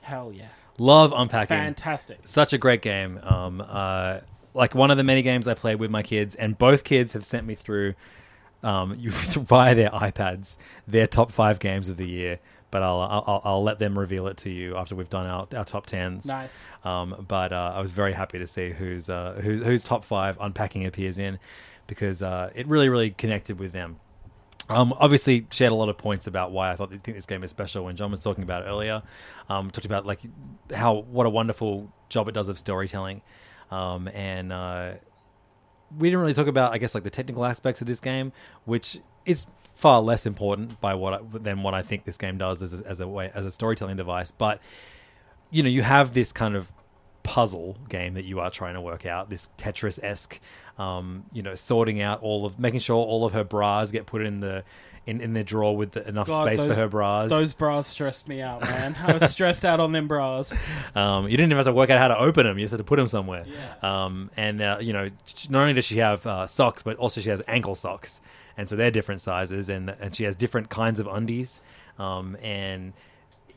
Hell yeah. Love unpacking. Fantastic. Such a great game. Um, uh, like one of the many games I played with my kids, and both kids have sent me through, um, you via their iPads, their top five games of the year. But I'll, I'll I'll let them reveal it to you after we've done our, our top tens. Nice. Um, but uh, I was very happy to see who's uh, who's whose top five unpacking appears in, because uh, it really really connected with them. Um, obviously, shared a lot of points about why I thought think this game is special. When John was talking about earlier, um, talked about like how what a wonderful job it does of storytelling, um, and uh, we didn't really talk about I guess like the technical aspects of this game, which is far less important by what I, than what I think this game does as a, as a way as a storytelling device. But you know, you have this kind of puzzle game that you are trying to work out. This Tetris esque, um, you know, sorting out all of, making sure all of her bras get put in the in, in the drawer with the, enough God, space for her bras. Those bras stressed me out, man. I was stressed out on them bras. Um, you didn't even have to work out how to open them; you just had to put them somewhere. Yeah. Um, and uh, you know, not only does she have uh, socks, but also she has ankle socks, and so they're different sizes, and and she has different kinds of undies, um, and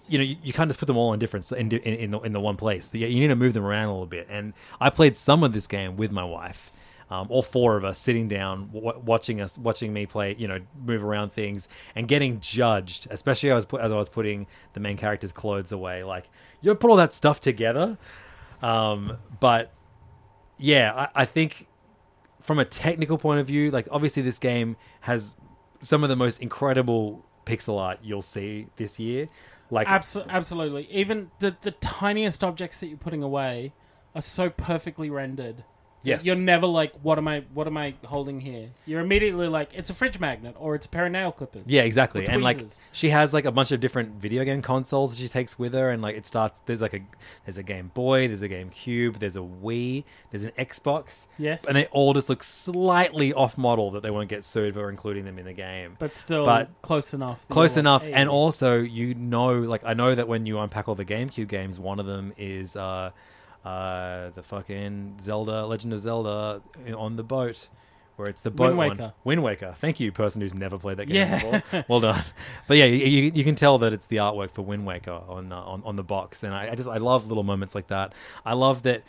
you know, you, you can't just put them all in different in, in, in, the, in the one place. You, you need to move them around a little bit. And I played some of this game with my wife. Um, all four of us sitting down, w- watching us, watching me play, you know, move around things, and getting judged. Especially as, as I was putting the main character's clothes away, like you put all that stuff together. Um, but yeah, I, I think from a technical point of view, like obviously this game has some of the most incredible pixel art you'll see this year. Like Abso- absolutely. Even the the tiniest objects that you're putting away are so perfectly rendered. Yes. You're never like, what am I? What am I holding here? You're immediately like, it's a fridge magnet or it's a pair of nail clippers. Yeah, exactly. And like tweezers. she has like a bunch of different video game consoles that she takes with her and like it starts there's like a there's a Game Boy, there's a Game Cube, there's a Wii, there's an Xbox. Yes. And they all just look slightly off model that they won't get sued for including them in the game. but still but close enough. Close you're enough. like, And also you know like I know that when you unpack all the GameCube games, one of them is uh uh the fucking Zelda Legend of Zelda on the boat. Where it's the boat Wind one. Waker. Wind Waker. Thank you, person who's never played that game Yeah. before. Well done. But yeah, you, you, you can tell that it's the artwork for Wind Waker on uh, on, on the box, and I, I just I love little moments like that. I love that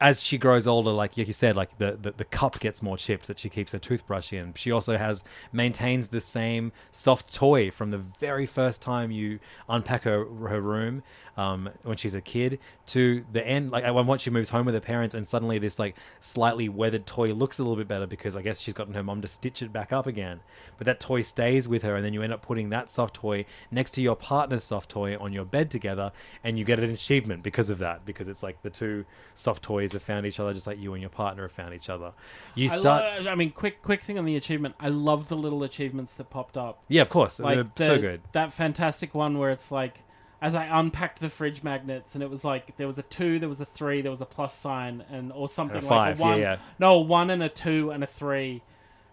as she grows older, like like you said, like the, the, the cup gets more chipped that she keeps her toothbrush in. She also has maintains the same soft toy from the very first time you unpack her her room um, when she's a kid to the end. Like when once she moves home with her parents, and suddenly this like slightly weathered toy looks a little bit better because I guess she's gotten her mom to stitch it back up again. But that toy stays with her, and then you end up putting that soft toy next to your partner's soft toy on your bed together, and you get an achievement because of that because it's like the two soft toys have found each other just like you and your partner have found each other. You I, start, lo- I mean, quick, quick thing on the achievement. I love the little achievements that popped up. yeah, of course, Like they're the- so good. That fantastic one where it's like, as I unpacked the fridge magnets, and it was like there was a two, there was a three, there was a plus sign, and or something And a like five, a one. yeah, yeah. No, a one and a two and a three.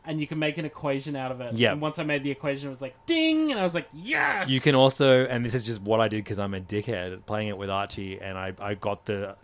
And you can make an equation out of it. Yeah. And once I made the equation, it was like ding, and I was like, yes. You can also, and this is just what I did because I'm a dickhead playing it with Archie, and I, I got the,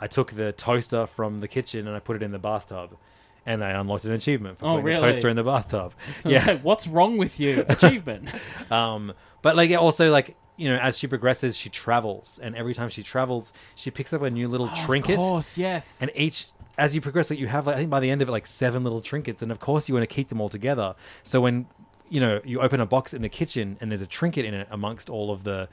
I took the toaster from the kitchen and I put it in the bathtub, and I unlocked an achievement for Oh, putting really? the toaster in the bathtub. Yeah, like, What's wrong with you? Achievement. um, but like also like you know as she progresses, she travels, and every time she travels, she picks up a new little trinket. Of course, yes. And each, as you progress, like you have, like, I think by the end of it, like seven little trinkets, and of course you want to keep them all together. So when you know you open a box in the kitchen and there's a trinket in it amongst all of the,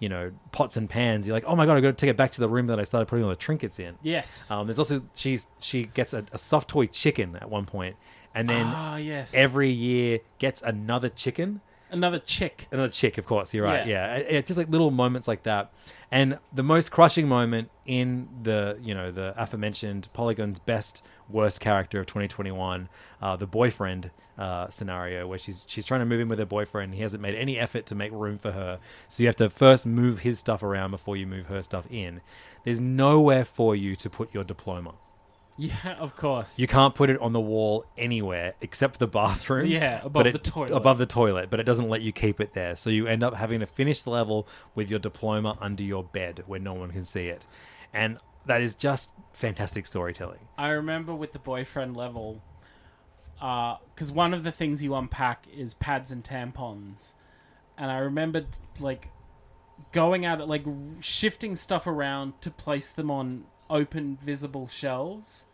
you know, pots and pans, you're like, oh my god, I got to take it back to the room that I started putting all the trinkets in. yes. Um, there's also she's she gets a, a soft toy chicken at one point, and then Ah, yes. every year gets another chicken Another chick. another chick, of course. You're right. Yeah. Yeah, It- it's just like little moments like that. And the most crushing moment in the you know the aforementioned Polygon's best worst character of 2021, uh, the boyfriend uh, scenario where she's she's trying to move in with her boyfriend. He hasn't made any effort to make room for her, so you have to first move his stuff around before you move her stuff in. There's nowhere for you to put your diploma. Yeah, of course. You can't put it on the wall anywhere except the bathroom. Yeah, above but it- the toilet. Above the toilet, but it doesn't let you keep it there. So you end up having to finish the level with your diploma under your bed where no one can see it. And that is just fantastic storytelling. I remember with the boyfriend level, uh, because one of the things you unpack is pads and tampons, and I remembered like going out like shifting stuff around to place them on open visible shelves.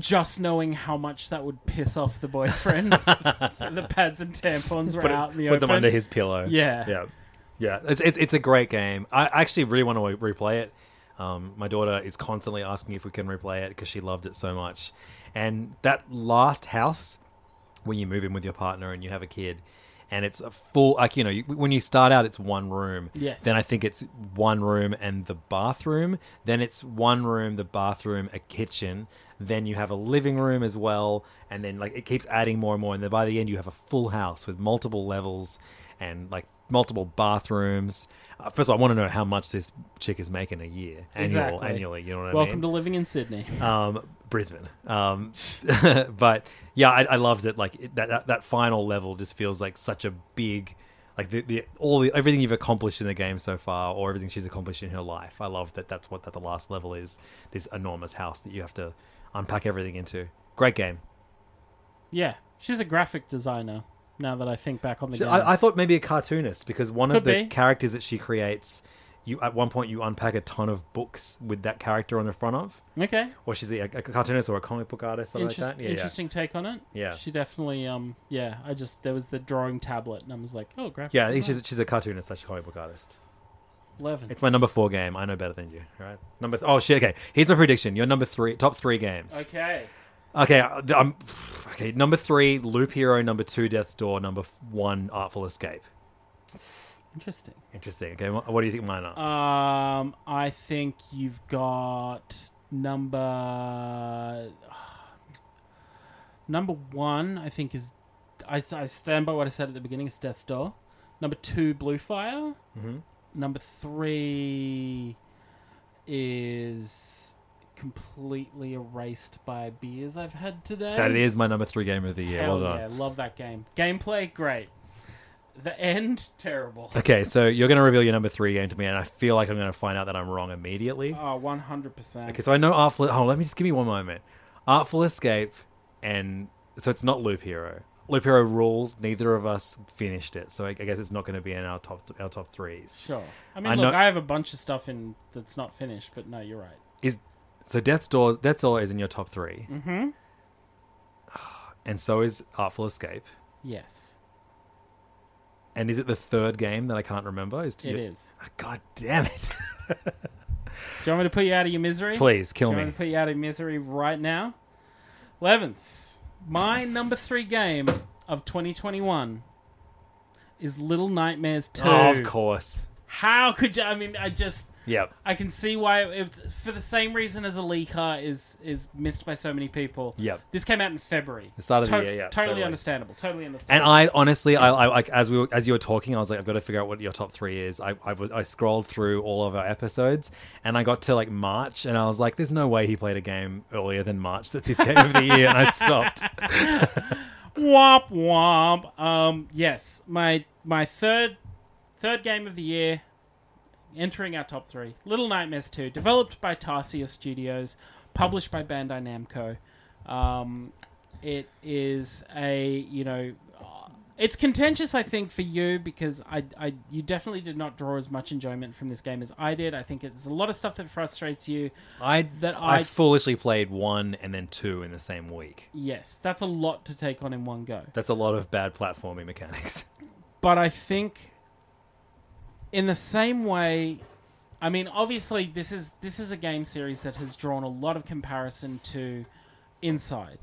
Just knowing how much that would piss off the boyfriend, the pads and tampons were Put, it- out in the open. put open. them under his pillow. Yeah. Yeah. Yeah. It's, it's, it's a great game. I actually really want to replay it. Um, my daughter is constantly asking if we can replay it because she loved it so much. And that last house, when you move in with your partner and you have a kid, and it's a full like you know you, when you start out it's one room. Yes. then i think it's one room and the bathroom. Then it's one room the bathroom a kitchen. Then you have a living room as well. And then like it keeps adding more and more. And then by the end you have a full house with multiple levels and like multiple bathrooms. Uh, first of all, I want to know how much this chick is making a year, annual, Exactly. annually. You know what I mean? Welcome mean? to living in Sydney. um, Brisbane. Um, but yeah, I, I loved it. Like it, that, that that final level just feels like such a big, like the, the all the everything you've accomplished in the game so far, or everything she's accomplished in her life. I love that. That's what that the last level is. This enormous house that you have to unpack everything into. Great game. yeah, she's a graphic designer. Now that I think back on the She- game, I, I thought maybe a cartoonist because one of Could the be. characters that she creates, you at one point you unpack a ton of books with that character on the front of, okay, or she's a, a cartoonist or a comic book artist, something Interest- like that. Yeah, yeah. interesting take on it. Yeah. she definitely. Um, yeah, I just there was the drawing tablet, and I was like, oh, graphic. Yeah, I think she's she's a cartoonist slash comic book artist. Eleven. It's my number four game. I know better than you. right? number. Th- oh shit. Okay, here's my prediction. Your number three, top three games. Okay. Okay, uh, I'm. Okay, number three, Loop Hero. Number two, Death's Door. Number one, Artful Escape. Interesting. Interesting. Okay, what, what do you think mine are? Um, I think you've got number number one. I think is I, I stand by what I said at the beginning. It's Death's Door. Number two, Blue Fire. Mhm. Number three is completely erased by beers I've had today. that is my number three game of the year. Hell well done. yeah, love that game. Gameplay, great. The end, terrible. Okay, so you're going to reveal your number three game to me, and I feel like I'm going to find out that I'm wrong immediately. Oh, Oh, one hundred percent. Okay, so I know Artful. Oh, let me just give me one moment. Artful Escape, and so it's not Loop Hero. Loop Hero rules. Neither of us finished it, so I, I guess it's not going to be in our top our top threes. Sure. I mean, I look, know- I have a bunch of stuff in that's not finished, but no, you're right. Is so Death's Door. Death's Door is in your top 3 Mm-hmm. and so is Artful Escape. Yes, And is it the third game that I can't remember? Is it is. Ah, God damn it! Do you want me to put you out of your misery? Please kill me. Do you me. want me to put you out of your misery right now? Levins, my number three game of 2021 is Little Nightmares 2. Oh, of course. How could you? I mean, I just. Yep. I can see why it's for the same reason as Olija is is missed by so many people. Yep. This came out in February. The start of the To- year, yeah, Totally understandable. totally. understandable. Totally And understandable. I honestly, I, I like as we were, as you were talking, I was like, I've got to figure out what your top three is. I, I was I scrolled through all of our episodes, and I got to like March, and I was like, there's no way he played a game earlier than March. That's his game of the year, and I stopped. Womp womp. Um, yes, my my third third game of the year, entering our top three. Little Nightmares Two, developed by Tarsier Studios, published by Bandai Namco. Um, it is a you know. uh, It's contentious, I think, for you because I, I, you definitely did not draw as much enjoyment from this game as I did. I think it's a lot of stuff that frustrates you. I That I, I- foolishly played one and then two in the same week. Yes, that's a lot to take on in one go. That's a lot of bad platforming mechanics. but I think in the same way I mean obviously this is this is a game series that has drawn a lot of comparison to Inside.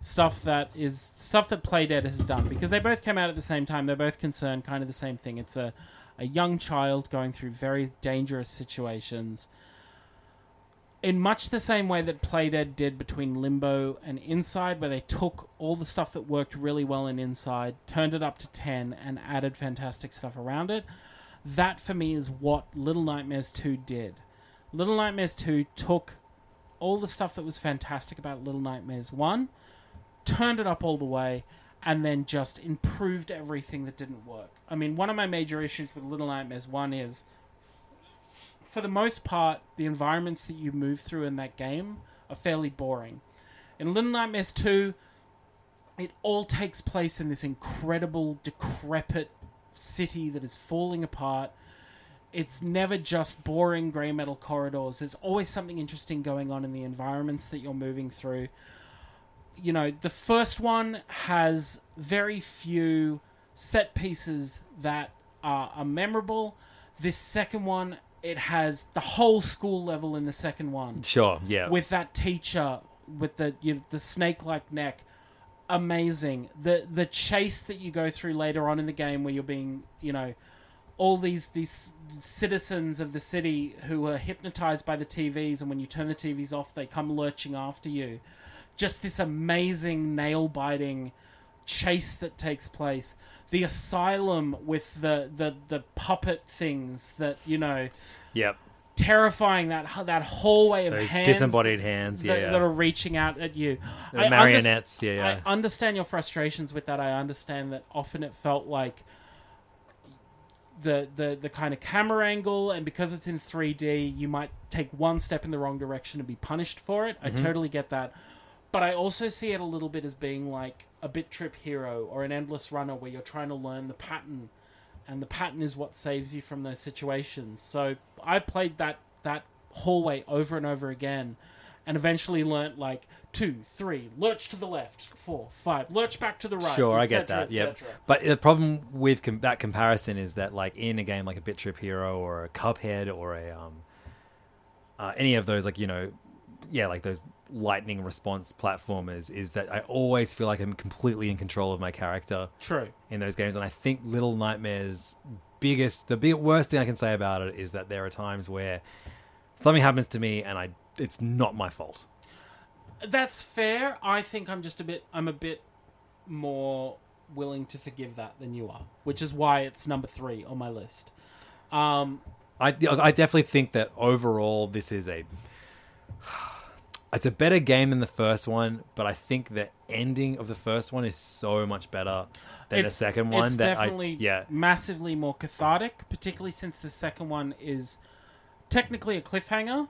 Stuff that is stuff that Playdead has done because they both came out at the same time. They're both concerned kind of the same thing. It's a a young child going through very dangerous situations. In much the same way that Playdead did between Limbo and Inside, where they took all the stuff that worked really well in Inside, turned it up to 10, and added fantastic stuff around it. That, for me, is what Little Nightmares 2 did. Little Nightmares 2 took all the stuff that was fantastic about Little Nightmares 1, turned it up all the way, and then just improved everything that didn't work. I mean, one of my major issues with Little Nightmares 1 is for the most part, the environments that you move through in that game are fairly boring. In Little Nightmares 2, it all takes place in this incredible, decrepit city that is falling apart. It's never just boring grey metal corridors. There's always something interesting going on in the environments that you're moving through. You know, the first one has very few set pieces that are, are memorable. This second one, it has the whole school level in the second one Sure, yeah. with that teacher with the you know, the snake like neck amazing. The the chase that you go through later on in the game where you're being you know all these these citizens of the city who are hypnotized by the TVs and when you turn the TVs off they come lurching after you. Just this amazing nail biting chase that takes place, the asylum with the the the puppet things that you know, Yep. Terrifying that that hallway of Those hands disembodied hands, that, yeah, yeah. that are reaching out at you. The I marionettes, yeah, yeah. I understand your frustrations with that. I understand that often it felt like the the the kind of camera angle, and because it's in 3D, you might take one step in the wrong direction and be punished for it. I Mm-hmm. totally get that, but I also see it a little bit as being like a bit trip hero or an endless runner where you're trying to learn the pattern, and the pattern is what saves you from those situations. So I played that that hallway over and over again, and eventually learnt like two, three, lurch to the left, four, five, lurch back to the right. Sure, I get that. Yep. But the problem with com- that comparison is that, like, in a game like a Bit Trip Hero or a Cuphead or a um, uh, any of those, like you know, yeah, like those lightning response platformers, is that I always feel like I'm completely in control of my character True. in those games, and I think Little Nightmares' biggest, the big worst thing I can say about it is that there are times where something happens to me and I, it's not my fault. That's fair. I think I'm just a bit. I'm a bit more willing to forgive that than you are, which is why it's number three on my list. Um, I, I definitely think that overall this is a it's a better game than the first one, but I think the ending of the first one is so much better than the second one It's that definitely I yeah massively more cathartic, particularly since the second one is technically a cliffhanger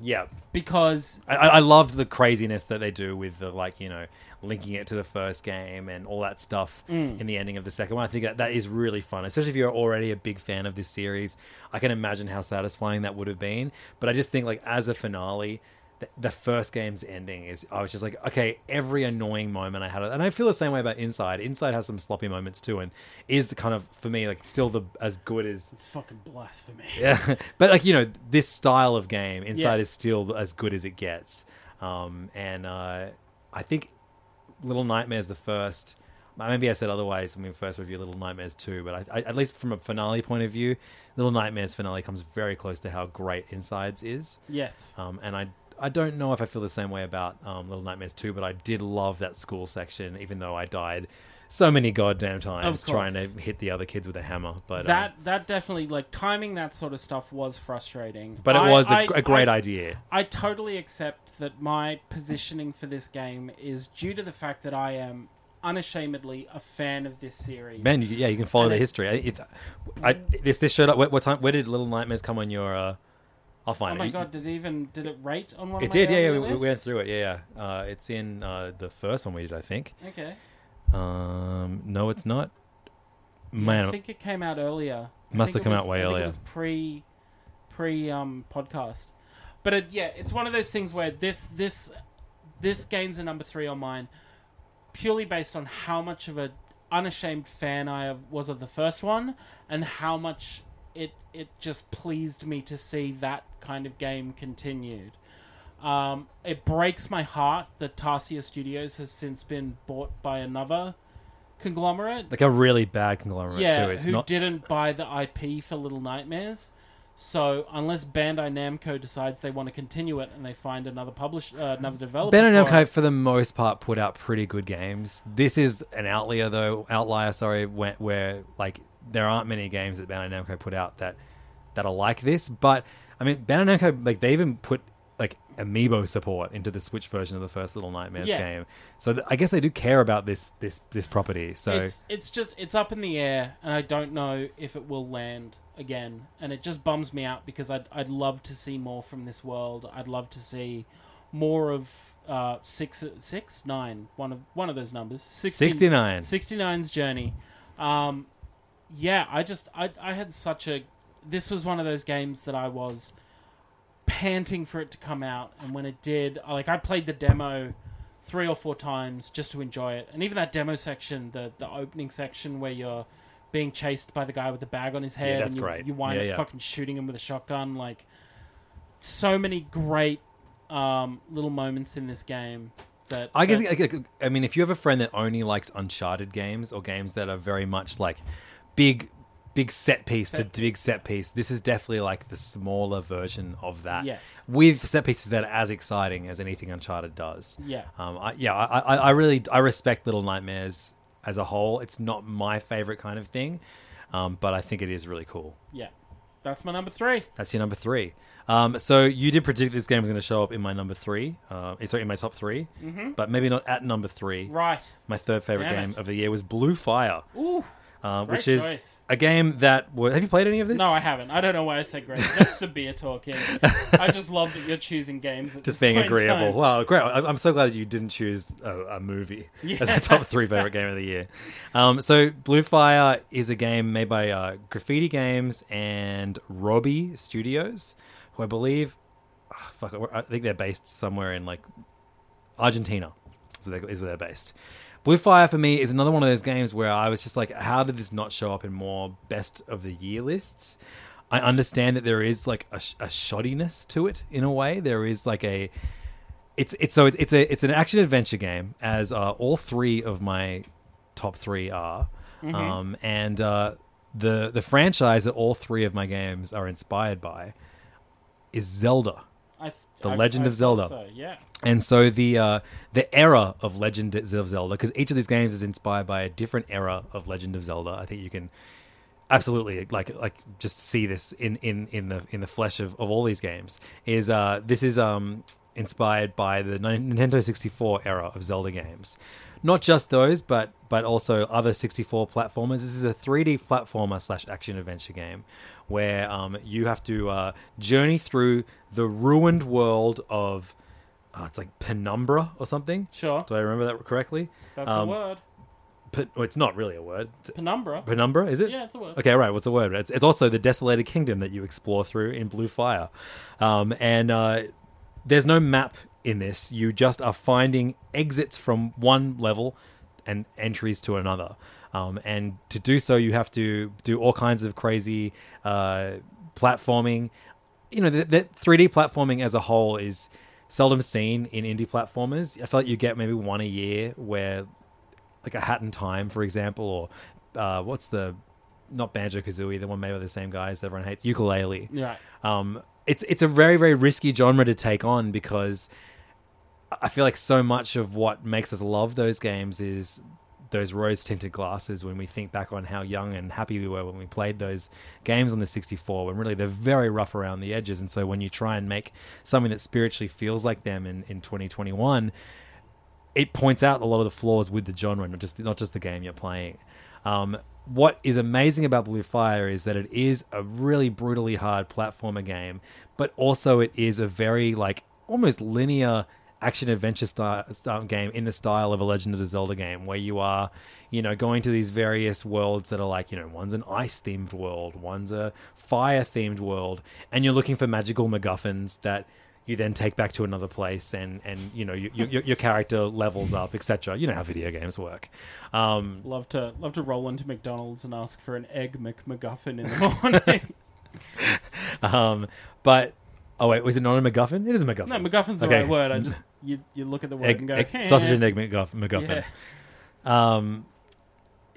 yeah because I, I loved the craziness that they do with the like you know linking it to the first game and all that stuff Mm. in the ending of the second one. I think that, that is really fun, especially if you're already a big fan of this series. I can imagine how satisfying that would have been. But I just think like as a finale. The, the first game's ending is I was just like okay every annoying moment I had and I feel the same way about Inside Inside has some sloppy moments too and is kind of for me like still the as good as it's fucking blasphemy. yeah, but like you know, this style of game, Inside Yes. is still as good as it gets. Um, and uh, I think Little Nightmares the first. Maybe I said otherwise when we first reviewed Little Nightmares 2, but I, I, at least from a finale point of view, Little Nightmares finale comes very close to how great Insides is. Yes. Um, and I I don't know if I feel the same way about um, Little Nightmares 2, but I did love that school section, even though I died so many goddamn times trying to hit the other kids with a hammer. But um, that that definitely like timing that sort of stuff was frustrating. but it I- was a I- a great I- idea. I totally accept that my positioning for this game is due to the fact that I am unashamedly a fan of this series. Man, you, yeah, you can follow And the it- history. I, it, I, this this showed up. What, what time? Where did Little Nightmares come on your? Uh, I'll find. Oh find my it. god, did it even did it rate on one? It of my It did. Yeah, yeah. We, we went through it. Yeah, yeah. Uh, it's in uh, the first one we did, I think. Okay, Um, no, it's not. Man, I think it came out earlier. Must have it come out way I think earlier. It was pre pre um podcast, but it, yeah, it's one of those things where this this this gains a number three on mine purely based on how much of a unashamed fan I was of the first one and how much it it just pleased me to see that kind of game continued. Um, it breaks my heart that Tarsier Studios has since been bought by another conglomerate like a really bad conglomerate yeah, too. It's who not. didn't buy the IP for Little Nightmares. So unless Bandai Namco decides they want to continue it and they find another publish uh, another developer, for Namco, it- for the most part, put out pretty good games. This is an outlier, though. Outlier, sorry, where, where like there aren't many games that Bandai Namco put out that that are like this. But I mean, Bandai Namco, like they even put like amiibo support into the Switch version of the first Little Nightmares Yeah. game. So th- I guess they do care about this this this property. So it's it's just it's up in the air, and I don't know if it will land again. And it just bums me out because I'd I'd love to see more from this world. I'd love to see more of uh, six six nine one of one of those numbers 60 69. 69's journey. Um, yeah, I just I I had such a this was one of those games that I was panting for it to come out, and when it did, I- like I played the demo three or four times just to enjoy it, and even that demo section, the the opening section where you're being chased by the guy with the bag on his head, that's and you, great. you wind Yeah, up yeah. fucking shooting him with a shotgun, like so many great um, little moments in this game. That I guess, I mean, if you have a friend that only likes Uncharted games or games that are very much like big, big set piece Set- to big set piece, this is definitely like the smaller version of that. Yes. with set pieces that are as exciting as anything Uncharted does. Yeah. um, I, yeah, I, I, I really, I respect Little Nightmares as a whole. It's not my favorite kind of thing, um, but I think it is really cool. Yeah. That's my number three. That's your number three. Um, so you did predict this game was going to show up in my number three. Uh, sorry, in my top 3 mm-hmm. but maybe not at number three. Right. My third favorite Damn game it. of the year was Blue Fire, Ooh. Uh, which is choice. a game that have you played any of this? No, I haven't. I don't know why I said great. That's the beer talking. I just love that you're choosing games. Just being agreeable. Wow, great! I'm so glad you didn't choose a, a movie as a top three favorite game of the year. Um, so Blue Fire is a game made by uh, Graffiti Games and Robi Studios, who I believe, ah, fuck, I think they're based somewhere in like Argentina. Where, is where they're based. Blue Fire for me is another one of those games where I was just like, how did this not show up in more best of the year lists? I understand that there is like a, a shoddiness to it in a way. There is like a it's it's so it's, it's a it's an action adventure game as uh, all three of my top three are, um, and uh, the the franchise that all three of my games are inspired by is Zelda. The I- Legend I of Zelda. So, yeah. And so the uh, the era of Legend of Zelda, because each of these games is inspired by a different era of Legend of Zelda. I think you can absolutely like like just see this in in in the in the flesh of, of all these games. Is uh this is um inspired by the Nintendo 64 era of Zelda games. Not just those, but but also other 64 platformers. This is a 3D platformer slash action adventure game where um, you have to uh, journey through the ruined world of uh, it's like Penumbra or something. Sure. Do I remember that correctly? That's Um, a word. Pe- well, it's not really a word. It's- Penumbra. Penumbra, is it? Yeah, it's a word. Okay, right. What's the word? It's, it's also the desolated kingdom that you explore through in Blue Fire, um, and uh, there's no map in this. You just are finding exits from one level and entries to another. Um, and to do so, you have to do all kinds of crazy uh, platforming. You know, the, the 3D platforming as a whole is seldom seen in indie platformers. I feel like you get maybe one a year where like a Hat in Time, for example, or uh, what's the not Banjo Kazooie, the one made by the same guys that everyone hates, Yooka-Laylee. Yeah. Um, it's it's a very very risky genre to take on because I feel like so much of what makes us love those games is those rose tinted glasses when we think back on how young and happy we were when we played those games on the 64 when really they're very rough around the edges and so when you try and make something that spiritually feels like them in, in 2021 it points out a lot of the flaws with the genre, not just not just the game you're playing. Um, what is amazing about Blue Fire is that it is a really brutally hard platformer game, but also it is a very like almost linear action adventure style, style game in the style of a Legend of the Zelda game, where you are, you know, going to these various worlds that are like, you know, one's an ice themed world, one's a fire themed world, and you're looking for magical MacGuffins that you then take back to another place and and you know you, your your character levels up etc you know how video games work um Love to love to roll into McDonald's and ask for an egg McMuffin in the morning. um but oh wait was it not a mcguffin it is a mcguffin no, McGuffin's the right word. I just you you look at the word egg, and go egg- "Eh." sausage and egg mcguffin, Yeah. um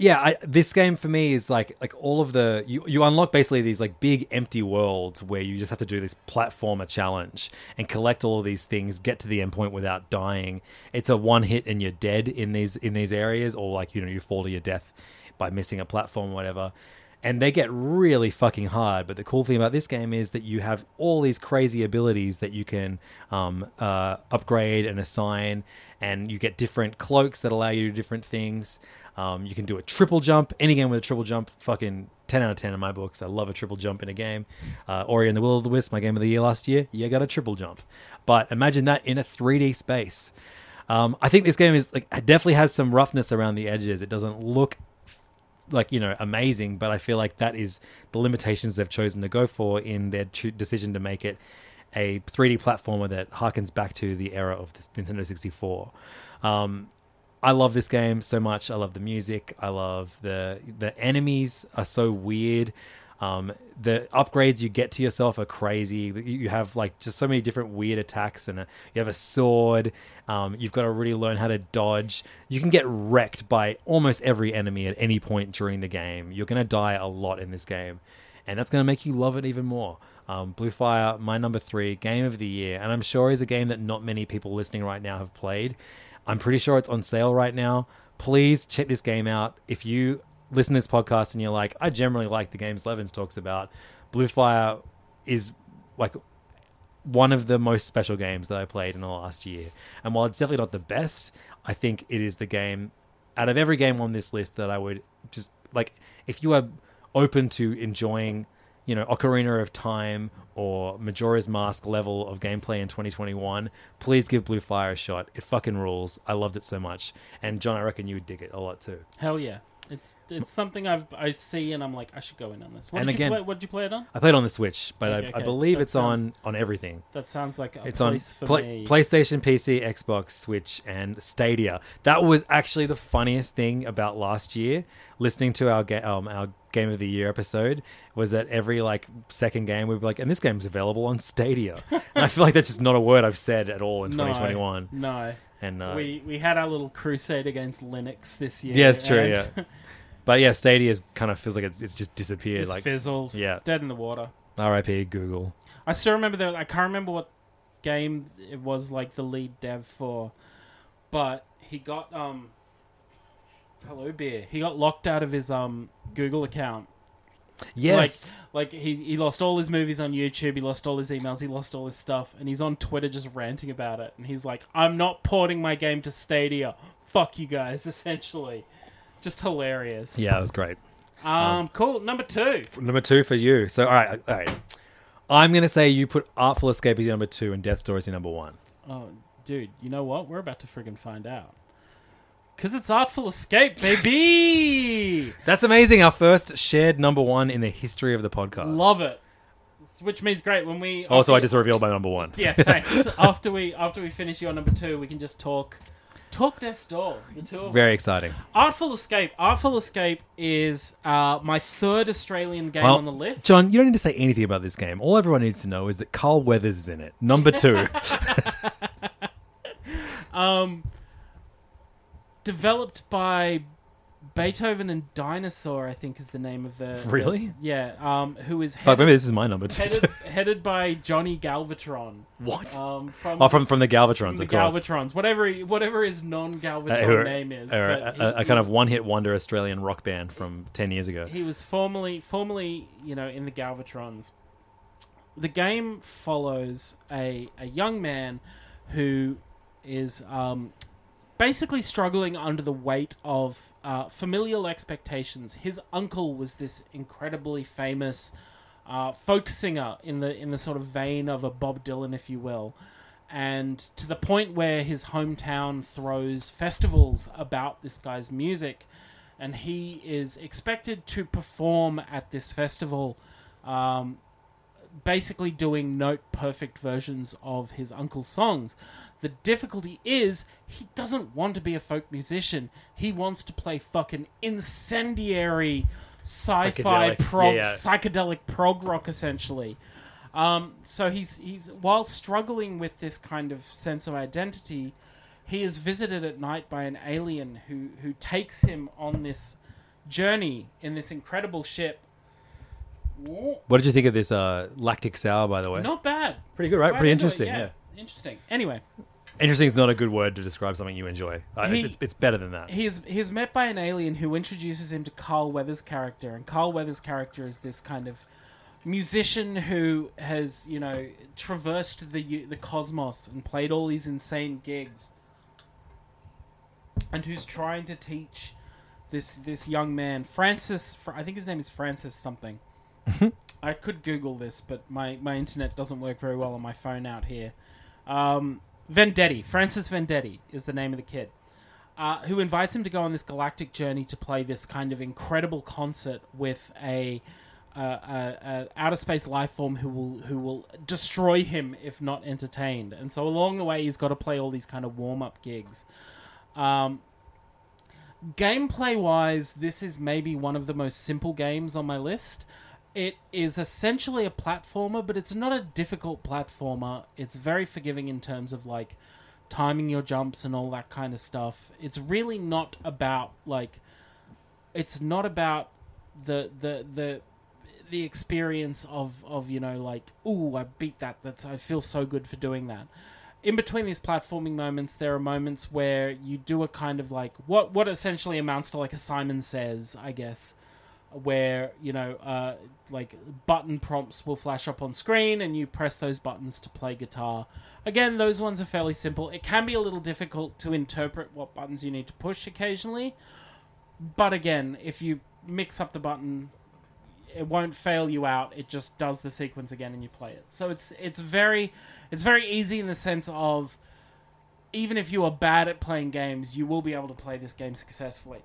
yeah I, this game for me is like like all of the you, you unlock basically these like big empty worlds where you just have to do this platformer challenge and collect all of these things get to the end point without dying it's a one hit and you're dead in these in these areas or like you know you fall to your death by missing a platform or whatever and they get really fucking hard. But the cool thing about this game is that you have all these crazy abilities that you can um, uh, upgrade and assign, and you get different cloaks that allow you to do different things. Um, you can do a triple jump. Any game with a triple jump, fucking ten out of ten in my books. I love a triple jump in a game. Uh, Ori and the Will of the Wisp, my game of the year last year. Yeah, got a triple jump. But imagine that in a 3D space. Um, I think this game is like definitely has some roughness around the edges. It doesn't look like you know amazing but i feel like that is the limitations they've chosen to go for in their cho- decision to make it a 3d platformer that harkens back to the era of the nintendo 64 um, i love this game so much i love the music i love the the enemies are so weird um, the upgrades you get to yourself are crazy. You have like just so many different weird attacks, and a, you have a sword. Um, you've got to really learn how to dodge. You can get wrecked by almost every enemy at any point during the game. You're to die a lot in this game, and that's to make you love it even more. Um, Blue Fire, my number three game of the year, and I'm sure is a game that not many people listening right now have played. I'm pretty sure it's on sale right now. please check this game out. If you listen to this podcast and you're like, I generally like the games Levins talks about, Blue Fire is like one of the most special games that I played in the last year. And while it's definitely not the best, I think it is the game out of every game on this list that I would just like if you are open to enjoying, you know, Ocarina of Time or Majora's Mask level of gameplay in 2021, please give Blue Fire a shot. It fucking rules. I loved it so much. And John, I reckon you would dig it a lot too. Hell yeah. It's it's something I've I see and I'm like I should go in on this. What And did again- you play? What did you play it on? I played on the Switch, but Okay, I, I okay. believe That it's on sounds- on everything. That sounds like a It's on place for Pla- me. PlayStation, PC, Xbox, Switch, and Stadia. That was actually the funniest thing about last year. Listening to our ga- um, our Game of the Year episode was that every like second game we'd be like, and this game's available on Stadia. and I feel like that's just not a word I've said at all in no, 2021. No. And uh, we we had our little crusade against Linux this year. yeah, it's true. and Yeah, but yeah, Stadia kind of feels like it's it's just disappeared. it's like fizzled. yeah. dead in the water. R.I.P. Google. I still remember that. I can't remember what game it was like the lead dev for, but he got um. Hello, beer. He got locked out of his um Google account. Yes. Like, like he he lost all his movies on YouTube. He lost all his emails. He lost all his stuff, and he's on Twitter just ranting about it. And he's like, "I'm not porting my game to Stadia. Fuck you guys." Essentially, just hilarious. yeah, it was great. Um. Cool. Number two. Number two for you. So, all right, all right. I'm going to say you put Artful Escape as your number two and Death's Door as your number one. Oh, dude, you know what? We're about to friggin' find out. Cause it's Artful Escape, baby. That's amazing. Our first shared number one in the history of the podcast. Love it. Which means great when we. Also, I just revealed my number one. Yeah, thanks. after we after we finish your number two, we can just talk. Talk Death's Door. The two of Very us. exciting. Artful Escape. Artful Escape is uh, my third Australian game Well, on the list. John, you don't need to say anything about this game. All everyone needs to know is that Carl Weathers is in it. Number two. Um, developed by Beethoven and Dinosaur, I think is the name of the. Really? the- yeah. Um, who is Fuck, headed, maybe this is my number two. headed, headed by Johnny Galvatron. what? Um, from oh, from from the Galvatrons, the of course. Galvatrons, whatever he- whatever his Uh, non-Galvatron who are- name is. are but a, a, he- a kind of one-hit wonder Australian rock band from ten years ago. he was formerly formerly you know in the Galvatrons. The game follows a a young man who is um, basically struggling under the weight of uh, familial expectations. His uncle was this incredibly famous uh, folk singer in the in the sort of vein of a Bob Dylan, if you will. And to the point where his hometown throws festivals about this guy's music, and he is expected to perform at this festival, um, basically doing note perfect versions of his uncle's songs. The difficulty is he doesn't want to be a folk musician. He wants to play fucking incendiary sci-fi Psychedelic, prog, yeah, yeah. psychedelic prog rock, essentially. Um, so he's he's while struggling with this kind of sense of identity, he is visited at night by an alien who who takes him on this journey in this incredible ship. What did you think of this uh, lactic sour, by the way? Not bad. Pretty good, right? Quite Pretty into it, interesting. yeah. Interesting. Anyway, Interesting is not a good word to describe something you enjoy. Uh, He- it's, it's better than that. he's he's met by an alien who introduces him to Carl Weathers' character, and Carl Weathers' character is this kind of musician who has you know traversed the u- the cosmos and played all these insane gigs, and who's trying to teach this this young man Francis. Fr- I think his name is Francis something. I could Google this, but my, my internet doesn't work very well on my phone out here. Um, Vendetti, Francis Vendetti is the name of the kid, uh, who invites him to go on this galactic journey to play this kind of incredible concert with a, uh, a, a outer space life form who will who will destroy him if not entertained. And so along the way, he's got to play all these kind of warm up gigs. Um, gameplay wise, this is maybe one of the most simple games on my list. It is essentially a platformer, but it's not a difficult platformer. It's very forgiving in terms of like timing your jumps and all that kind of stuff. It's really not about like it's not about the the the the experience of of you know like ooh I beat that that's I feel so good for doing that. in between these platforming moments, there are moments where you do a kind of like what what essentially amounts to like a Simon Says, I guess, where you know, uh, like button prompts will flash up on screen, and you press those buttons to play guitar. Again, those ones are fairly simple. It can be a little difficult to interpret what buttons you need to push occasionally, but again, if you mix up the button it won't fail you out. It just does the sequence again and you play it. So it's it's very it's very easy in the sense of even if you are bad at playing games, you will be able to play this game successfully.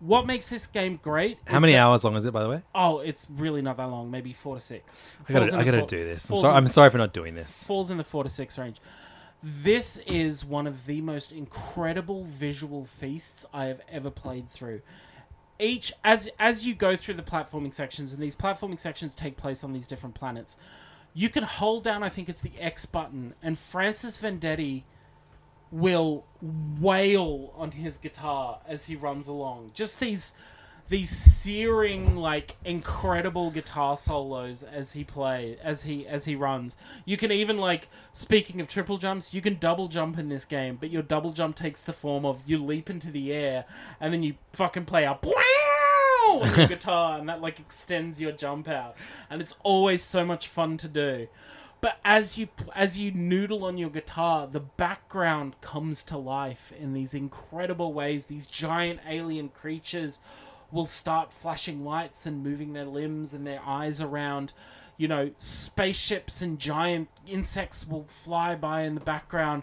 What makes this game great? How many that- hours long is it, by the way? Oh, it's really not that long. Maybe four to six. I gotta, I gotta four- do this. I'm sorry. I'm sorry for not doing this. falls in the four to six range. This is one of the most incredible visual feasts I have ever played through. Each as as you go through the platforming sections, and these platforming sections take place on these different planets, you can hold down. I think it's the X button, and Francis Vendetti will wail on his guitar as he runs along. Just these these searing like incredible guitar solos as he play as he as he runs. You can even like speaking of triple jumps, you can double jump in this game, but your double jump takes the form of you leap into the air and then you fucking play a wow guitar and that like extends your jump out. And it's always so much fun to do. But as you as you noodle on your guitar, the background comes to life in these incredible ways. These giant alien creatures will start flashing lights and moving their limbs and their eyes around. You know, spaceships and giant insects will fly by in the background.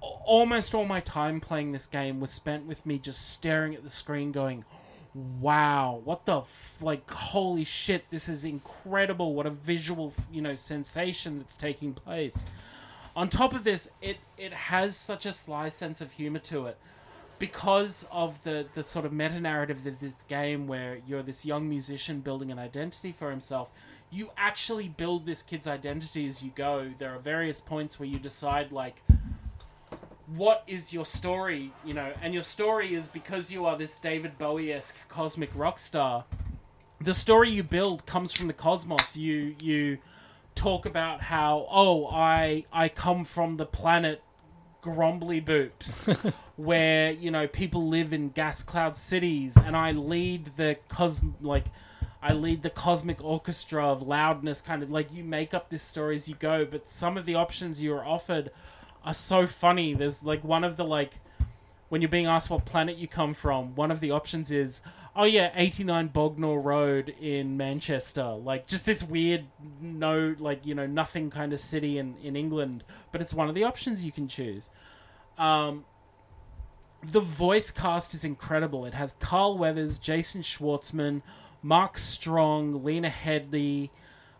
Almost all my time playing this game was spent with me just staring at the screen, going, wow what the f- like holy shit this is incredible. What a visual you know sensation that's taking place. On top of this it it has such a sly sense of humor to it because of the the sort of meta narrative of this game where you're this young musician building an identity for himself. You actually build this kid's identity as you go. There are various points where you decide like what is your story, you know, and your story is because you are this David Bowie esque cosmic rock star. The story you build comes from the cosmos. You you talk about how oh I I come from the planet Grumbly Boops, where you know people live in gas cloud cities, and I lead the cos like I lead the cosmic orchestra of loudness. Kind of like you make up this story as you go, but some of the options you are offered are so funny. There's like one of the like when you're being asked what planet you come from, one of the options is, oh yeah, 89 Bognor Road in Manchester. Like just this weird, no, like you know, nothing kind of city in in England, but it's one of the options you can choose. Um, the voice cast is incredible. It has Carl Weathers, Jason Schwartzman, Mark Strong, Lena Headey,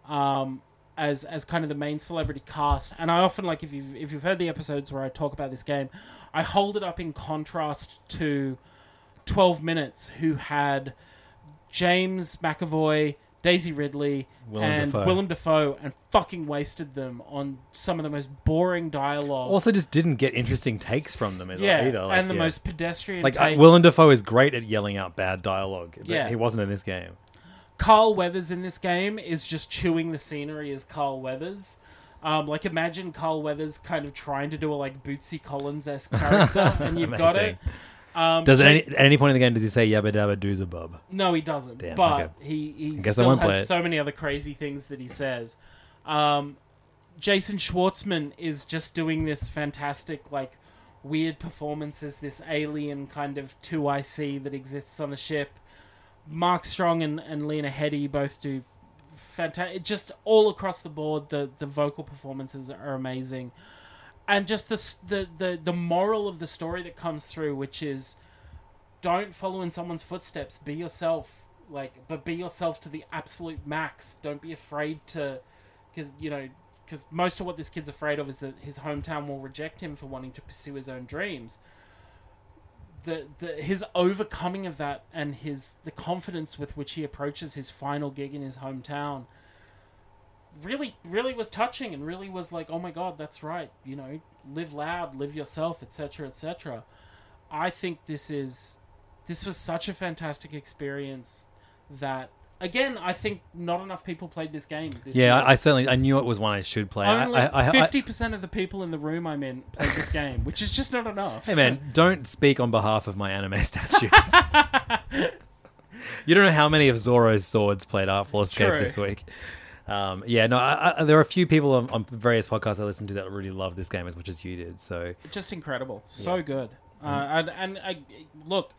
um, as as kind of the main celebrity cast. And I often like if you've if you've heard the episodes where I talk about this game, I hold it up in contrast to Twelve Minutes, who had James McAvoy, Daisy Ridley, Willem and Dafoe. Willem Dafoe, and fucking wasted them on some of the most boring dialogue. Also, just didn't get interesting takes from them either. yeah, either. Like, and the yeah. most pedestrian. like takes. Willem Dafoe is great at yelling out bad dialogue. but Yeah. he wasn't in this game. Carl Weathers in this game is just chewing the scenery as Carl Weathers. Um, like imagine Carl Weathers kind of trying to do a like Bootsy Collins esque character, and you've got it. Um, Does at any, at any point in the game does he say yabba dabba dooza bub? No, he doesn't. Damn, but okay. he he guess I still won't play has it. so many other crazy things that he says. Um, Jason Schwartzman is just doing this fantastic like weird performance as this alien kind of two IC that exists on a ship. Mark Strong and, and Lena Headey both do fantastic. Just all across the board, the the vocal performances are amazing, and just the the the the moral of the story that comes through, which is don't follow in someone's footsteps. Be yourself, like, but be yourself to the absolute max. Don't be afraid to, because you know, because most of what this kid's afraid of is that his hometown will reject him for wanting to pursue his own dreams. The, the his overcoming of that and his the confidence with which he approaches his final gig in his hometown really really was touching and really was like oh my god that's right. You know live loud live yourself etc etc i think this is this was such a fantastic experience that again, I think not enough people played this game. This Yeah, year. I, I certainly I knew it was one I should play. Only fifty percent of the people in the room I'm in played this game, which is just not enough. Hey man, don't speak on behalf of my anime statues. you don't know how many of Zoro's swords played Artful Escape true. this week. Um, yeah, no, I, I, there are a few people on, on various podcasts I listen to that really love this game as much as you did. So just incredible, so good. Uh, and and I, look,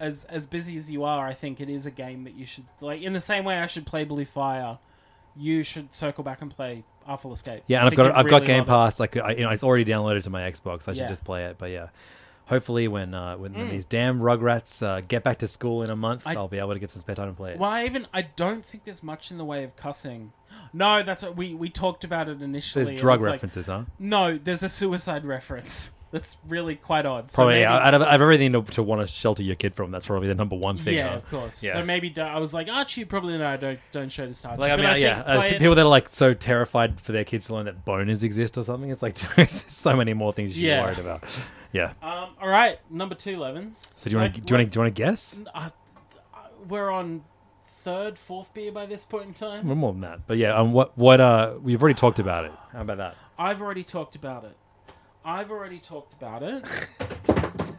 as as busy as you are, I think it is a game that you should like. In the same way, I should play Blue Fire. You should circle back and play Artful Escape. yeah, and I've got I've got Game it. Pass. Like I, you know, it's already downloaded to my Xbox. I should Yeah. just play it. But yeah, hopefully when uh, when, Mm. these damn Rugrats uh, get back to school in a month, I- will be able to get some spare time to play it. Well, I even I don't think there's much in the way of cussing. No, that's what we we talked about it initially. There's drug was like- references, huh? no, there's a suicide reference. That's really quite odd. So Probably maybe- out of, out of everything to, to want to shelter your kid from, that's probably the number one thing. yeah, huh? of course. Yeah. So maybe don't- I was like, Archie, probably no, don't don't show this to Archie. Like I But mean, think yeah, uh, play it- people that are like so terrified for their kids to learn that boners exist or something. It's like there's so many more things you should Yeah. be worried about. Yeah. Um, all right, number two, Levins. So do you want Like, to do you want to do you want to guess? uh, We're on third, fourth beer by this point in time. Well, more than that, but yeah. Um, what what uh, we've already talked about it. How about that? I've already talked about it. I've already talked about it.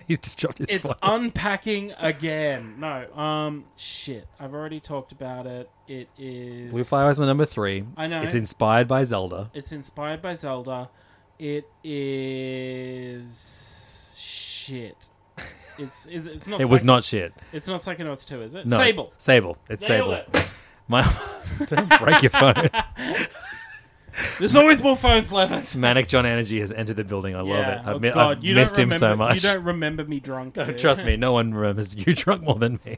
He's just dropped his It's phone. unpacking again. No, um, shit. I've already talked about it. It is Blue Fire is my number three. I know. It's inspired by Zelda. It's inspired by Zelda. It is shit. It's is it's not. It was not shit. It's not Psychonauts two, is it? No, Sable. Sable. It's Nailed Sable. it. My don't break your phone. There's always more phones, Levins. Manic John Energy has entered the building. I love Yeah. it. I've, oh, mi- God, I've you don't missed him so remember- much. You don't remember me drunk. you? Trust me, no one remembers you drunk more than me.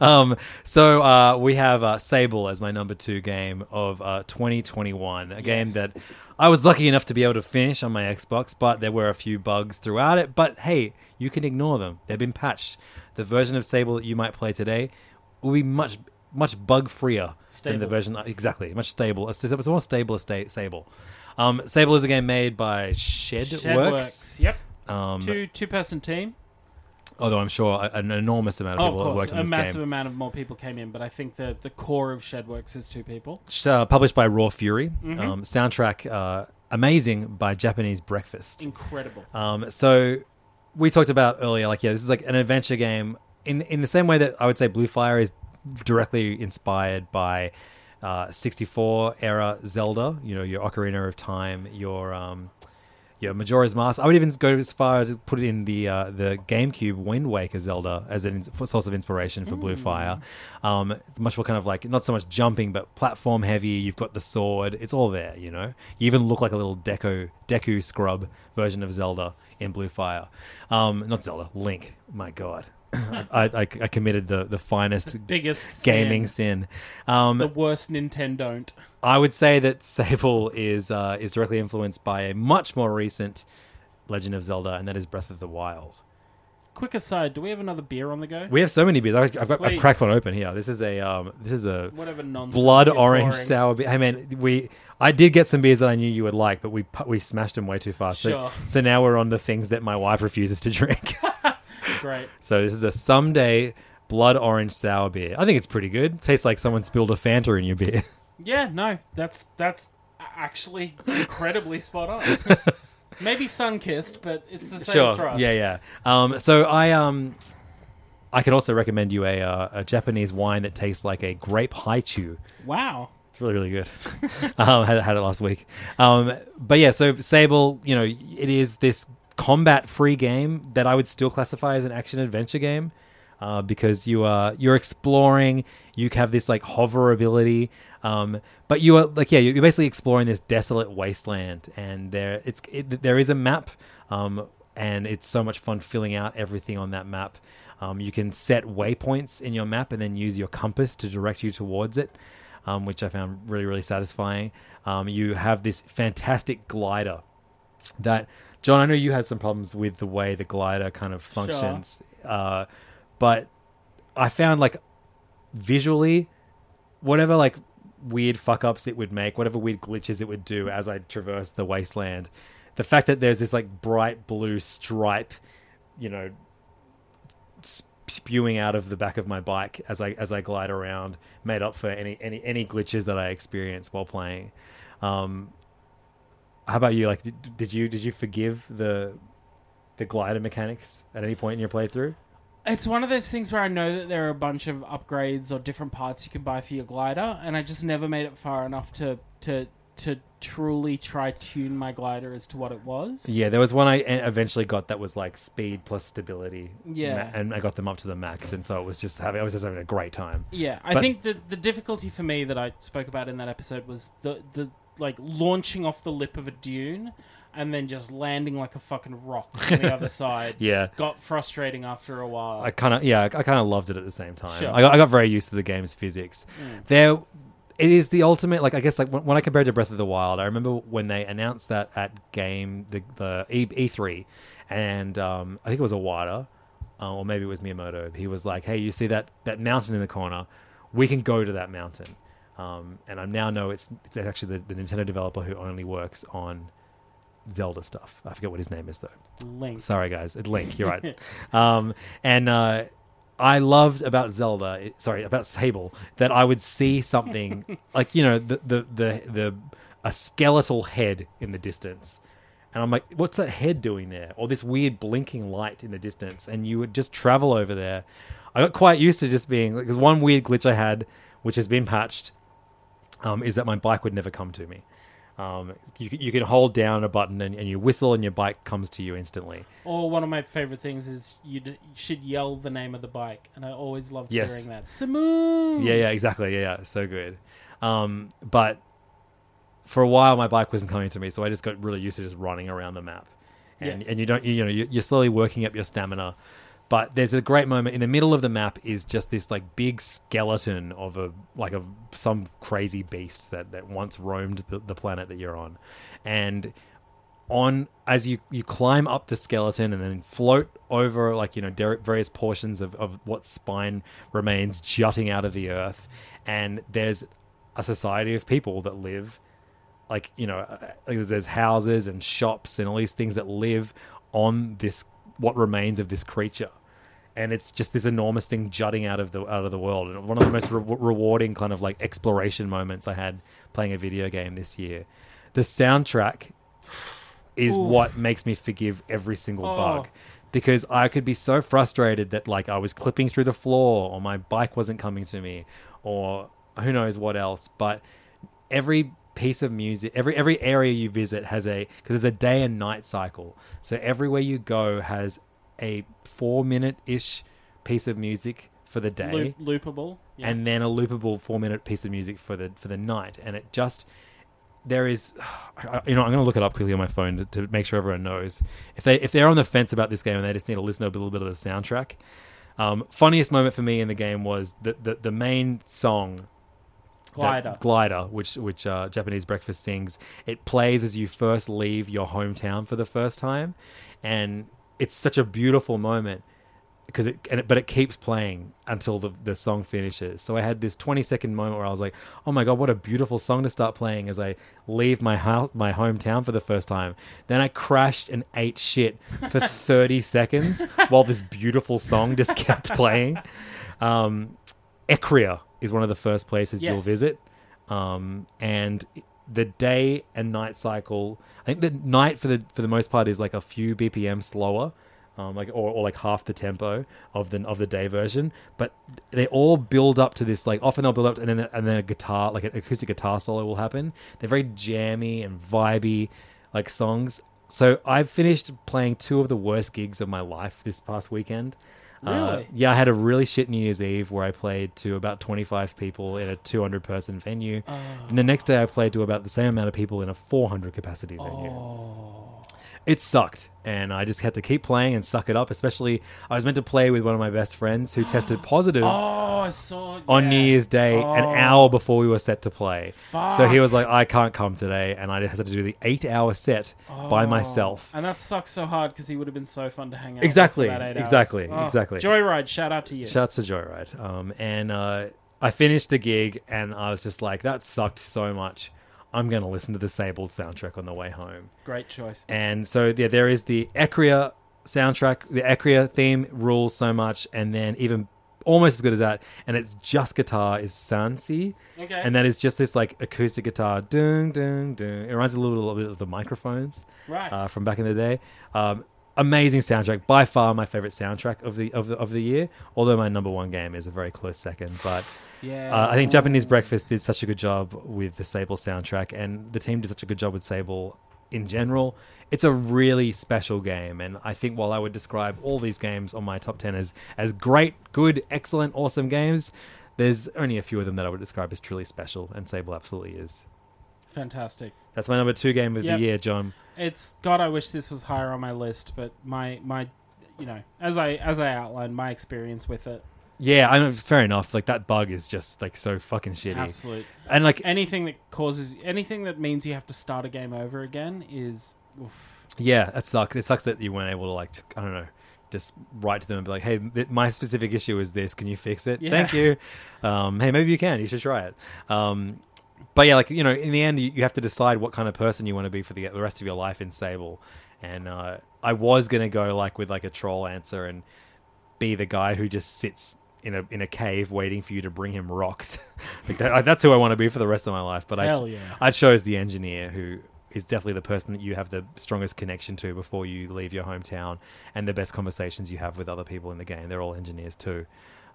Um, so uh, we have uh, Sable as my number two game of uh, 2021, a game that I was lucky enough to be able to finish on my Xbox, but there were a few bugs throughout it. But hey, you can ignore them; they've been patched. The version of Sable that you might play today will be much much bug freer than the version exactly much stable. It's, it's more stable sta- Sable. Um, Sable is a game made by Shedworks. Shedworks. Yep. Um, Two two person team. although I'm sure an enormous amount of Oh, of people have course, worked on a this massive game. amount of more people came in, but I think the the core of Shedworks is two people. uh, published by Raw Fury. Mm-hmm. Um, soundtrack uh, amazing by Japanese Breakfast. Incredible. Um, so we talked about earlier, like yeah, this is like an adventure game in in the same way that I would say Blue Fire is directly inspired by uh, 64 era Zelda. You know, your Ocarina of Time, your um, your Majora's Mask. I would even go as far as to put it in the uh, the GameCube Wind Waker Zelda as a source of inspiration for Blue Fire. Um, much more kind of like not so much jumping, but platform heavy. You've got the sword. It's all there. You know, you even look like a little Deku Deku scrub version of Zelda in Blue Fire. Um, not Zelda, Link. My God. I, I, I committed the, the finest Biggest gaming sin. sin. Um, The worst Nintendo. I would say that Sable is uh, is directly influenced by a much more recent Legend of Zelda, and that is Breath of the Wild. Quick aside, do we have another beer on the go? We have so many beers. I've, I've, got, I've cracked one open here. This is a um, this is a Whatever nonsense. blood orange sour beer. Hey man, we I did get some beers that I knew you would like, but we we smashed them way too fast. So, Sure. so now we're on the things that my wife refuses to drink. Great. so this is a someday blood orange sour beer. I think it's pretty good. tastes like someone spilled a Fanta in your beer. Yeah, no, that's that's actually incredibly spot on. Maybe sun kissed, but it's the same sure. thrust. Yeah, yeah. Um, so I um, I can also recommend you a uh, a Japanese wine that tastes like a grape Hi-Chew. Wow. It's really, really good. um, had, had it last week. Um, but yeah, so Sable, you know, it is this combat-free game that I would still classify as an action adventure game uh, because you are you're exploring. You have this like hover ability, um, but you are like yeah, you're basically exploring this desolate wasteland, and there it's it, there is a map, um, and it's so much fun filling out everything on that map. Um, you can set waypoints in your map and then use your compass to direct you towards it um, which I found really, really satisfying. Um, you have this fantastic glider that, John, I know you had some problems with the way the glider kind of functions, uh, but I found like visually, whatever like weird fuck ups it would make, whatever weird glitches it would do as I traverse the wasteland, the fact that there's this like bright blue stripe, you know, spewing out of the back of my bike as I as I glide around, made up for any any any glitches that I experienced while playing. Um, how about you? Like, did, did you did you forgive the the glider mechanics at any point in your playthrough? It's one of those things where I know that there are a bunch of upgrades or different parts you can buy for your glider, and I just never made it far enough to to to truly try tune my glider as to what it was. Yeah, there was one I eventually got that was like speed plus stability. Yeah. and I got them up to the max, and so it was just having I was just having a great time. Yeah, I But- think the the difficulty for me that I spoke about in that episode was the the like launching off the lip of a dune and then just landing like a fucking rock on the other side. Yeah. got frustrating after a while. I kind of yeah, I kind of loved it at the same time. Sure. I, got, I got very used to the game's physics. There, it is the ultimate. Like I guess like when, when I compared to Breath of the Wild, I remember when they announced that at game the the E E three, and um, I think it was Awada, uh, or maybe it was Miyamoto. He was like, "Hey, you see that that mountain in the corner? We can go to that mountain." Um, and I now know it's it's actually the, the Nintendo developer who only works on Zelda stuff. I forget what his name is though. Link. Sorry, guys. It's Link. You're right. um, and uh, I loved about Zelda. Sorry, about Sable that I would see something like you know the the the the a skeletal head in the distance. And I'm like, what's that head doing there? Or this weird blinking light in the distance. And you would just travel over there. I got quite used to just being like, there's one weird glitch I had, which has been patched, um, is that my bike would never come to me. Um, you, can- you can hold down a button and, and you whistle and your bike comes to you instantly. Or one of my favorite things is you, d- you should yell the name of the bike, and I always loved Yes. hearing that. Simoon. Yeah, yeah, exactly. Yeah, yeah, so good. Um, but for a while, my bike wasn't coming to me, so I just got really used to just running around the map. And Yes. and you don't, you, you know, you- you're slowly working up your stamina. But there's a great moment in the middle of the map is just this like big skeleton of a like of some crazy beast that that once roamed the, the planet that you're on, and on as you you climb up the skeleton and then float over like you know der- various portions of, of what spine remains jutting out of the earth and there's a society of people that live like you know uh, there's houses and shops and all these things that live on this what remains of this creature. And it's just this enormous thing jutting out of the out of the world. And one of the most re- rewarding kind of like exploration moments i had playing a video game this year. The soundtrack is what makes me forgive every single Oh. bug. Because I could be so frustrated that like I was clipping through the floor or my bike wasn't coming to me or who knows what else. But every piece of music every every area you visit has a because there's a day and night cycle so everywhere you go has a 4 minute ish piece of music for the day Loop, loopable. Yeah. and then a loopable four minute piece of music for the for the night and it just there is you know i'm going to look it up quickly on my phone to, to make sure everyone knows if they if they're on the fence about this game and they just need to listen to a little bit of the soundtrack um, funniest moment for me in the game was the the, the main song Glider. glider which which uh, japanese breakfast sings. It plays as you first leave your hometown for the first time. And it's such a beautiful moment because it, and it but it keeps playing until the, the song finishes. So i had this 20 second moment where i was like oh my god what a beautiful song to start playing as i leave my house my hometown for the first time. Then i crashed and ate shit for 30 seconds while this beautiful song just kept playing. Um Ecria is one of the first places you'll visit um and the day and night cycle i think the night for the for the most part is like a few bpm slower um, like or, or like half the tempo of the of the day version, but they all build up to this like often they'll build up and then and then a guitar like an acoustic guitar solo will happen. They're very jammy and vibey like songs. So I've finished playing two of the worst gigs of my life this past weekend. Uh, yeah, I had a really shit New Year's Eve where I played to about 25 people in a 200 person venue. And the next day I played to about the same amount of people in a 400 capacity venue it sucked and i just had to keep playing and suck it up especially i was meant to play with one of my best friends who tested positive oh, I saw on new year's day an Oh. hour before we were set to play so he was like i can't come today and i just had to do the eight hour set by Oh. myself And that sucks so hard because he would have been so fun to hang out. with Exactly, for that eight hours. exactly, Oh, exactly. Joyride, shout out to you. Shouts to Joyride. Um, and uh, I finished the gig, and I was just like, that sucked so much. I'm going to listen to the Sabled soundtrack on the way home. Great choice. And so yeah, there is the Ecria soundtrack. The Ecria theme rules so much, and then even almost as good as that, and it's just guitar is Sansi. Okay. And that is just this like acoustic guitar, dun dun dun. It reminds a little, little bit of the microphones, Right. uh, from back in the day. Um, amazing soundtrack, by far my favorite soundtrack of the of the of the year. Although my number one game is a very close second, but yeah. uh, I think Japanese Breakfast did such a good job with the Sable soundtrack, and the team did such a good job with Sable in general. It's a really special game, and I think while I would describe all these games on my top ten as as great, good, excellent, awesome games, there's only a few of them that I would describe as truly special, and Sable absolutely is. Fantastic. That's my number two game of Yep. the year, John. It's God. I wish this was higher on my list, but my my, you know, as I as I outlined, my experience with it, Yeah, I know it's fair enough. Like that bug is just like so fucking shitty, absolute. and like Anything that causes anything that means you have to start a game over again is. Oof. Yeah, that sucks. It sucks that you weren't able to like I don't know, just write to them and be like, "Hey, th- my specific issue is this. Can you fix it? Yeah. Thank you." Um, hey, maybe you can. You should try it. Um, but yeah, like you know, in the end, you, you have to decide what kind of person you want to be for the, the rest of your life in Sable. And uh, I was gonna go like with like a troll answer and be the guy who just sits in a in a cave waiting for you to bring him rocks. like that, that's who I want to be for the rest of my life. But Hell I yeah. I chose the engineer who is definitely the person that you have the strongest connection to before you leave your hometown and the best conversations you have with other people in the game. They're all engineers too.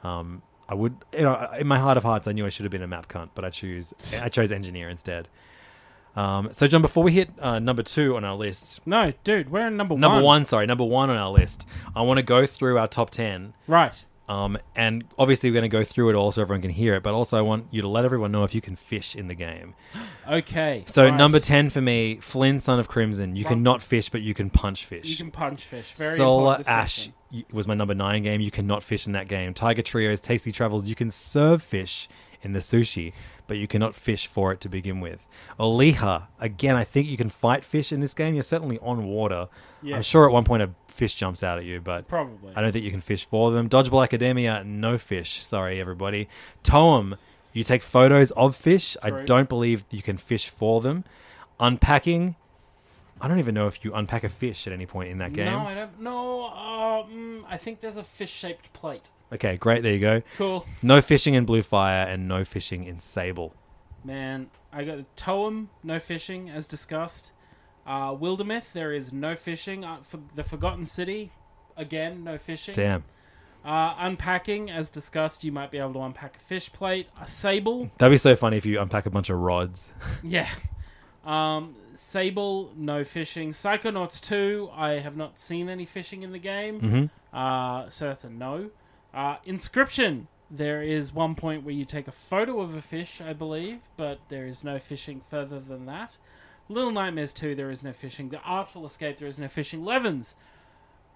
Um, I would, you know, in my heart of hearts, I knew I should have been a map cunt, but I choose, I chose engineer instead. Um, so John, before we hit uh, number two on our list, No, dude, we're in number, number one. one, sorry, number one on our list, I want to go through our top ten Right. um, and obviously, we're going to go through it all so everyone can hear it. But also, I want you to let everyone know if you can fish in the game. Okay. So, right. number ten for me, Flynn, son of Crimson. You cannot fish, but you can punch fish. You can punch fish. Very Solar important Ash distinction. Was my number nine game. You cannot fish in that game. Tiger Trios, Tasty Travels. You can serve fish in the sushi, but you cannot fish for it to begin with. Olija, again, I think you can fight fish in this game. You're certainly on water. I'm sure at one point a fish jumps out at you, but Probably. I don't think you can fish for them. Dodgeball Academia, no fish. Sorry, everybody. Toem, you take photos of fish. I don't believe you can fish for them. Unpacking, I don't even know if you unpack a fish at any point in that game. No, I don't. No, mm, I think there's a fish-shaped plate. Okay, great. There you go. Cool, No fishing in Blue Fire and no fishing in Sable. man. I got Toem, no fishing, as discussed. Uh, Wildermyth, there is no fishing. Uh, for the Forgotten City, again, no fishing. Damn. Uh, unpacking, as discussed, you might be able to unpack a fish plate. A sable, That'd be so funny if you unpack a bunch of rods. yeah. Um, Sable, no fishing. Psychonauts 2, I have not seen any fishing in the game. Mm-hmm. Uh, so that's a no. Uh, Inscryption. There is one point where you take a photo of a fish, I believe, but there is no fishing further than that. Little Nightmares 2, there is no fishing. The Artful Escape, there is no fishing. Levins.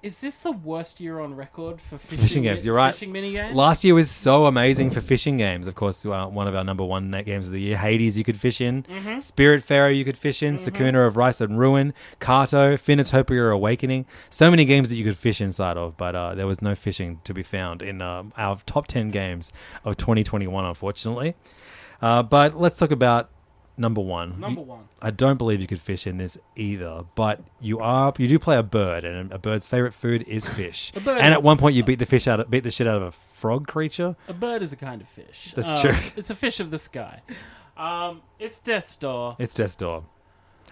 Is this the worst year on record for fishing, Fishing games, you're right. Fishing minigames? Last year was so amazing for fishing games. Of course, uh, one of our number one net games of the year. Hades, you could fish in. Mm-hmm. Spiritfarer, you could fish in. Sakuna of Rice and Ruin. Carto, Finitopia Awakening. So many games that you could fish inside of, but uh, there was no fishing to be found in uh, our top 10 games of 2021, unfortunately. Uh, but let's talk about number one. Number one. I don't believe you could fish in this either, but you are you do play a bird, and a bird's favorite food is fish. A bird and at one point, you beat the fish out, of, beat the shit out of a frog creature. A bird is a kind of fish. That's Um, true. It's a fish of the sky. Um, it's Death's Door. It's Death's Door.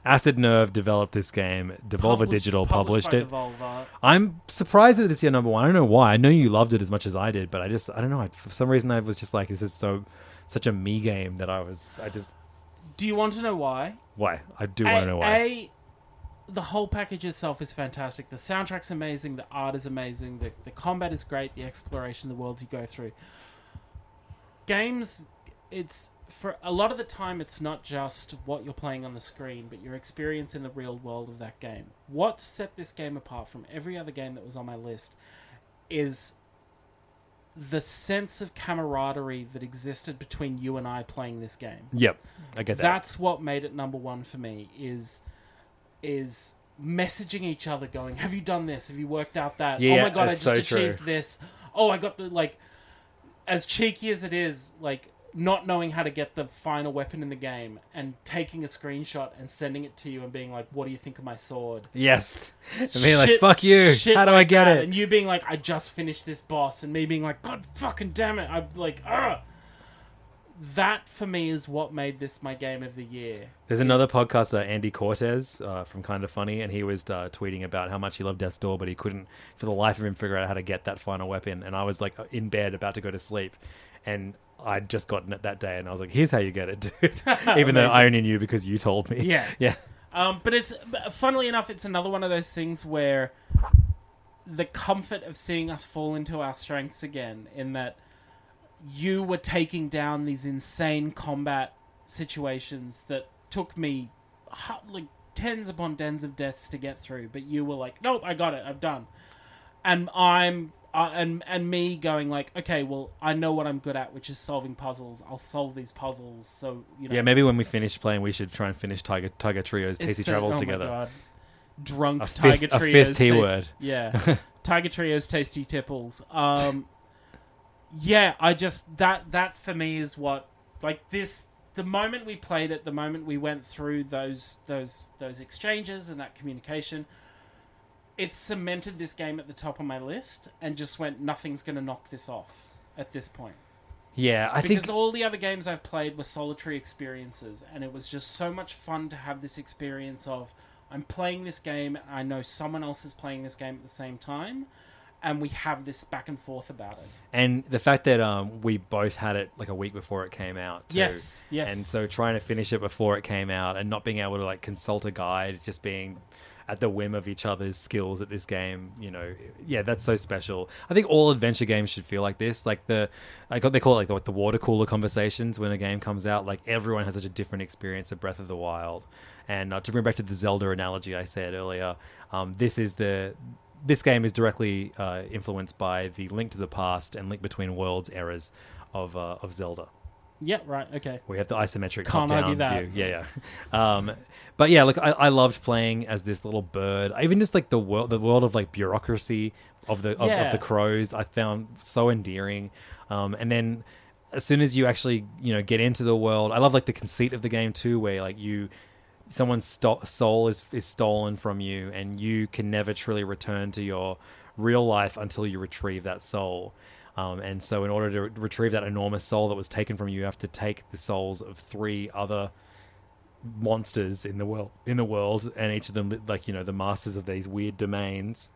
Acid Nerve developed this game. Devolver Published- Digital published, by it. Devolver. I'm surprised that it's your number one. I don't know why. I know you loved it as much as I did, but I just I don't know. I, for some reason, I was just like, this is so such a me game that I was. I just Do you want to know why? why I do want to know why. A, the whole package itself is fantastic. The soundtrack's amazing. The art is amazing. The, the combat is great. The exploration, the worlds you go through. Games, it's for a lot of the time, it's not just what you're playing on the screen, but your experience in the real world of that game. What set this game apart from every other game that was on my list is the sense of camaraderie that existed between you and I playing this game Yep, I get that. that's what made it number one for me is is messaging each other going have you done this have you worked out that oh my god i just so true. achieved this oh i got the like as cheeky as it is like not knowing how to get the final weapon in the game and taking a screenshot and sending it to you and being like, "What do you think of my sword?" Yes. And being like, Shit- fuck you. How do I get that. it? And you being like, "I just finished this boss," and me being like, "God fucking damn it!" I'm like, "Ah." That for me is what made this my game of the year. There's another podcaster, Andy Cortez, uh, from Kind of Funny, and he was uh, tweeting about how much he loved Death's Door, but he couldn't, for the life of him, figure out how to get that final weapon. And I was like in bed about to go to sleep, and I'd just gotten it that day, and I was like, "Here's how you get it, dude." Even though I only knew because you told me. Yeah. yeah, Um, but it's but funnily enough, it's another one of those things where the comfort of seeing us fall into our strengths again, in that you were taking down these insane combat situations that took me like tens upon tens of deaths to get through, but you were like, "Nope, I got it, I've done," and I'm. Uh, and and me going like okay well I know what I'm good at which is solving puzzles I'll solve these puzzles so you know yeah. Maybe when we finish playing, we should try and finish Tiger Tiger Trio's Tasty so- Travels oh together. God. Drunk A fifth- Tiger a Trios. fifth T word. Yeah. Tiger Trios Tasty Tipples. Um, yeah, I just that that for me is what like this. The moment we played it, the moment we went through those those those exchanges and that communication, it cemented this game at the top of my list and just went nothing's going to knock this off at this point Yeah, I because think because all the other games I've played were solitary experiences, and it was just so much fun to have this experience of I'm playing this game, and I know someone else is playing this game at the same time, and we have this back and forth about it. And the fact that um, we both had it like a week before it came out. Too. Yes, yes. And so trying to finish it before it came out and not being able to like consult a guide, just being at the whim of each other's skills at this game, you know, yeah, that's so special. I think all adventure games should feel like this. Like the, I got they call it like the, like the water cooler conversations when a game comes out. Like everyone has such a different experience of Breath of the Wild. And uh, to bring back to the Zelda analogy I said earlier, um, this is the this game is directly uh, influenced by the Link to the Past and Link Between Worlds eras of uh, of Zelda. Yeah, right. Okay. We have the isometric Can't top-down argue that. view. Yeah, yeah. Um, but yeah, look, I, I loved playing as this little bird. Even just like the world, the world of like bureaucracy of the of, Yeah. of the crows, I found so endearing. Um, and then as soon as you actually you know get into the world, I love like the conceit of the game too, where like you someone's sto- soul is is stolen from you, and you can never truly return to your real life until you retrieve that soul. Um, and so, in order to re- retrieve that enormous soul that was taken from you, you have to take the souls of three other monsters in the world. In the world, and each of them, like you know, the masters of these weird domains.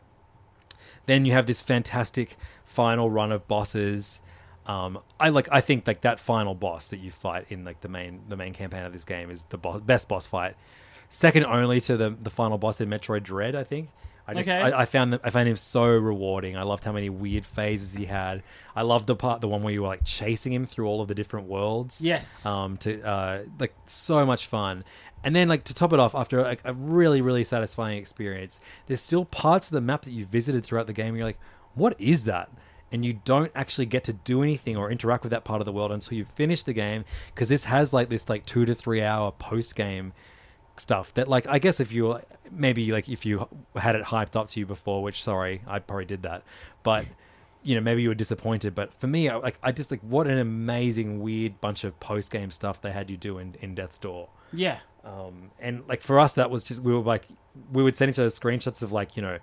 Then you have this fantastic final run of bosses. Um, I like. I think like that final boss that you fight in like the main the main campaign of this game is the bo- best boss fight, second only to the the final boss in Metroid Dread. I think. I just Okay. I, I found that I found him so rewarding. I loved how many weird phases he had. I loved the part the one where you were like chasing him through all of the different worlds. Yes. Um. To uh, like so much fun. And then, like to top it off, after like, a really, really satisfying experience, there's still parts of the map that you visited throughout the game. You're like, what is that? And you don't actually get to do anything or interact with that part of the world until you finish the game, because this has like this like two to three hour post game stuff that like I guess if you maybe like if you had it hyped up to you before, which sorry, I probably did that, but you know maybe you were disappointed. But for me, I, like I just like what an amazing weird bunch of post game stuff they had you do in in Death's Door. yeah. Um, and like for us, that was just we were like we would send each other screenshots of like you know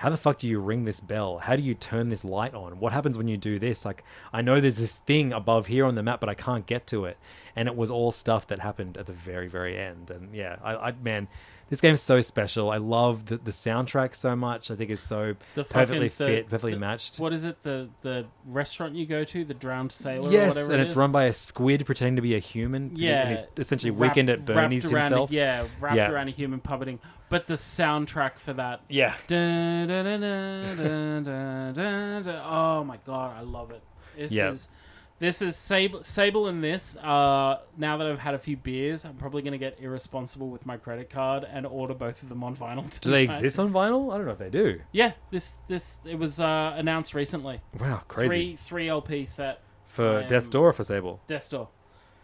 how the fuck do you ring this bell? How do you turn this light on? What happens when you do this? Like I know there's this thing above here on the map, but I can't get to it. And it was all stuff that happened at the very very end. And yeah, I, I man. This game's so special. I love the, the soundtrack so much. I think it's so The perfectly fucking- the- fit, perfectly the- matched. What is it? The the restaurant you go to, the Drowned Sailor. or yes, whatever and it it's run by a squid pretending to be a human. Yeah, and he's essentially wrapped- weekend at Bernie's around a- himself. yeah, wrapped Yeah. around a human puppeting. But the soundtrack for that. yeah. Dun, dun, dun. Oh my god, I love it. This Yeah. is this is Sable Sable in this. Uh, now that I've had a few beers, I'm probably gonna get irresponsible with my credit card and order both of them on vinyl. Tonight. Do they exist on vinyl? I don't know if they do. Yeah, this this it was uh, announced recently. Wow, crazy. Three three LP set. For Death's Door or for Sable? Death Door.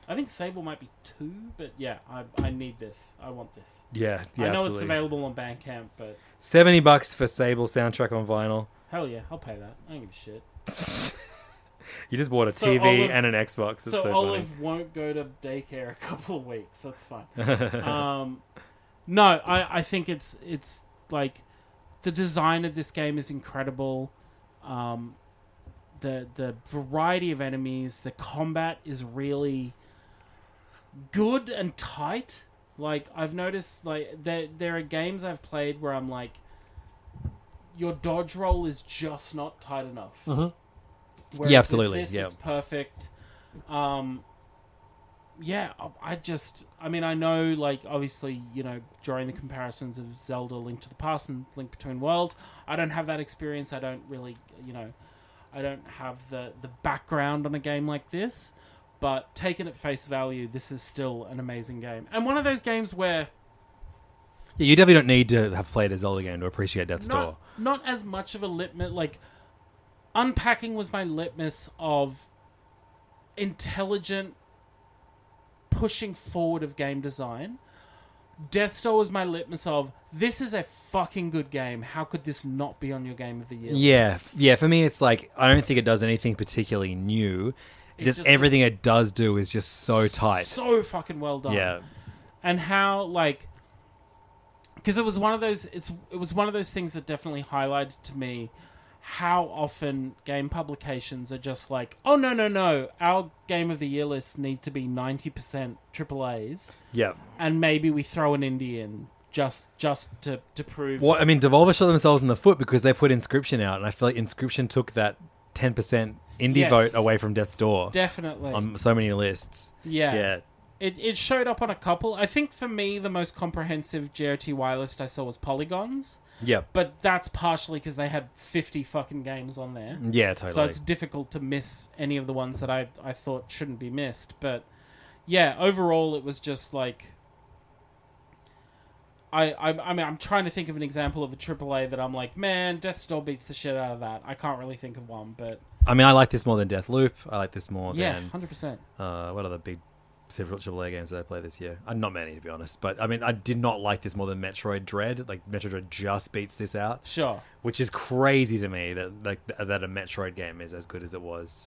I think Sable might be two, but yeah, I, I need this. I want this. Yeah, yeah, I know absolutely. it's available on Bandcamp, but 70 bucks for Sable soundtrack on vinyl. hell yeah, I'll pay that. I don't give a shit. You just bought a So TV Olive- and an Xbox. It's so, so, Olive won't go to daycare a couple of weeks. That's fine. um, no, I, I think it's it's like the design of this game is incredible. Um, the the variety of enemies, the combat is really good and tight. Like I've noticed, like there there are games I've played where I'm like, your dodge roll is just not tight enough. With Yeah, absolutely, This, yeah. it's perfect. Um, yeah, I- I just, I mean, I know, like, obviously, you know, during the comparisons of Zelda Link to the Past and Link Between Worlds, I don't have that experience. I don't really, you know, I don't have the, the background on a game like this. But taken at face value, this is still an amazing game. And one of those games where Yeah, you definitely don't need to have played a Zelda game to appreciate Death's Door. not, not as much of a litmus like unpacking was my litmus of intelligent pushing forward of game design Death Door was my litmus of this is a fucking good game. How could this not be on your game of the year? Yeah, list? yeah. For me, it's like I don't think it does anything particularly new. Just, just- everything it does do is just so tight. so fucking well done. yeah, and how like because it was one of those it's it was one of those things that definitely highlighted to me how often game publications are just like oh no no no our game of the year list needs to be 90% triple a's yeah. and maybe we throw an indie in just just to to prove Well, I mean, Devolver shot themselves in the foot because they put Inscryption out, and I feel like Inscryption took that ten percent indie Yes. vote away from Death's Door definitely on so many lists. yeah Yeah, It, it showed up on a couple. I think for me, the most comprehensive GOTY list I saw was Polygons. yeah, But that's partially because they had 50 fucking games on there. Mm, yeah. Totally. So it's difficult to miss any of the ones that I, I thought shouldn't be missed. But yeah, overall, it was just like. I, I, I mean, I'm trying to think of an example of a AAA that I'm like, man, Death Door beats the shit out of that. I can't really think of one, but I mean, I like this more than Deathloop. I like this more yeah, than hundred percent. uh, what other big several AAA games that I play this year? Uh, not many, to be honest. But I mean, I did not like this more than Metroid Dread. Like Metroid Dread just beats this out, Sure. which is crazy to me that like that a Metroid game is as good as it was.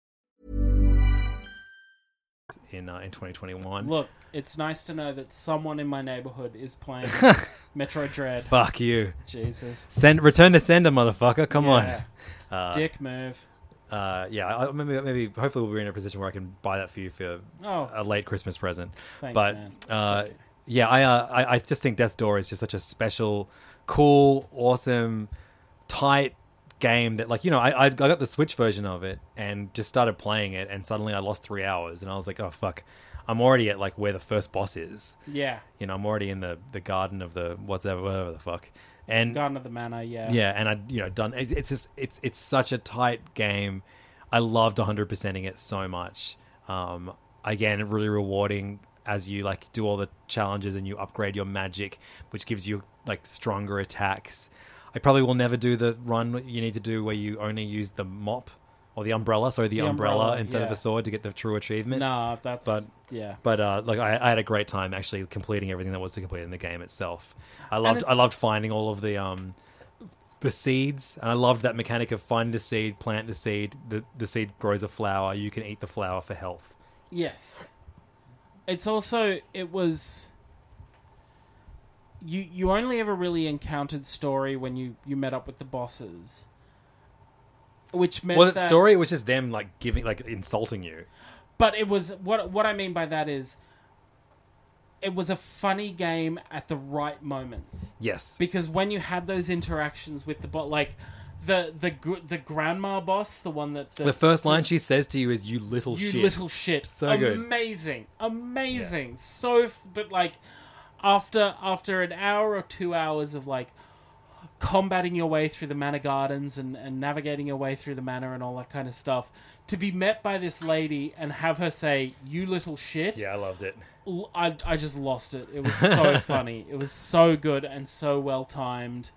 In uh, in 2021, Look, it's nice to know that someone in my neighborhood is playing Metroid Dread. fuck you. Jesus. Send return to sender, motherfucker. Come Yeah. on. Uh, Dick move. Uh, yeah, I, maybe maybe hopefully we'll be in a position where I can buy that for you for Oh. a late Christmas present. Thanks, but. Uh, okay. yeah, I, uh, I I just think Death Door is just such a special, cool, awesome, tight game that like you know I I I got the Switch version of it and just started playing it and suddenly I lost three hours and I was like oh fuck. I'm already at like where the first boss is. Yeah. You know, I'm already in the, the garden of the whatever whatever the fuck. And Garden of the Manor, yeah. yeah, and I you know done. It's it's just, it's it's such a tight game. I loved 100 percenting it so much. Um, again, really rewarding as you like do all the challenges and you upgrade your magic, which gives you like stronger attacks. I probably will never do the run you need to do where you only use the mop or the umbrella, sorry, the, The umbrella, umbrella, instead of yeah. a sword to get the true achievement. Nah, that's But- yeah. But uh, like I, I had a great time actually completing everything that was to complete in the game itself. I loved I loved finding all of the um the seeds, and I loved that mechanic of find the seed, plant the seed, the the seed grows a flower. You can eat the flower for health. Yes. It's also it was you you only ever really encountered story when you you met up with the bosses. which meant Was it that, story? It was just them like giving, like insulting you. But it was what what I mean by that is, it was a funny game at the right moments. Yes. because when you had those interactions with the bot, like the the the grandma boss, the one that the first line she says to you is "You little you shit." You little shit, So good. amazing, amazing, so but like after after an hour or two hours of like combating your way through the manor gardens and, and navigating your way through the manor and all that kind of stuff to be met by this lady and have her say you little shit Yeah, I loved it. l- I, I just lost it. It was so funny. It was so good and so well timed.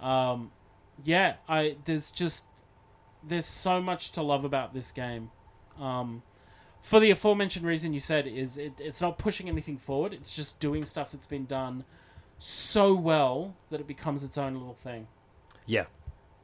Um, yeah, I there's just there's so much to love about this game. Um, for the aforementioned reason you said is it, it's not pushing anything forward. It's just doing stuff that's been done so well that it becomes its own little thing. Yeah.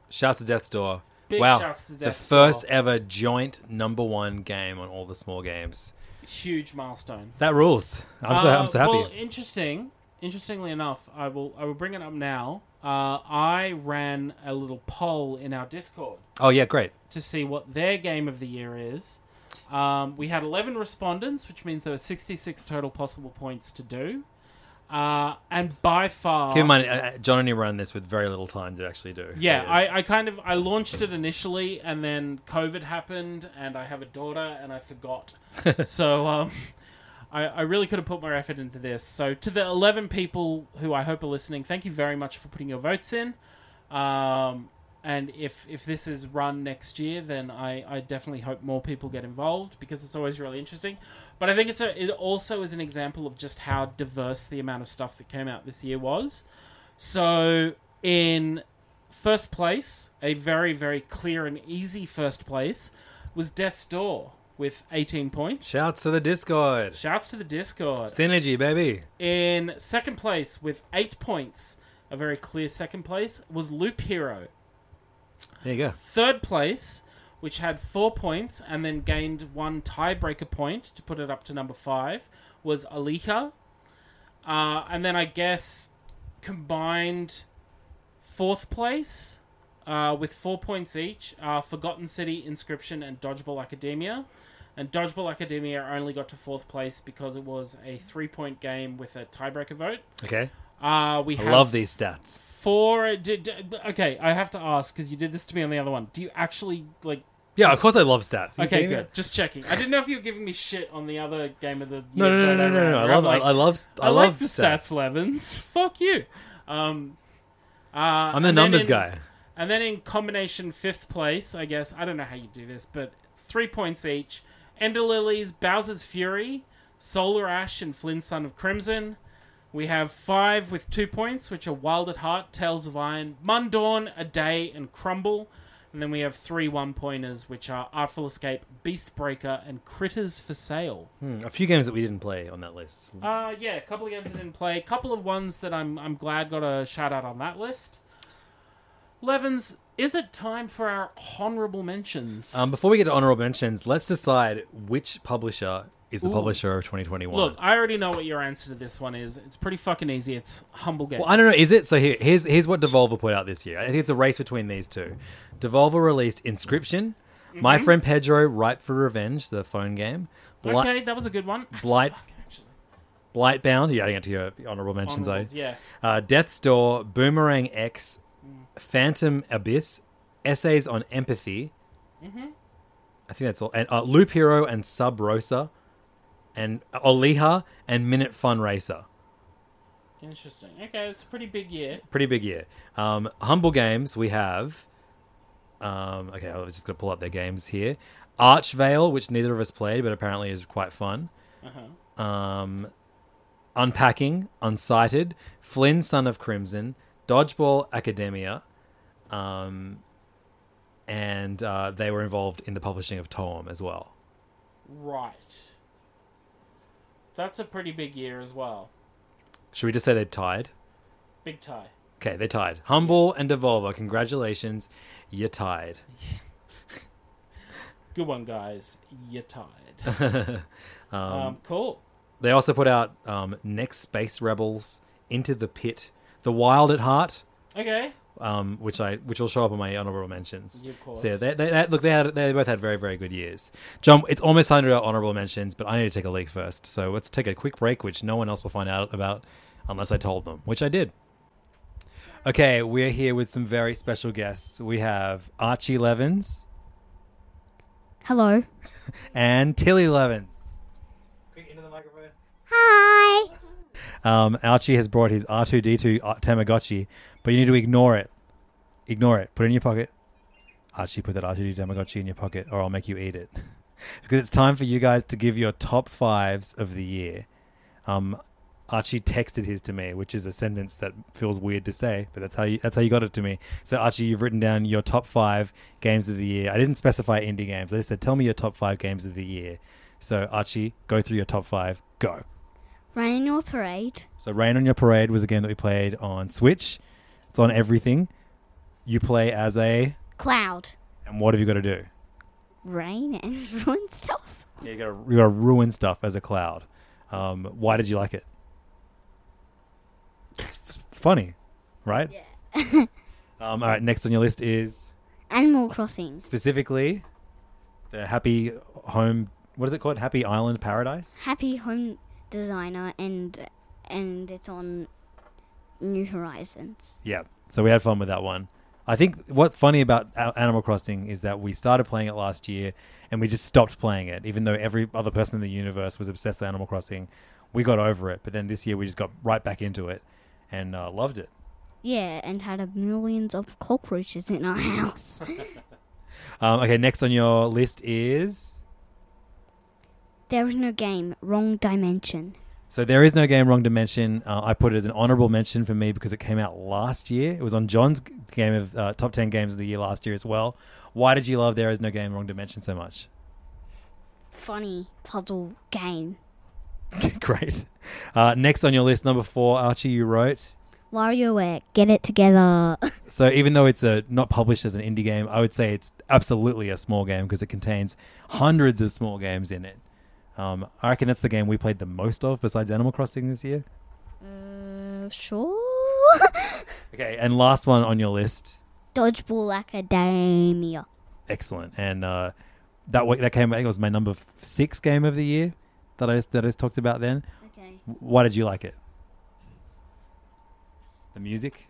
Shouts to Death's Door. Big wow. shouts to the Death's first Door. ever joint number one game on all the small games. Huge milestone. That rules. I'm so Uh, I'm so happy. Well, interesting. Interestingly enough, I will I will bring it up now. Uh, I ran a little poll in our Discord oh yeah, great. to see what their game of the year is. Um, we had 11 respondents, which means there were 66 total possible points to do. Uh, and by far, Keep in mind, uh, John only ran this with very little time to actually do. yeah, So, I, I kind of I launched it initially, and then COVID happened, and I have a daughter, and I forgot. so um, I, I really could have put more effort into this. So to the eleven people who I hope are listening, thank you very much for putting your votes in. Um, and if if this is run next year, then I, I definitely hope more people get involved because it's always really interesting. But I think it's a it also is an example of just how diverse the amount of stuff that came out this year was. So in first place, a very very clear and easy first place was Death's Door with 18 points. Shouts to the Discord. Shouts to the Discord. Synergy, baby. In second place with 8 points, a very clear second place was Loop Hero. There you go. Third place, which had 4 points and then gained one tiebreaker point to put it up to number 5, was Alika. Uh, and then I guess combined fourth place uh, with four points each are Forgotten City, Inscryption, and Dodgeball Academia. And Dodgeball Academia only got to fourth place because it was a three point game with a tiebreaker vote. Okay. Uh, we I have love these stats. four. Did, did- okay, I have to ask because you did this to me on the other one. Do you actually like? Yeah, of course I love stats. Are you Okay, kidding me? good. Just checking. I didn't know if you were giving me shit on the other game of the. No, no, no, no, no, no. I love, I, I love, I, I love like the stats, Levins. Fuck you. Um, uh, I'm the and then numbers in- guy. And then in combination fifth place, I guess I don't know how you do this, but three points each. Ender Lilies, Bowser's Fury, Solar Ash, and Flynn Son of Crimson. We have five with two points, which are Wild at Heart, Tails of Iron, Mundaun, A Day, and Crumble. And then we have three one pointers, which are Artful Escape, Beast Breaker, and Critters for Sale. Hmm, a few games that we didn't play on that list. Uh, yeah, a couple of games I didn't play. A couple of ones that I'm I'm glad got a shout out on that list. Levins, is it time for our honourable mentions? Um, before we get to honorable mentions, let's decide which publisher is the Ooh. publisher of 2021. Look, I already know what your answer to this one is. It's pretty fucking easy. It's Humble Games. Well, I don't know. Is it? So here, here's here's what Devolver put out this year. I think it's a race between these two. Devolver released Inscryption, Mm-hmm. My Friend Pedro, Ripe for Revenge, the phone game, Bli- Okay, that was a good one. Blight, Actually, Blightbound. You're adding it to your honorable mentions, though. yeah. Uh, Death's Door, Boomerang X, Phantom Abyss, Essays on Empathy. Mm-hmm. I think that's all. And uh, Loop Hero and Sub Rosa, and Olija and Minit Fun Racer. Interesting. Okay, it's a pretty big year. pretty big year. Um, Humble Games, we have. Um, okay, I was just going to pull up their games here. Archvale, which neither of us played, but apparently is quite fun. Uh-huh. Um, Unpacking, Unsighted, Flynn, Son of Crimson, Dodgeball Academia, um, and uh, they were involved in the publishing of Toem as well. Right. That's a pretty big year as well. Should we just say they're tied? Big tie. Okay, they're tied. Humble and Devolver, congratulations, you're tied. Good one, guys. You tied. um, cool. They also put out um, Next Space Rebels, Into the Pit, The Wild at Heart, Okay. Um, which I which will show up on my honorable mentions. Yeah, of course. So yeah, they, they, they- look, they had, they both had very very good years. John, it's almost time to do our honorable mentions, but I need to take a leak first. So let's take a quick break, which no one else will find out about unless I told them, which I did. Okay, we're here with some very special guests. We have Archie Levins Hello. and Tilly Levins. Quick into the microphone. Hi. Um, Archie has brought his R2D2 uh, Tamagotchi, but you need to ignore it. Ignore it. Put it in your pocket. Archie, put that R2D2 Tamagotchi in your pocket, or I'll make you eat it. because it's time for you guys to give your top fives of the year. Um, Archie texted his to me, which is a sentence that feels weird to say, but that's how you that's how you got it to me. So Archie, you've written down your top five games of the year. I didn't specify indie games. I just said, tell me your top five games of the year. So Archie, go through your top five. Go. Running your parade. So Rain on Your Parade was a game that we played on Switch. It's on everything. You play as a Cloud. and what have you got to do? Rain and ruin stuff. Yeah, you got to you got to ruin stuff as a cloud. Um, why did you like it? It's funny, right? Yeah. um, all right. Next on your list is Animal Crossing. specifically the Happy Home. What is it called? Happy Island Paradise. Happy Home Designer and and it's on New Horizons. Yeah. So we had fun with that one. I think what's funny about Animal Crossing is that we started playing it last year and we just stopped playing it, even though every other person in the universe was obsessed with Animal Crossing. We got over it, but then this year we just got right back into it and uh, loved it. Yeah, and had a millions of cockroaches in our house. Um, okay, next on your list is there is no game. Wrong dimension. So there is no game wrong dimension. Uh, I put it as an honorable mention for me because it came out last year. It was on John's game of uh, top ten games of the year last year as well. Why did you love There Is No Game Wrong Dimension so much? Funny puzzle game. Great. Uh, next on your list, number four, Archie, you wrote. WarioWare, get it together. So even though it's a not published as an indie game, I would say it's absolutely a small game because it contains hundreds of small games in it. Um, I reckon that's the game we played the most of besides Animal Crossing this year. uh, sure. Okay, and last one on your list, Dodgeball Academia. excellent, and uh, that wa- that came. I think it was my number six game of the year that I just, that I just talked about. Then, Okay. W- why did you like it? The music,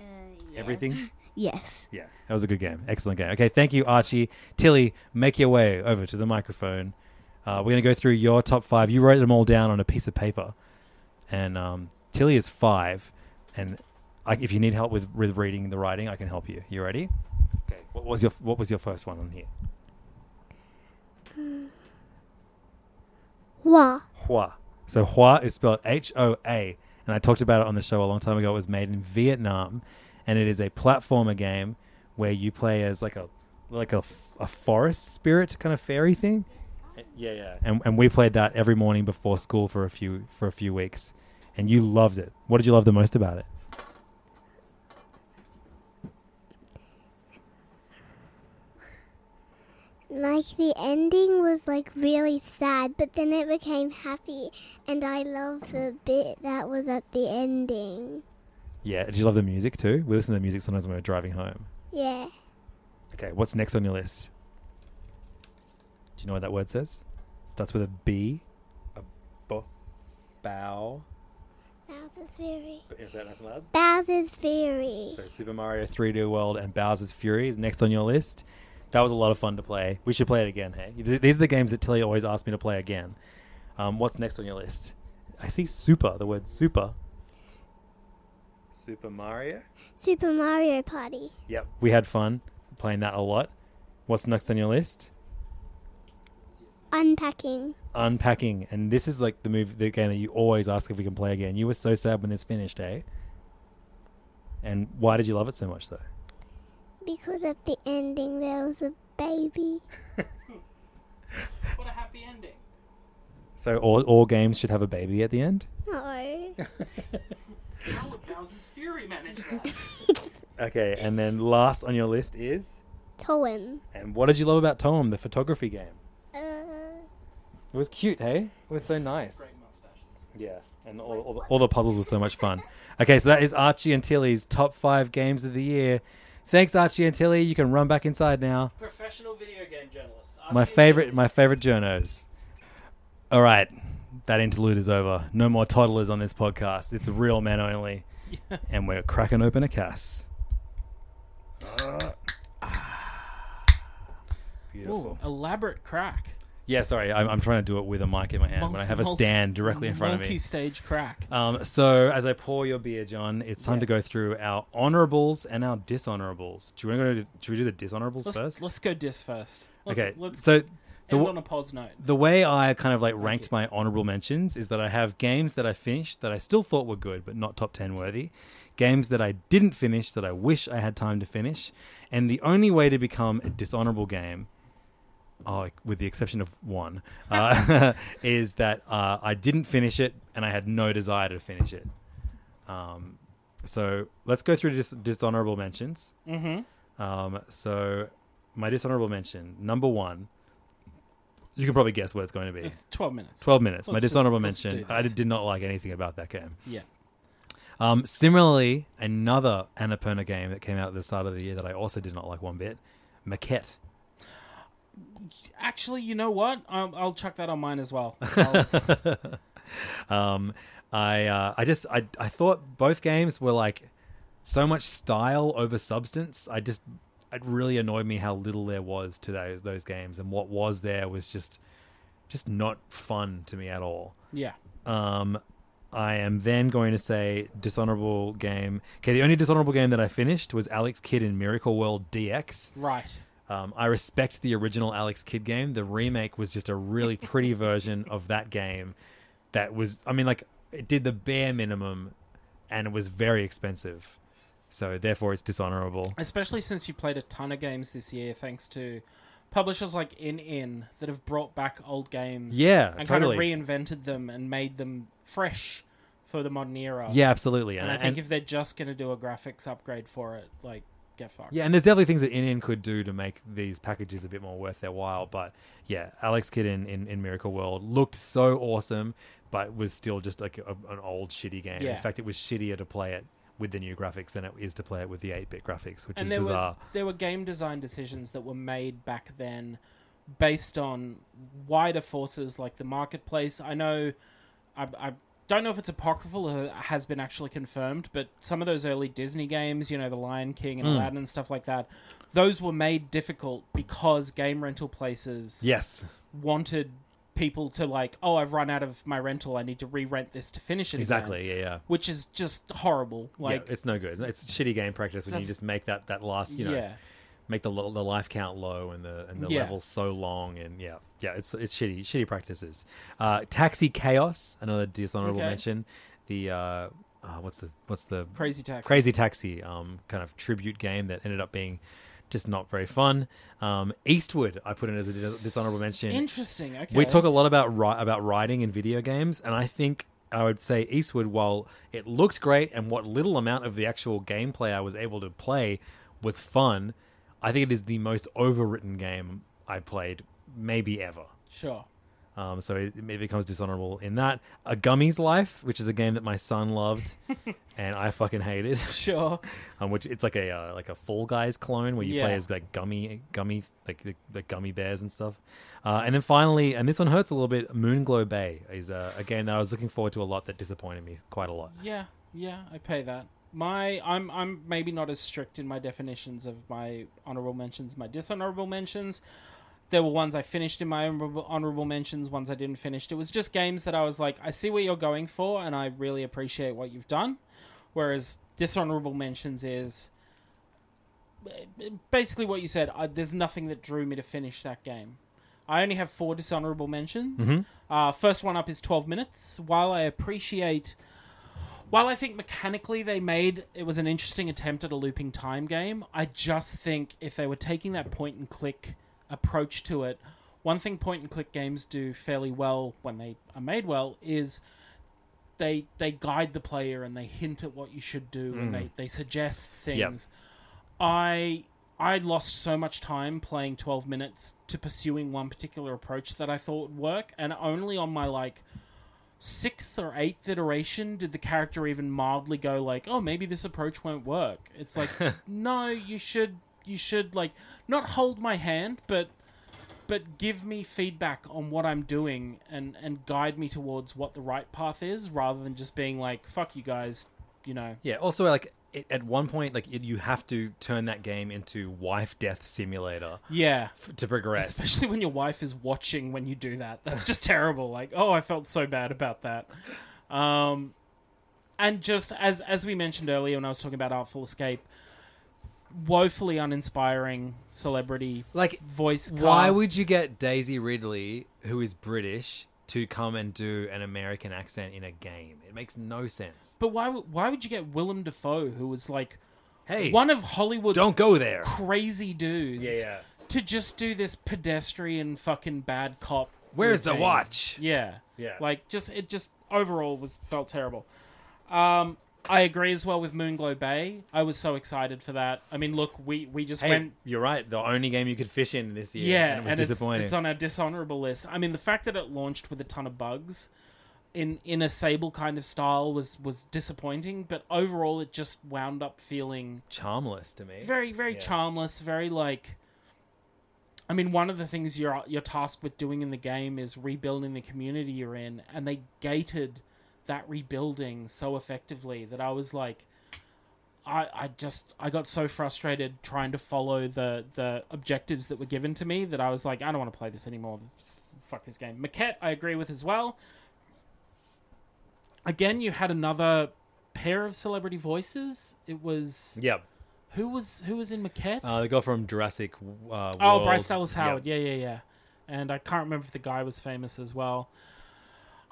Uh, yeah. everything. Yes. Yeah, that was a good game. Excellent game. Okay, thank you, Archie. Tilly, make your way over to the microphone. Uh, we're going to go through your top five. You wrote them all down on a piece of paper. And um, Tilly is five. And I, if you need help with, with reading the writing, I can help you. You ready? Okay. What was your What was your first one on here? Wah. Hoa. So Hoa is spelled H O A, and I talked about it on the show a long time ago. It was made in Vietnam, and it is a platformer game where you play as like a like a, f- a forest spirit kind of fairy thing. Yeah, yeah. And and we played that every morning before school for a few for a few weeks, and you loved it. What did you love the most about it? Like the ending was like really sad, but then it became happy, and I love the bit that was at the ending. Yeah. Did you love the music too? We listen to the music sometimes when we're driving home. Yeah. Okay. What's next on your list? Do you know what that word says? It starts with a B. A bo- bow. Bowser's Fury. Is that nice and loud? Bowser's Fury. So Super Mario 3D World and Bowser's Fury is next on your list. That was a lot of fun to play. We should play it again, hey? These are the games that Tilly always asks me to play again. Um, what's next on your list? I see super, the word super. Super Mario? Super Mario Party. Yep. We had fun playing that a lot. What's next on your list? Unpacking. Unpacking. And this is like the move the game that you always ask if we can play again. You were so sad when this finished, eh? And why did you love it so much though? Because at the ending there was a baby. What a happy ending. So all, all games should have a baby at the end? No. How would Bowser's Fury manage that? Okay, and then last on your list is Toem. and what did you love about Toem, the photography game? Uh, It was cute, hey? It was so nice. Yeah. and all, all, the, all the puzzles were so much fun. Okay, so that is Archie and Tilly's top five games of the year. Thanks, Archie and Tilly. You can run back inside now. Professional video game journalists. My favorite, my favorite journos. All right, that interlude is over. No more toddlers on this podcast. It's real men only, and we're cracking open a cass. Beautiful. Ooh, elaborate crack. Yeah, sorry, I'm, I'm trying to do it with a mic in my hand when I have a Multi- stand directly in front of me. Multi-stage crack. Um, so as I pour your beer, John, it's time to Yes. go through our honorables and our dishonorables. Do you want to go? To, should we do the dishonorables Let's, first? let's go dis first. Let's, okay. Let's so end the, w- on a pause note. the way I kind of like ranked my honorable mentions is that I have games that I finished that I still thought were good but not top 10 worthy, games that I didn't finish that I wish I had time to finish, and the only way to become a dishonorable game, oh, with the exception of one, uh, is that uh, I didn't finish it and I had no desire to finish it. Um, so let's go through dis- dishonorable mentions. Mm-hmm. Um, so my dishonorable mention number one. You can probably guess what it's going to be. It's 12 minutes. 12 minutes. My Let's just- dishonorable let's mention. I did, did not like anything about that game. Yeah. Um, similarly, another Annapurna game that came out at the start of the year that I also did not like one bit, Maquette. Actually, you know what? I'll, I'll chuck that on mine as well. Um, I uh, I just I I thought both games were like so much style over substance. I just it really annoyed me how little there was to those those games, and what was there was just just not fun to me at all. yeah. Um, I am then going to say dishonorable game. Okay, the only dishonorable game that I finished was Alex Kidd in Miracle World DX. Right. Um, I respect the original Alex Kidd game. The remake was just a really pretty version of that game. That was, I mean, like it did the bare minimum, and it was very expensive. So therefore, it's dishonorable. Especially since you played a ton of games this year, thanks to publishers like ININ that have brought back old games. Yeah, and totally. kind of reinvented them and made them fresh for the modern era. Yeah, absolutely. And I think if they're just going to do a graphics upgrade for it, like, get fucked. Yeah, and there's definitely things that ININ could do to make these packages a bit more worth their while. But yeah, Alex Kidd in, in, in Miracle World looked so awesome, but was still just like a, an old shitty game. Yeah. In fact, it was shittier to play it with the new graphics than it is to play it with the 8-bit graphics, which and is there bizarre. were there were game design decisions that were made back then based on wider forces like the marketplace. I know, I, I don't know if it's apocryphal or has been actually confirmed, but some of those early Disney games, you know, The Lion King and Mm. Aladdin and stuff like that, those were made difficult because game rental places Yes. wanted people to like, oh, I've run out of my rental, I need to re-rent this to finish it. again," Exactly. Yeah, yeah. which is just horrible. Like, yeah, it's no good. It's shitty game practice when you just make that, that last, you know, yeah. Make the the life count low and the and the Yeah. levels so long and yeah, yeah, it's it's shitty shitty practices. Uh, Taxi Chaos, another dishonorable Okay. mention. The uh, uh, what's the what's the Crazy Taxi. Crazy Taxi um, kind of tribute game that ended up being just not very fun. Um, Eastward, I put in as a dis- dishonorable mention. Interesting. Okay. We talk a lot about ri- about writing in video games, and I think I would say Eastward, while it looked great and what little amount of the actual gameplay I was able to play was fun, I think it is the most overwritten game I played maybe ever. Sure. Um, so it, it becomes dishonorable in that. A Gummy's Life, which is a game that my son loved, and I fucking hated. Sure. um, which it's like a uh, like a Fall Guys clone where you play as like gummy gummy like the, the gummy bears and stuff. Uh, and then finally, and this one hurts a little bit. Moonglow Bay is uh, a game that I was looking forward to a lot that disappointed me quite a lot. Yeah, yeah, I pay that. My I'm I'm maybe not as strict in my definitions of my honorable mentions, my dishonorable mentions. There were ones I finished in my honorable, mentions, ones I didn't finish. It was just games that I was like, I see what you're going for, and I really appreciate what you've done. Whereas dishonorable mentions is basically what you said. I, there's nothing that drew me to finish that game. I only have four dishonorable mentions. Uh, first one up is 12 minutes. While I appreciate while I think mechanically they made it was an interesting attempt at a looping time game, I just think if they were taking that point and click approach to it, one thing point and click games do fairly well when they are made well is they they guide the player and they hint at what you should do and hmm. they, they suggest things. I I lost so much time playing 12 minutes to pursuing one particular approach that I thought would work and only on my like sixth or eighth iteration did the character even mildly go like, "Oh, maybe this approach won't work." It's like, no, you should you should like not hold my hand, but but give me feedback on what I'm doing and and guide me towards what the right path is, rather than just being like, "Fuck you guys," you know. Yeah. Also, like it, at one point, like it, you have to turn that game into wife death simulator Yeah. f- to progress. Especially when your wife is watching when you do that. That's just terrible. Like, oh, I felt so bad about that. Um, and just as as we mentioned earlier when I was talking about Artful Escape, woefully uninspiring celebrity Like, voice. Cast. Why would you get Daisy Ridley, who is British, to come and do an American accent in a game? It makes no sense. But why? would- Why would you get Willem Dafoe, who was like Hey, one of Hollywood's don't go there. crazy dudes? Yeah, yeah. To just do this pedestrian fucking bad cop. Where's the watch? Yeah. Yeah. Like just it just overall was felt terrible. Um I agree as well with Moonglow Bay. I was so excited for that. I mean, look, we we just Hey, went you're right. The only game you could fish in this year. yeah, and it was it's- disappointing. It's, on our dishonorable list. I mean, the fact that it launched with a ton of bugs in in a Sable kind of style was was disappointing, but overall it just wound up feeling Charmless to me. very very Yeah. charmless very like i mean one of the things you're you're tasked with doing in the game is rebuilding the community you're in and they gated that rebuilding so effectively that i was like I, I just I got so frustrated trying to follow the the objectives that were given to me that I was like I don't want to play this anymore. Fuck this game. Maquette I agree with as well. Again, you had another pair of celebrity voices. It was Yep. who was who was in Maquette? Uh, the guy from Jurassic. Uh, oh, Bryce Dallas Howard. Yep. Yeah, yeah, yeah. And I can't remember if the guy was famous as well.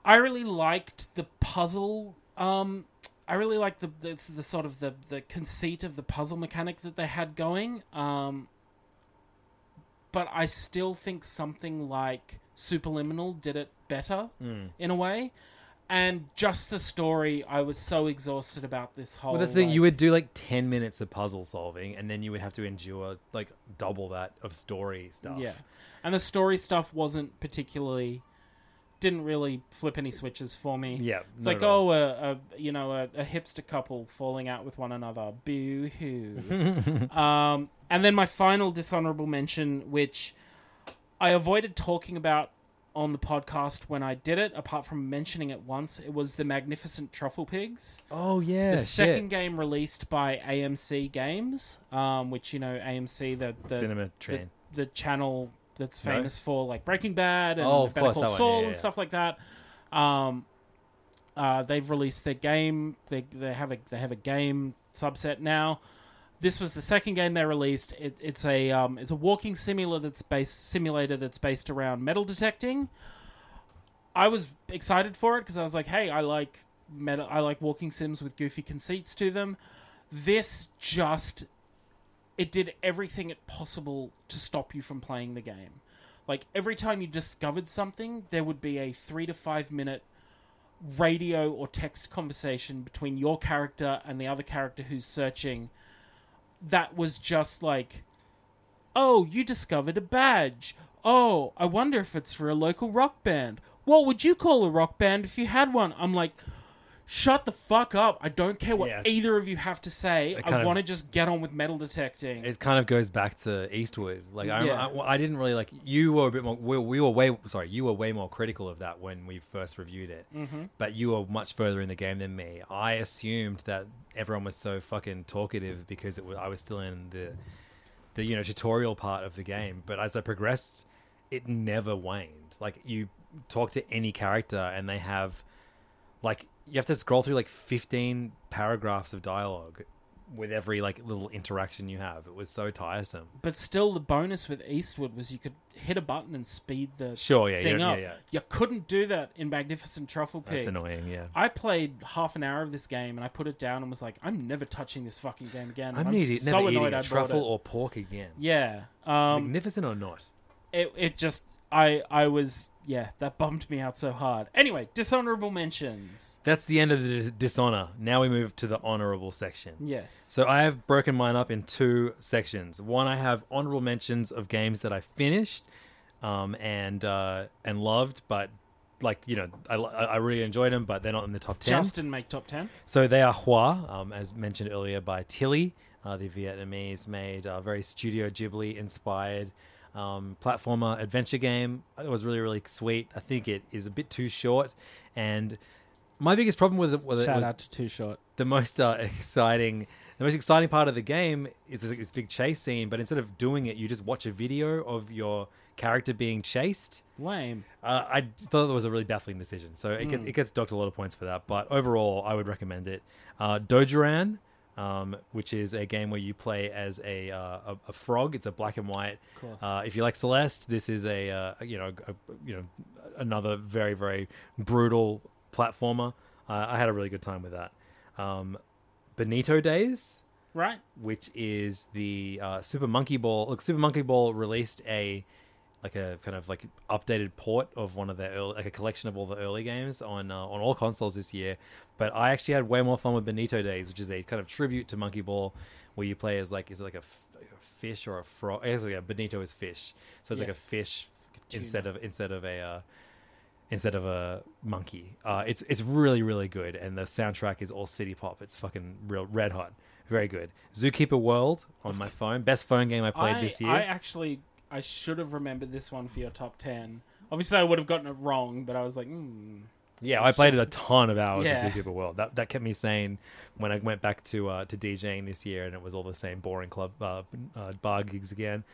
I really liked the puzzle. Um, I really liked the, the the sort of the the conceit of the puzzle mechanic that they had going. Um, but I still think something like Superliminal did it better Hmm. in a way. And just the story, I was so exhausted about this whole. Well, the thing. like- You would do like ten minutes of puzzle solving, and then you would have to endure like double that of story stuff. Yeah, and the story stuff wasn't particularly didn't really flip any switches for me. Yeah, it's like oh, a, a you know a, a hipster couple falling out with one another. Boo hoo. um, and then my final dishonorable mention, which I avoided talking about on the podcast when I did it, apart from mentioning it once, it was the Magnificent Truffle Pigs Oh yeah. the shit. second game released by AMC Games, um, which you know AMC the the Cinema the, train. the channel that's No? famous for like Breaking Bad and Oh, of Better Call Saul yeah, yeah, and stuff like that. Um, uh, they've released their game. They they have a they have a game subset now. This was the second game they released. It, it's a um, it's a walking simulator that's based simulator that's based around metal detecting. I was excited for it because I was like, hey, I like metal, I like walking sims with goofy conceits to them. This just it did everything it possible to stop you from playing the game. Like every time you discovered something, there would be a three to five minute radio or text conversation between your character and the other character who's searching. That was just like, oh, you discovered a badge. Oh, I wonder if it's for a local rock band. What would you call a rock band if you had one? I'm like, shut the fuck up. I don't care what Yeah. either of you have to say. It I of- want to just get on with metal detecting. It kind of goes back to Eastward. Like I, Yeah. I, I didn't really like. You were a bit more. We, we were way sorry. You were way more critical of that when we first reviewed it. Mm-hmm. But you were much further in the game than me. I assumed that everyone was so fucking talkative because it was. I was still in the, the you know tutorial part of the game. But as I progressed, it never waned. Like you talk to any character and they have, like you have to scroll through like fifteen paragraphs of dialogue with every like little interaction you have. It was so tiresome. but still, the bonus with Eastward was you could hit a button and speed the Sure, yeah, thing yeah, up. yeah, yeah. You couldn't do that in Magnificent Truffle Pigs. That's annoying. Yeah. I played half an hour of this game and I put it down and was like, I'm never touching this fucking game again. I'm, I'm, never, so never annoyed eating I truffle it. or pork again. Yeah. Um, Magnificent or not? it it just I I was yeah that bummed me out so hard. Anyway, dishonorable mentions. That's the end of the dis- dishonor. Now we move to the honorable section. Yes. So I have broken mine up in two sections. One, I have honorable mentions of games that I finished um, and uh, and loved, but like you know, I, I really enjoyed them, but they're not in the top ten. Just didn't make top ten. So they are Hoa, um, as mentioned earlier by Tilly, uh, the Vietnamese made uh, very Studio Ghibli inspired um, platformer adventure game. It was really really sweet. I think it is a bit too short, and my biggest problem with it, with it was out to Too Short. the most uh, exciting the most exciting part of the game is this, big chase scene but instead of doing it you just watch a video of your character being chased Lame. uh, i thought that was a really baffling decision so it, gets, it gets docked a lot of points for that but overall i would recommend it uh, um, which is a game where you play as a, uh, a, a frog it's a black and white course. uh, if you like celeste this is a uh, you know a, you know another very very brutal platformer uh, i had a really good time with that um, Bonito Days, Right. which is the uh, Super Monkey Ball. Look, Super Monkey Ball released a like a kind of like updated port of one of their early, like a collection of all the early games on uh, on all consoles this year. But I actually had way more fun with Bonito Days, which is a kind of tribute to Monkey Ball, where you play as like is it like a, f- like a fish or a frog? I guess like a bonito is fish, so it's like a Yes. fish tuna. instead of instead of a. Uh, instead of a monkey. Uh, it's it's really really good, and the soundtrack is all city pop. It's fucking real red hot, very good. Zookeeper World on my phone, best phone game I played I, this year. I actually I should have remembered this one for your top ten. Obviously, I would have gotten it wrong, but I was like, hmm. yeah, I played it a ton of hours Yeah. of Zookeeper World. That that kept me sane when I went back to uh, to DJing this year, and it was all the same boring club uh, uh, bar gigs again.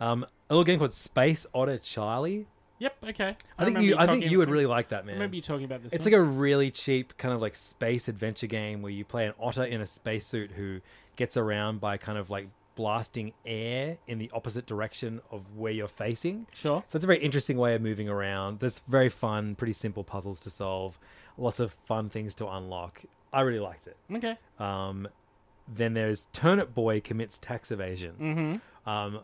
Um, a little game called Space Otter Charlie. Yep. Okay. I, think remember you, I think you would really like that, man. remember you talking about this. It's one. like a really cheap kind of like space adventure game where you play an otter in a spacesuit who gets around by kind of like blasting air in the opposite direction of where you're facing. sure. So it's a very interesting way of moving around. There's very fun, pretty simple puzzles to solve, lots of fun things to unlock. I really liked it. Okay. Um, then there's Turnip Boy commits tax evasion. Mm-hmm. Um,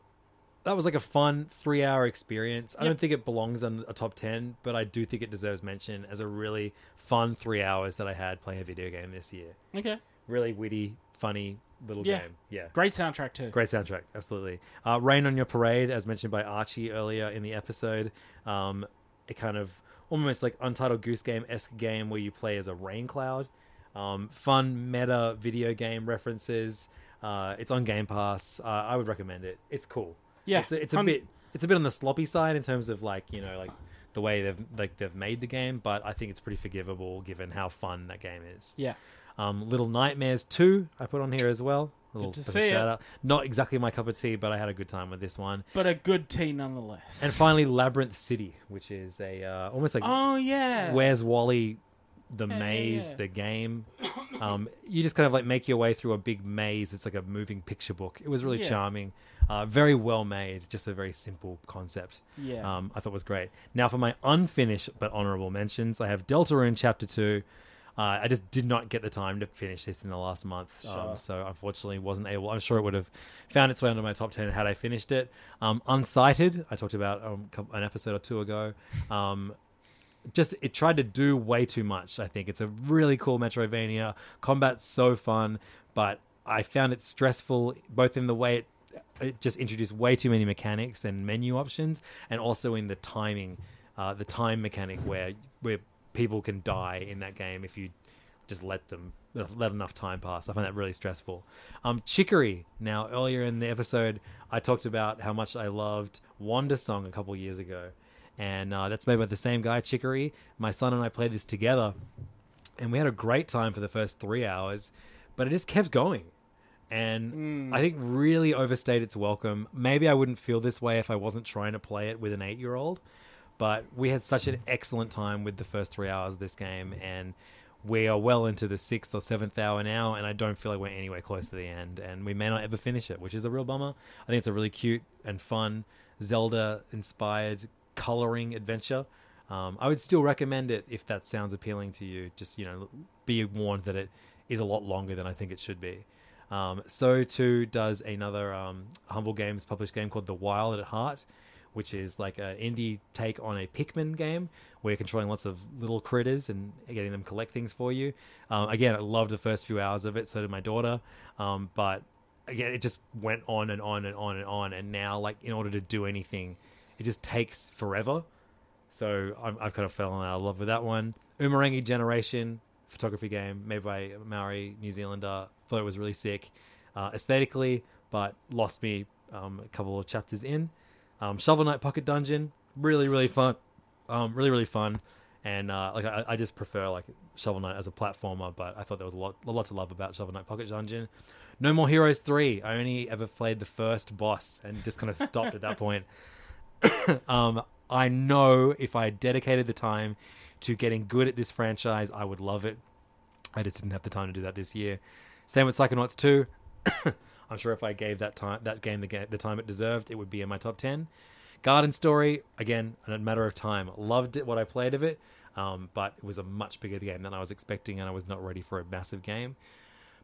that was like a fun three hour experience. I Yep. don't think it belongs on a top 10, but I do think it deserves mention as a really fun three hours that I had playing a video game this year. Okay. Really witty, funny little Yeah. game. Yeah. Great soundtrack too. Great soundtrack, absolutely. Uh, Rain on Your Parade, as mentioned by Archie earlier in the episode, um, a kind of almost like Untitled Goose Game esque game where you play as a rain cloud. Um, fun meta video game references. Uh, it's on Game Pass. Uh, I would recommend it. It's cool. Yeah, it's a, it's a bit it's a bit on the sloppy side in terms of like you know like the way they've like they've made the game, but I think it's pretty forgivable given how fun that game is. Yeah. Um, Little Nightmares 2, I put on here as well. A little special see it. out. Not exactly my cup of tea, but I had a good time with this one. But a good tea nonetheless. And finally, Labyrinth City, which is a uh, almost like oh yeah. Where's Wally, the Yeah, yeah, maze, yeah. the game. Um, you just kind of like make your way through a big maze. It's like a moving picture book. It was really Yeah. charming, uh, very well made. Just a very simple concept. Yeah. Um, I thought was great. Now for my unfinished but honorable mentions, I have Deltarune Chapter Two. Uh, I just did not get the time to finish this in the last month, Sure. um, so unfortunately wasn't able. I'm sure it would have found its way onto my top ten had I finished it. Um, Unsighted, I talked about um, an episode or two ago. Um, just it tried to do way too much. I think it's a really cool Metroidvania. Combat's so fun, but I found it stressful both in the way it it just introduced way too many mechanics and menu options, and also in the timing, uh, the time mechanic where where people can die in that game if you just let them let enough time pass. I find that really stressful. Um, Chicory. Now, earlier in the episode, I talked about how much I loved Wandersong a couple years ago, and uh, that's made by the same guy, Chicory. My son and I played this together, and we had a great time for the first three hours, but it just kept going. And I think really overstayed its welcome. Maybe I wouldn't feel this way if I wasn't trying to play it with an eight year old, but we had such an excellent time with the first three hours of this game, and we are well into the sixth or seventh hour now, and I don't feel like we're anywhere close to the end, and we may not ever finish it, which is a real bummer. I think it's a really cute and fun Zelda inspired coloring adventure. Um, I would still recommend it if that sounds appealing to you. Just you know, be warned that it is a lot longer than I think it should be. Um, so too does another um, Humble Games published game called The Wild at Heart, which is like an indie take on a Pikmin game where you're controlling lots of little critters and getting them collect things for you. Um, again, I loved the first few hours of it. So did my daughter, um, but again, it just went on and on and on and on. And now, like in order to do anything, it just takes forever. So I'm, I've kind of fallen out of love with that one. Umurangi Generation photography game made by Maori New Zealander. Thought it was really sick uh, aesthetically, but lost me um, a couple of chapters in. Um, Shovel Knight Pocket Dungeon, really really fun, um, really really fun, and uh, like I, I just prefer like Shovel Knight as a platformer. But I thought there was a lot a lot to love about Shovel Knight Pocket Dungeon. No More Heroes three. I only ever played the first boss and just kind of stopped at that point. um, I know if I dedicated the time to getting good at this franchise, I would love it. I just didn't have the time to do that this year. Same with Psychonauts 2. I'm sure if I gave that time that game the, ga- the time it deserved, it would be in my top 10. Garden Story, again, a matter of time. Loved it what I played of it, um, but it was a much bigger game than I was expecting, and I was not ready for a massive game.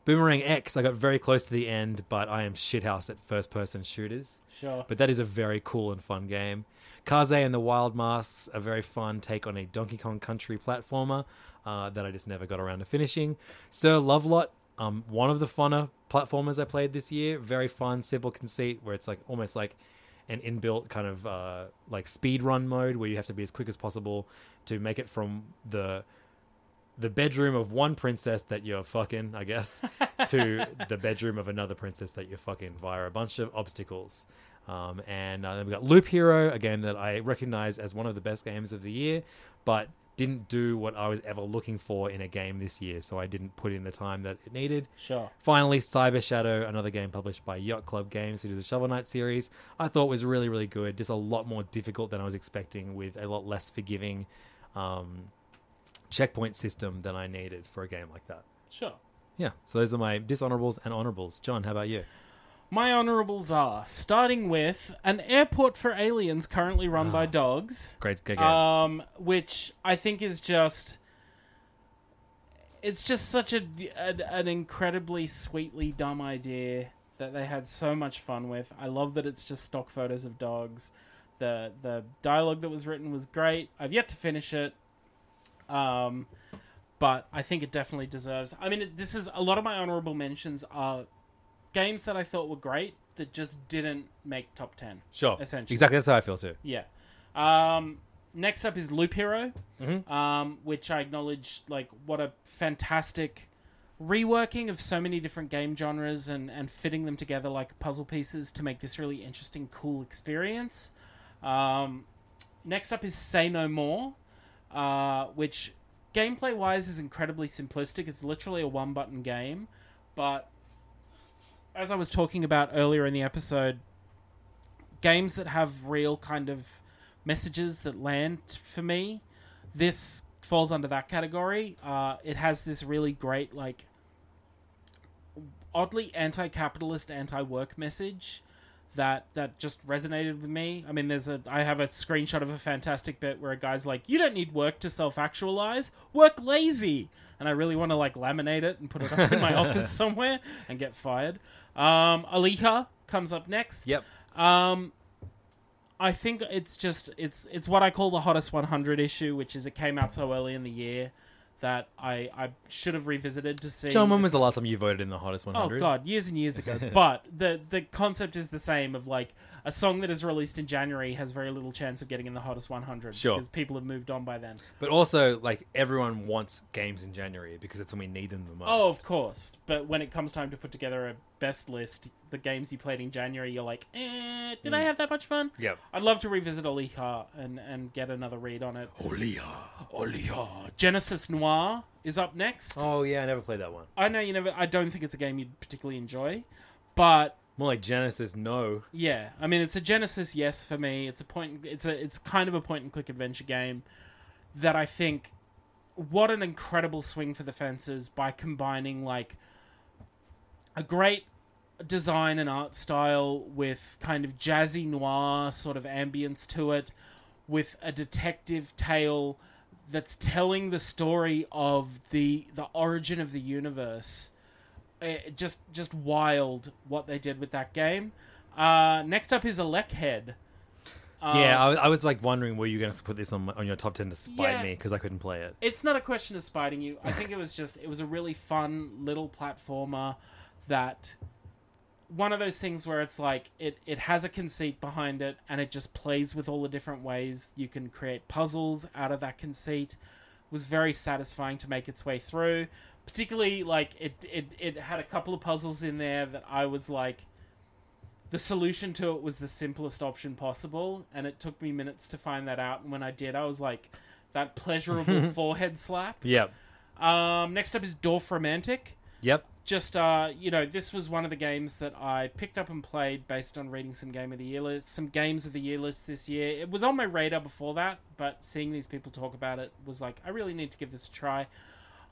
Boomerang X, I got very close to the end, but I am shithouse at first person shooters. Sure. But that is a very cool and fun game. Kaze and the Wild Masks, a very fun take on a Donkey Kong Country platformer uh, that I just never got around to finishing. Sir Lovelot, um, one of the funner platformers I played this year. Very fun, simple conceit where it's like almost like an inbuilt kind of uh, like speed run mode where you have to be as quick as possible to make it from the the bedroom of one princess that you're fucking, I guess, to the bedroom of another princess that you're fucking via a bunch of obstacles. Um, and uh, then we got Loop Hero, a game that I recognize as one of the best games of the year, but didn't do what I was ever looking for in a game this year, so I didn't put in the time that it needed. Sure. Finally, Cyber Shadow, another game published by Yacht Club Games, who do the Shovel Knight series, I thought was really, really good. Just a lot more difficult than I was expecting, with a lot less forgiving um, checkpoint system than I needed for a game like that. Sure. Yeah, so those are my dishonorables and honorables. John, how about you? My honorables are starting with an airport for aliens currently run by dogs. Great, good game. Um, which I think is just. It's just such a, an an incredibly sweetly dumb idea that they had so much fun with. I love that it's just stock photos of dogs. The the dialogue that was written was great. I've yet to finish it. Um, but I think it definitely deserves. I mean, it- this is a lot of my honorable mentions are games that I thought were great that just didn't make top ten. sure, essentially. exactly. That's how I feel too. Yeah. Um, next up is Loop Hero, Mm-hmm. um, which I acknowledge, like, what a fantastic reworking of so many different game genres and, and fitting them together like puzzle pieces to make this really interesting, cool experience. Um, next up is Say No More, uh, which gameplay wise is incredibly simplistic. It's literally a one button game, but as I was talking about earlier in the episode, games that have real kind of messages that land for me, this falls under that category. Uh, it has this really great, like, oddly anti-capitalist, anti-work message that that just resonated with me. I mean, there's a I have a screenshot of a fantastic bit where a guy's like, "You don't need work to self-actualize. Work lazy." And I really want to like laminate it and put it up in my office somewhere and get fired. Um, Olija comes up next. Yep. Um, I think it's just it's it's what I call the hottest 100 issue, which is it came out so early in the year that I I should have revisited to see. John, when was the last time you voted in the hottest 100? Oh god, years and years ago. but the the concept is the same of like a song that is released in January has very little chance of getting in the hottest 100 Sure. because people have moved on by then. But also, like everyone wants games in January because it's when we need them the most. Oh, of course. But when it comes time to put together a best list, the games you played in January, you're like, eh, did I have that much fun? Yep. I'd love to revisit Olija and, and get another read on it. Olija, Olija. Genesis Noir is up next. Oh yeah, I never played that one. I know you never. I don't think it's a game you'd particularly enjoy, but More like Genesis. No. yeah, I mean it's a Genesis yes for me. It's a point. It's a it's kind of a point and click adventure game that I think what an incredible swing for the fences by combining like a great design and art style with kind of jazzy noir sort of ambience to it with a detective tale that's telling the story of the the origin of the universe uh, just just wild what they did with that game uh, next up is Head. Um, yeah, I, was- I was like wondering, were you going to put this on on your top ten to spite Yeah. me because I couldn't play it? it's not a question of spiting you. I think it was just it was a really fun little platformer that one of those things where it's like it, it has a conceit behind it and it just plays with all the different ways you can create puzzles out of that conceit was very satisfying to make its way through particularly like it it, it had a couple of puzzles in there that i was like the solution to it was the simplest option possible and it took me minutes to find that out and when i did i was like that pleasurable forehead slap Yep. um, next up is Dorfromantik Yep. just uh you know this was one of the games that i picked up and played based on reading some game of the year lists some games of the year lists this year it was on my radar before that but seeing these people talk about it was like i really need to give this a try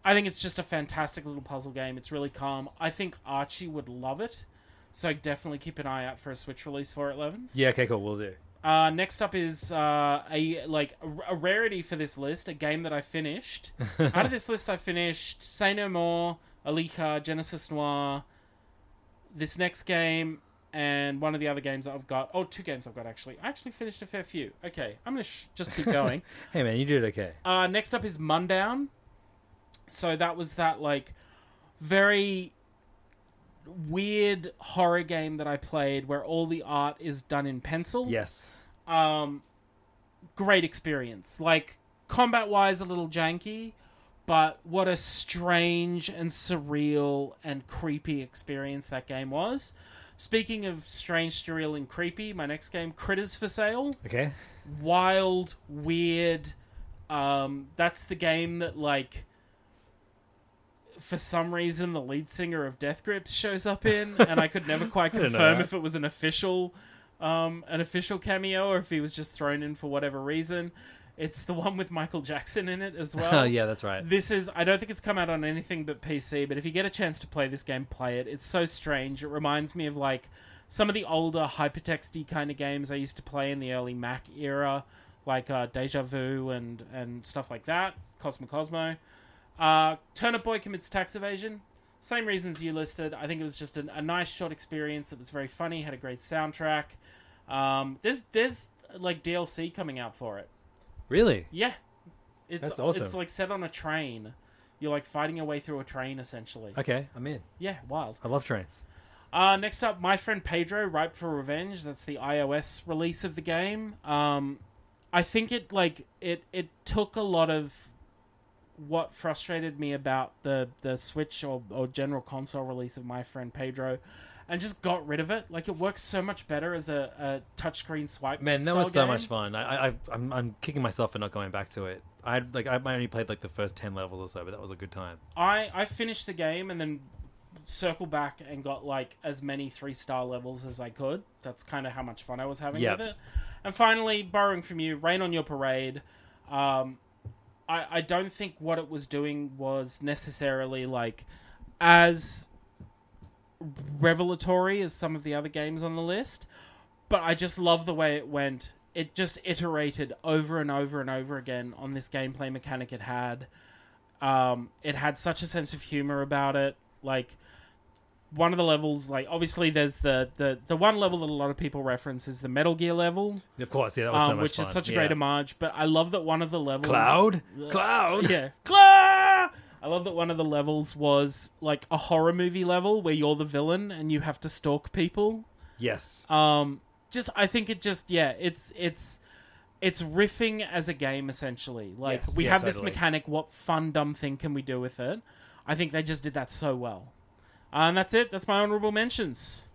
i think it's just a fantastic little puzzle game it's really calm i think archie would love it so definitely keep an eye out for a switch release for it Levins Yeah. Okay. Cool. We'll do. uh, next up is uh, a like a, a rarity for this list, a game that I finished. Out of this list, I finished Say No More, Olija, Genesis Noir. This next game and one of the other games that I've got. Oh, two games I've got actually. I actually finished a fair few. Okay, I'm gonna sh- just keep going. Hey man, you did okay. Uh, next up is Mundaun. So that was that like very weird horror game that I played where all the art is done in pencil Yes. um great experience like combat wise a little janky but what a strange and surreal and creepy experience that game was speaking of strange surreal and creepy my next game critters for sale Okay. wild weird um that's the game that like for some reason the lead singer of death grips shows up in and i could never quite confirm if it was an official um an official cameo or if he was just thrown in for whatever reason it's the one with michael jackson in it as well Oh yeah, that's right. this is I don't think it's come out on anything but PC, but if you get a chance to play this game, play it. It's so strange. It reminds me of like some of the older hypertexty kind of games I used to play in the early Mac era, like uh, Deja Vu and and stuff like that. Cosmic Osmo. Uh, Turnip Boy commits tax evasion. Same reasons you listed. I think it was just a, a nice short experience. It was very funny. Had a great soundtrack. Um, there's there's like DLC coming out for it. Really? Yeah. It's That's awesome. it's like set on a train. You're like fighting your way through a train essentially. Okay, I'm in. Yeah, wild. I love trains. Uh, next up, My Friend Pedro, Ripe for Revenge. That's the iOS release of the game. Um, I think it like it it took a lot of what frustrated me about the the Switch or, or general console release of My Friend Pedro, and just got rid of it. Like it works so much better as a, a touchscreen swipe. Man, that was so game. much fun. I, I, I'm, I'm kicking myself for not going back to it. I like, I only played like the first ten levels or so, but that was a good time. I I finished the game and then circled back and got like as many three star levels as I could. That's kind of how much fun I was having Yep. with it. And finally, borrowing from you, Rain on Your Parade. Um, I I don't think what it was doing was necessarily like as revelatory as some of the other games on the list, but I just love the way it went. It just iterated over and over and over again on this gameplay mechanic it had. Um, it had such a sense of humor about it. Like one of the levels, like obviously there's the the the one level that a lot of people reference is the Metal Gear level, Of course, yeah, that was so um, much which fun. is such a Yeah. great homage. But I love that one of the levels, Cloud, Cloud. yeah, Cloud. I love that one of the levels was like a horror movie level where you're the villain and you have to stalk people. Yes. Um, just I think it just yeah, it's it's it's riffing as a game essentially. Like Yes, we yeah, have this totally. mechanic. What fun dumb thing can we do with it? I think they just did that so well. Uh, and that's it. That's my honorable mentions.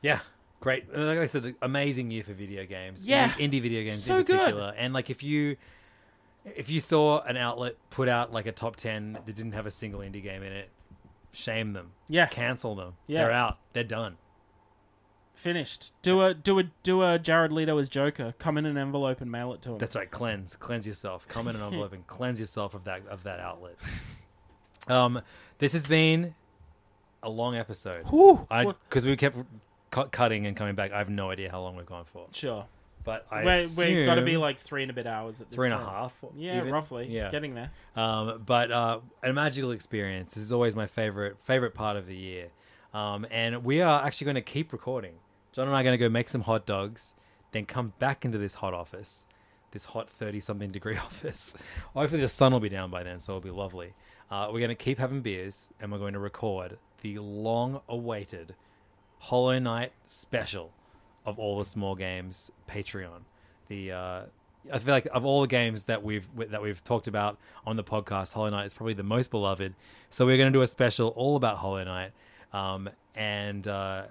Yeah. Great. Uh, Like I said, the amazing year for video games. Yeah. Indie, indie video games So in good. particular. And like if you if you saw an outlet put out like a top 10 that didn't have a single indie game in it, shame them. Yeah. Cancel them. Yeah. They're out. They're done. Finished. Do a do a do a Jared Leto as Joker. Come in an envelope and mail it to him. That's right. Cleanse, cleanse yourself. Come in an envelope and cleanse yourself of that of that outlet. Um, this has been a long episode. Whew. I What- because we kept cu- cutting and coming back. I have no idea how long we've gone for, Sure. but I we we've got to be assume like three and a bit hours at this three and a point. half. Yeah, even. roughly. Yeah, Getting there. Um, but uh, a magical experience. This is always my favorite favorite part of the year. Um, and we are actually going to keep recording. John and I are going to go make some hot dogs, then come back into this hot office, this hot thirty something degree office. Hopefully the sun will be down by then, so it'll be lovely. Uh, we're going to keep having beers, and we're going to record the long awaited Hollow Knight special of all the small games Patreon. The uh, I feel like of all the games that we've that we've talked about on the podcast, Hollow Knight is probably the most beloved. So we're going to do a special all about Hollow Knight, um, and uh,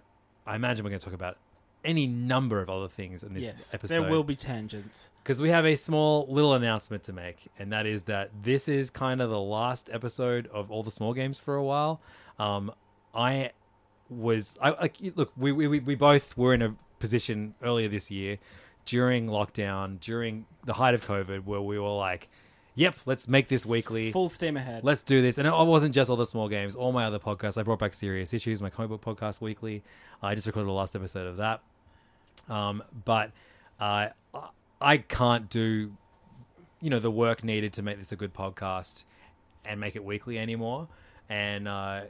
I imagine we're going to talk about any number of other things in this yes, episode. there will be tangents. because we have a small little announcement to make, and that is that this is kind of the last episode of all the small games for a while. Um, I was I like look, we, we we both were in a position earlier this year during lockdown, during the height of COVID, where we were like, "Yep, let's make this weekly." Full steam ahead. Let's do this. And it wasn't just all the small games, all my other podcasts. I brought back Serious Issues, my comic book podcast weekly. I just recorded the last episode of that. Um, but uh, I can't do, you know, the work needed to make this a good podcast and make it weekly anymore. And, uh,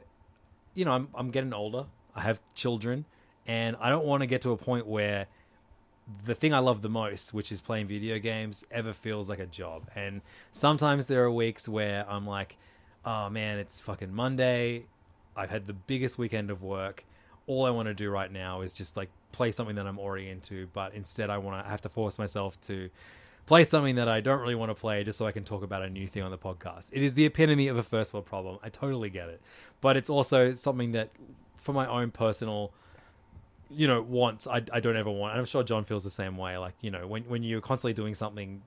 you know, I'm, I'm getting older. I have children. And I don't want to get to a point where the thing I love the most, which is playing video games, ever feels like a job. And sometimes there are weeks where I'm like, oh man, it's fucking Monday. I've had the biggest weekend of work. All I want to do right now is just like play something that I'm already into, but instead I want to have to force myself to play something that I don't really want to play just so I can talk about a new thing on the podcast. It is the epitome of a first world problem. I totally get it. But it's also something that for my own personal you know wants I, I don't ever want and i'm sure john feels the same way like you know when, when you're constantly doing something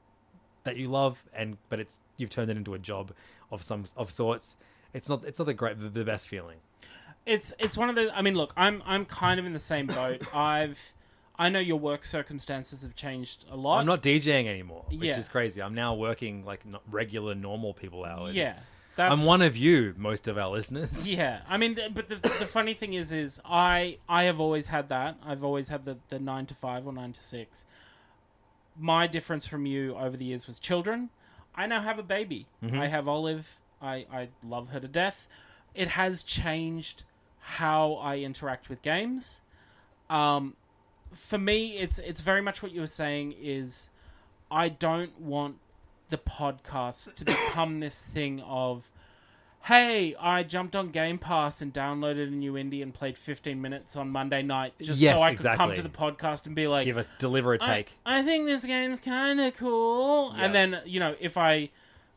that you love and but it's you've turned it into a job of some of sorts it's not it's not the great the, the best feeling it's it's one of the. I mean, look, I'm I'm kind of in the same boat. I've I know your work circumstances have changed a lot. i'm not djing anymore which Yeah. is crazy i'm now working like regular normal people hours Yeah, that's, i'm one of you most of our listeners Yeah, I mean, but the, the funny thing is, is I I have always had that. I've always had the the nine to five or nine to six. My difference from you over the years was children. I now have a baby. I have Olive. I I love her to death. It has changed how I interact with games. Um, for me, it's it's very much what you were saying. Is I don't want the podcast to become this thing of hey, I jumped on Game Pass and downloaded a new indie and played 15 minutes on Monday night just Yes, so I could come to the podcast and be like, give a deliver a I, take I think this game's kind of cool. Yeah. And then, you know, if I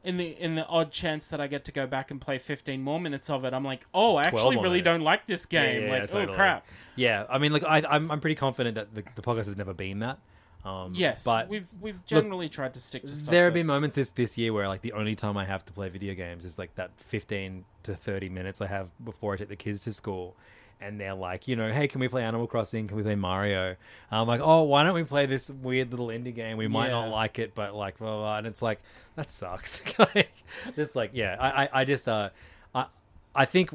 in the in the odd chance that I get to go back and play 15 more minutes of it, I'm like, "Oh, I actually really minutes. don't like this game." yeah, like, yeah, "Oh crap." yeah i mean look I, I'm, I'm pretty confident that the, the podcast has never been that um Yes, but we've we've generally tried to stick to stuff. there have been moments this this year where like the only time I have to play video games is like that 15 to 30 minutes I have before I take the kids to school. And they're like, you know, hey, can we play Animal Crossing? Can we play Mario? I'm like, oh, why don't we play this weird little indie game? We might not like it, but like, blah, blah, and it's like that sucks. like, it's like, yeah, I, I, I just, uh, I, I think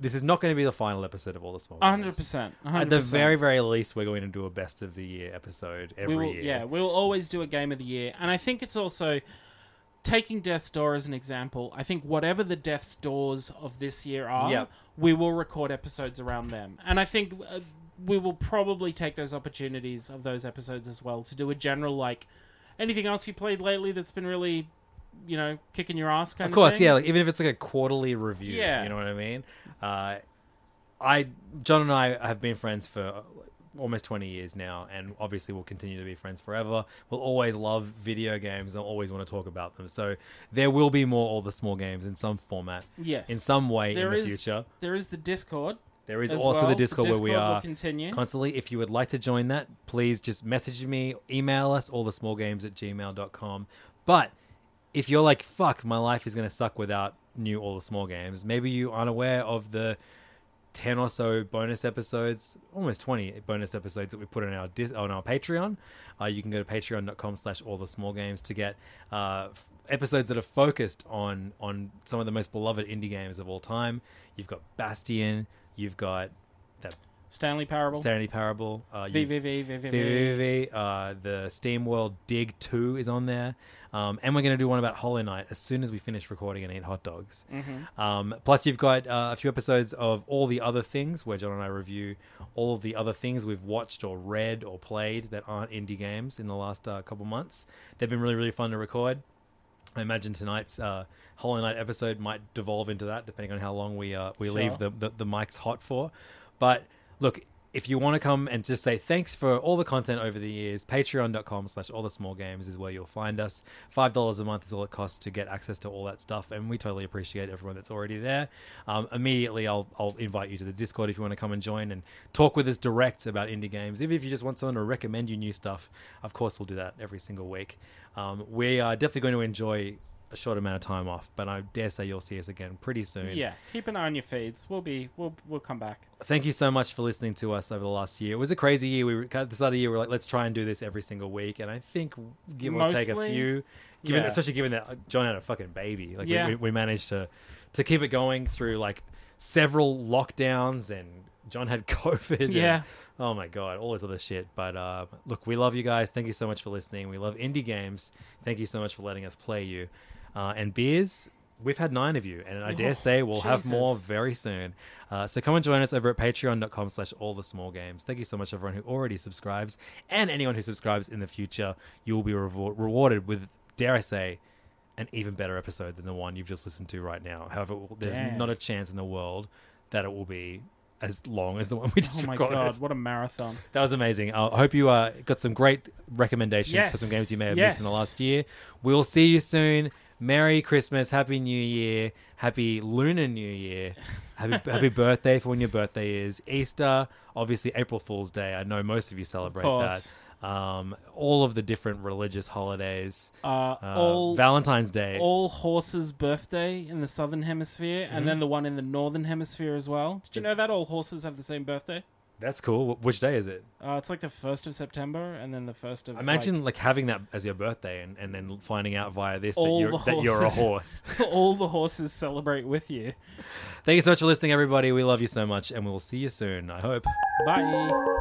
this is not going to be the final episode of all the small. Hundred percent. At the very, very least, we're going to do a best of the year episode every will, year. Yeah, we'll always do a game of the year, and I think it's also taking Death's Door as an example. I think whatever the Death's Doors of this year are, Yep. we will record episodes around them, and I think uh, we will probably take those opportunities of those episodes as well to do a general like anything else you played lately that's been really, you know, kicking your ass kind Of of. course, yeah. Like, even if it's like a quarterly review, Yeah. you know what I mean. Uh, I John and I have been friends for almost twenty years now, and obviously we'll continue to be friends forever. We'll always love video games and always want to talk about them. So there will be more all the small games in some format, Yes. in some way There in the is- future. There is the Discord. There is also well. the Discord, where we are continue. constantly. If you would like to join that, please just message me, email us, all the small games at gmail.com. But if you're like, fuck, my life is going to suck without new all the small games, maybe you aren't aware of the 10 or so bonus episodes, almost 20 bonus episodes that we put on our dis- on our Patreon. Uh, you can go to patreon.com slash all the small games to get uh, f- episodes that are focused on on some of the most beloved indie games of all time. You've got Bastion, you've got that Stanley Parable. Sanity Parable. Uh, VVV, VVV. VVV. Uh, the SteamWorld Dig 2 is on there. Um, and we're going to do one about Hollow Knight as soon as we finish recording and eat hot dogs. Um, plus, you've got uh, a few episodes of all the other things where John and I review all of the other things we've watched or read or played that aren't indie games in the last uh, couple months. They've been really, really fun to record. I imagine tonight's uh, Hollow Knight episode might devolve into that, depending on how long we uh, we Sure. leave the, the the mics hot for. But look, if you want to come and just say thanks for all the content over the years, patreon.com slash all the small games is where you'll find us. $5 a month is all it costs to get access to all that stuff, and we totally appreciate everyone that's already there. Um, immediately, I'll, I'll invite you to the Discord if you want to come and join and talk with us direct about indie games. Even if you just want someone to recommend you new stuff, of course, we'll do that every single week. Um, we are definitely going to enjoy a short amount of time off, but I dare say you'll see us again pretty soon. Yeah, keep an eye on your feeds. We'll be we'll we'll come back. Thank you so much for listening to us over the last year. It was a crazy year. We were at the start of the year. We are like, let's try and do this every single week, and I think give or take a few, given yeah. especially given that uh, John had a fucking baby. Like Yeah. we, we, managed to to keep it going through like several lockdowns, and John had COVID. and- Yeah. oh my god, all this other shit. But uh, look, we love you guys. Thank you so much for listening. We love indie games. Thank you so much for letting us play you. Uh, and beers, we've had nine of you, and I dare Oh, say we'll have more very soon. Uh, so come and join us over at patreon.com slash all the small games. Thank you so much, everyone who already subscribes, and anyone who subscribes in the future. You will be rewar- rewarded with, dare I say, an even better episode than the one you've just listened to right now. However, there's Damn. not a chance in the world that it will be as long as the one we just Oh my recorded. god, what a marathon! That was amazing. Uh, I hope you uh, got some great recommendations for some games you may have missed in the last year. We'll see you soon. Merry Christmas, Happy New Year, Happy Lunar New Year, Happy Happy Birthday for when your birthday is, Easter, obviously April Fool's Day. I know most of you celebrate course. that. Um, all of the different religious holidays, Uh, uh, all Valentine's Day. all horses' birthday in the southern hemisphere, Mm-hmm. and then the one in the northern hemisphere as well. Did you know that all horses have the same birthday? That's cool. Wh- Which day is it? Uh, it's like the first of September, and then the first of Imagine like, having that as your birthday, and, and then finding out via this that All you're, the that you're a horse. like, all the horses celebrate with you. Thank you so much for listening, everybody. We love you so much, and we'll see you soon. I hope. Bye.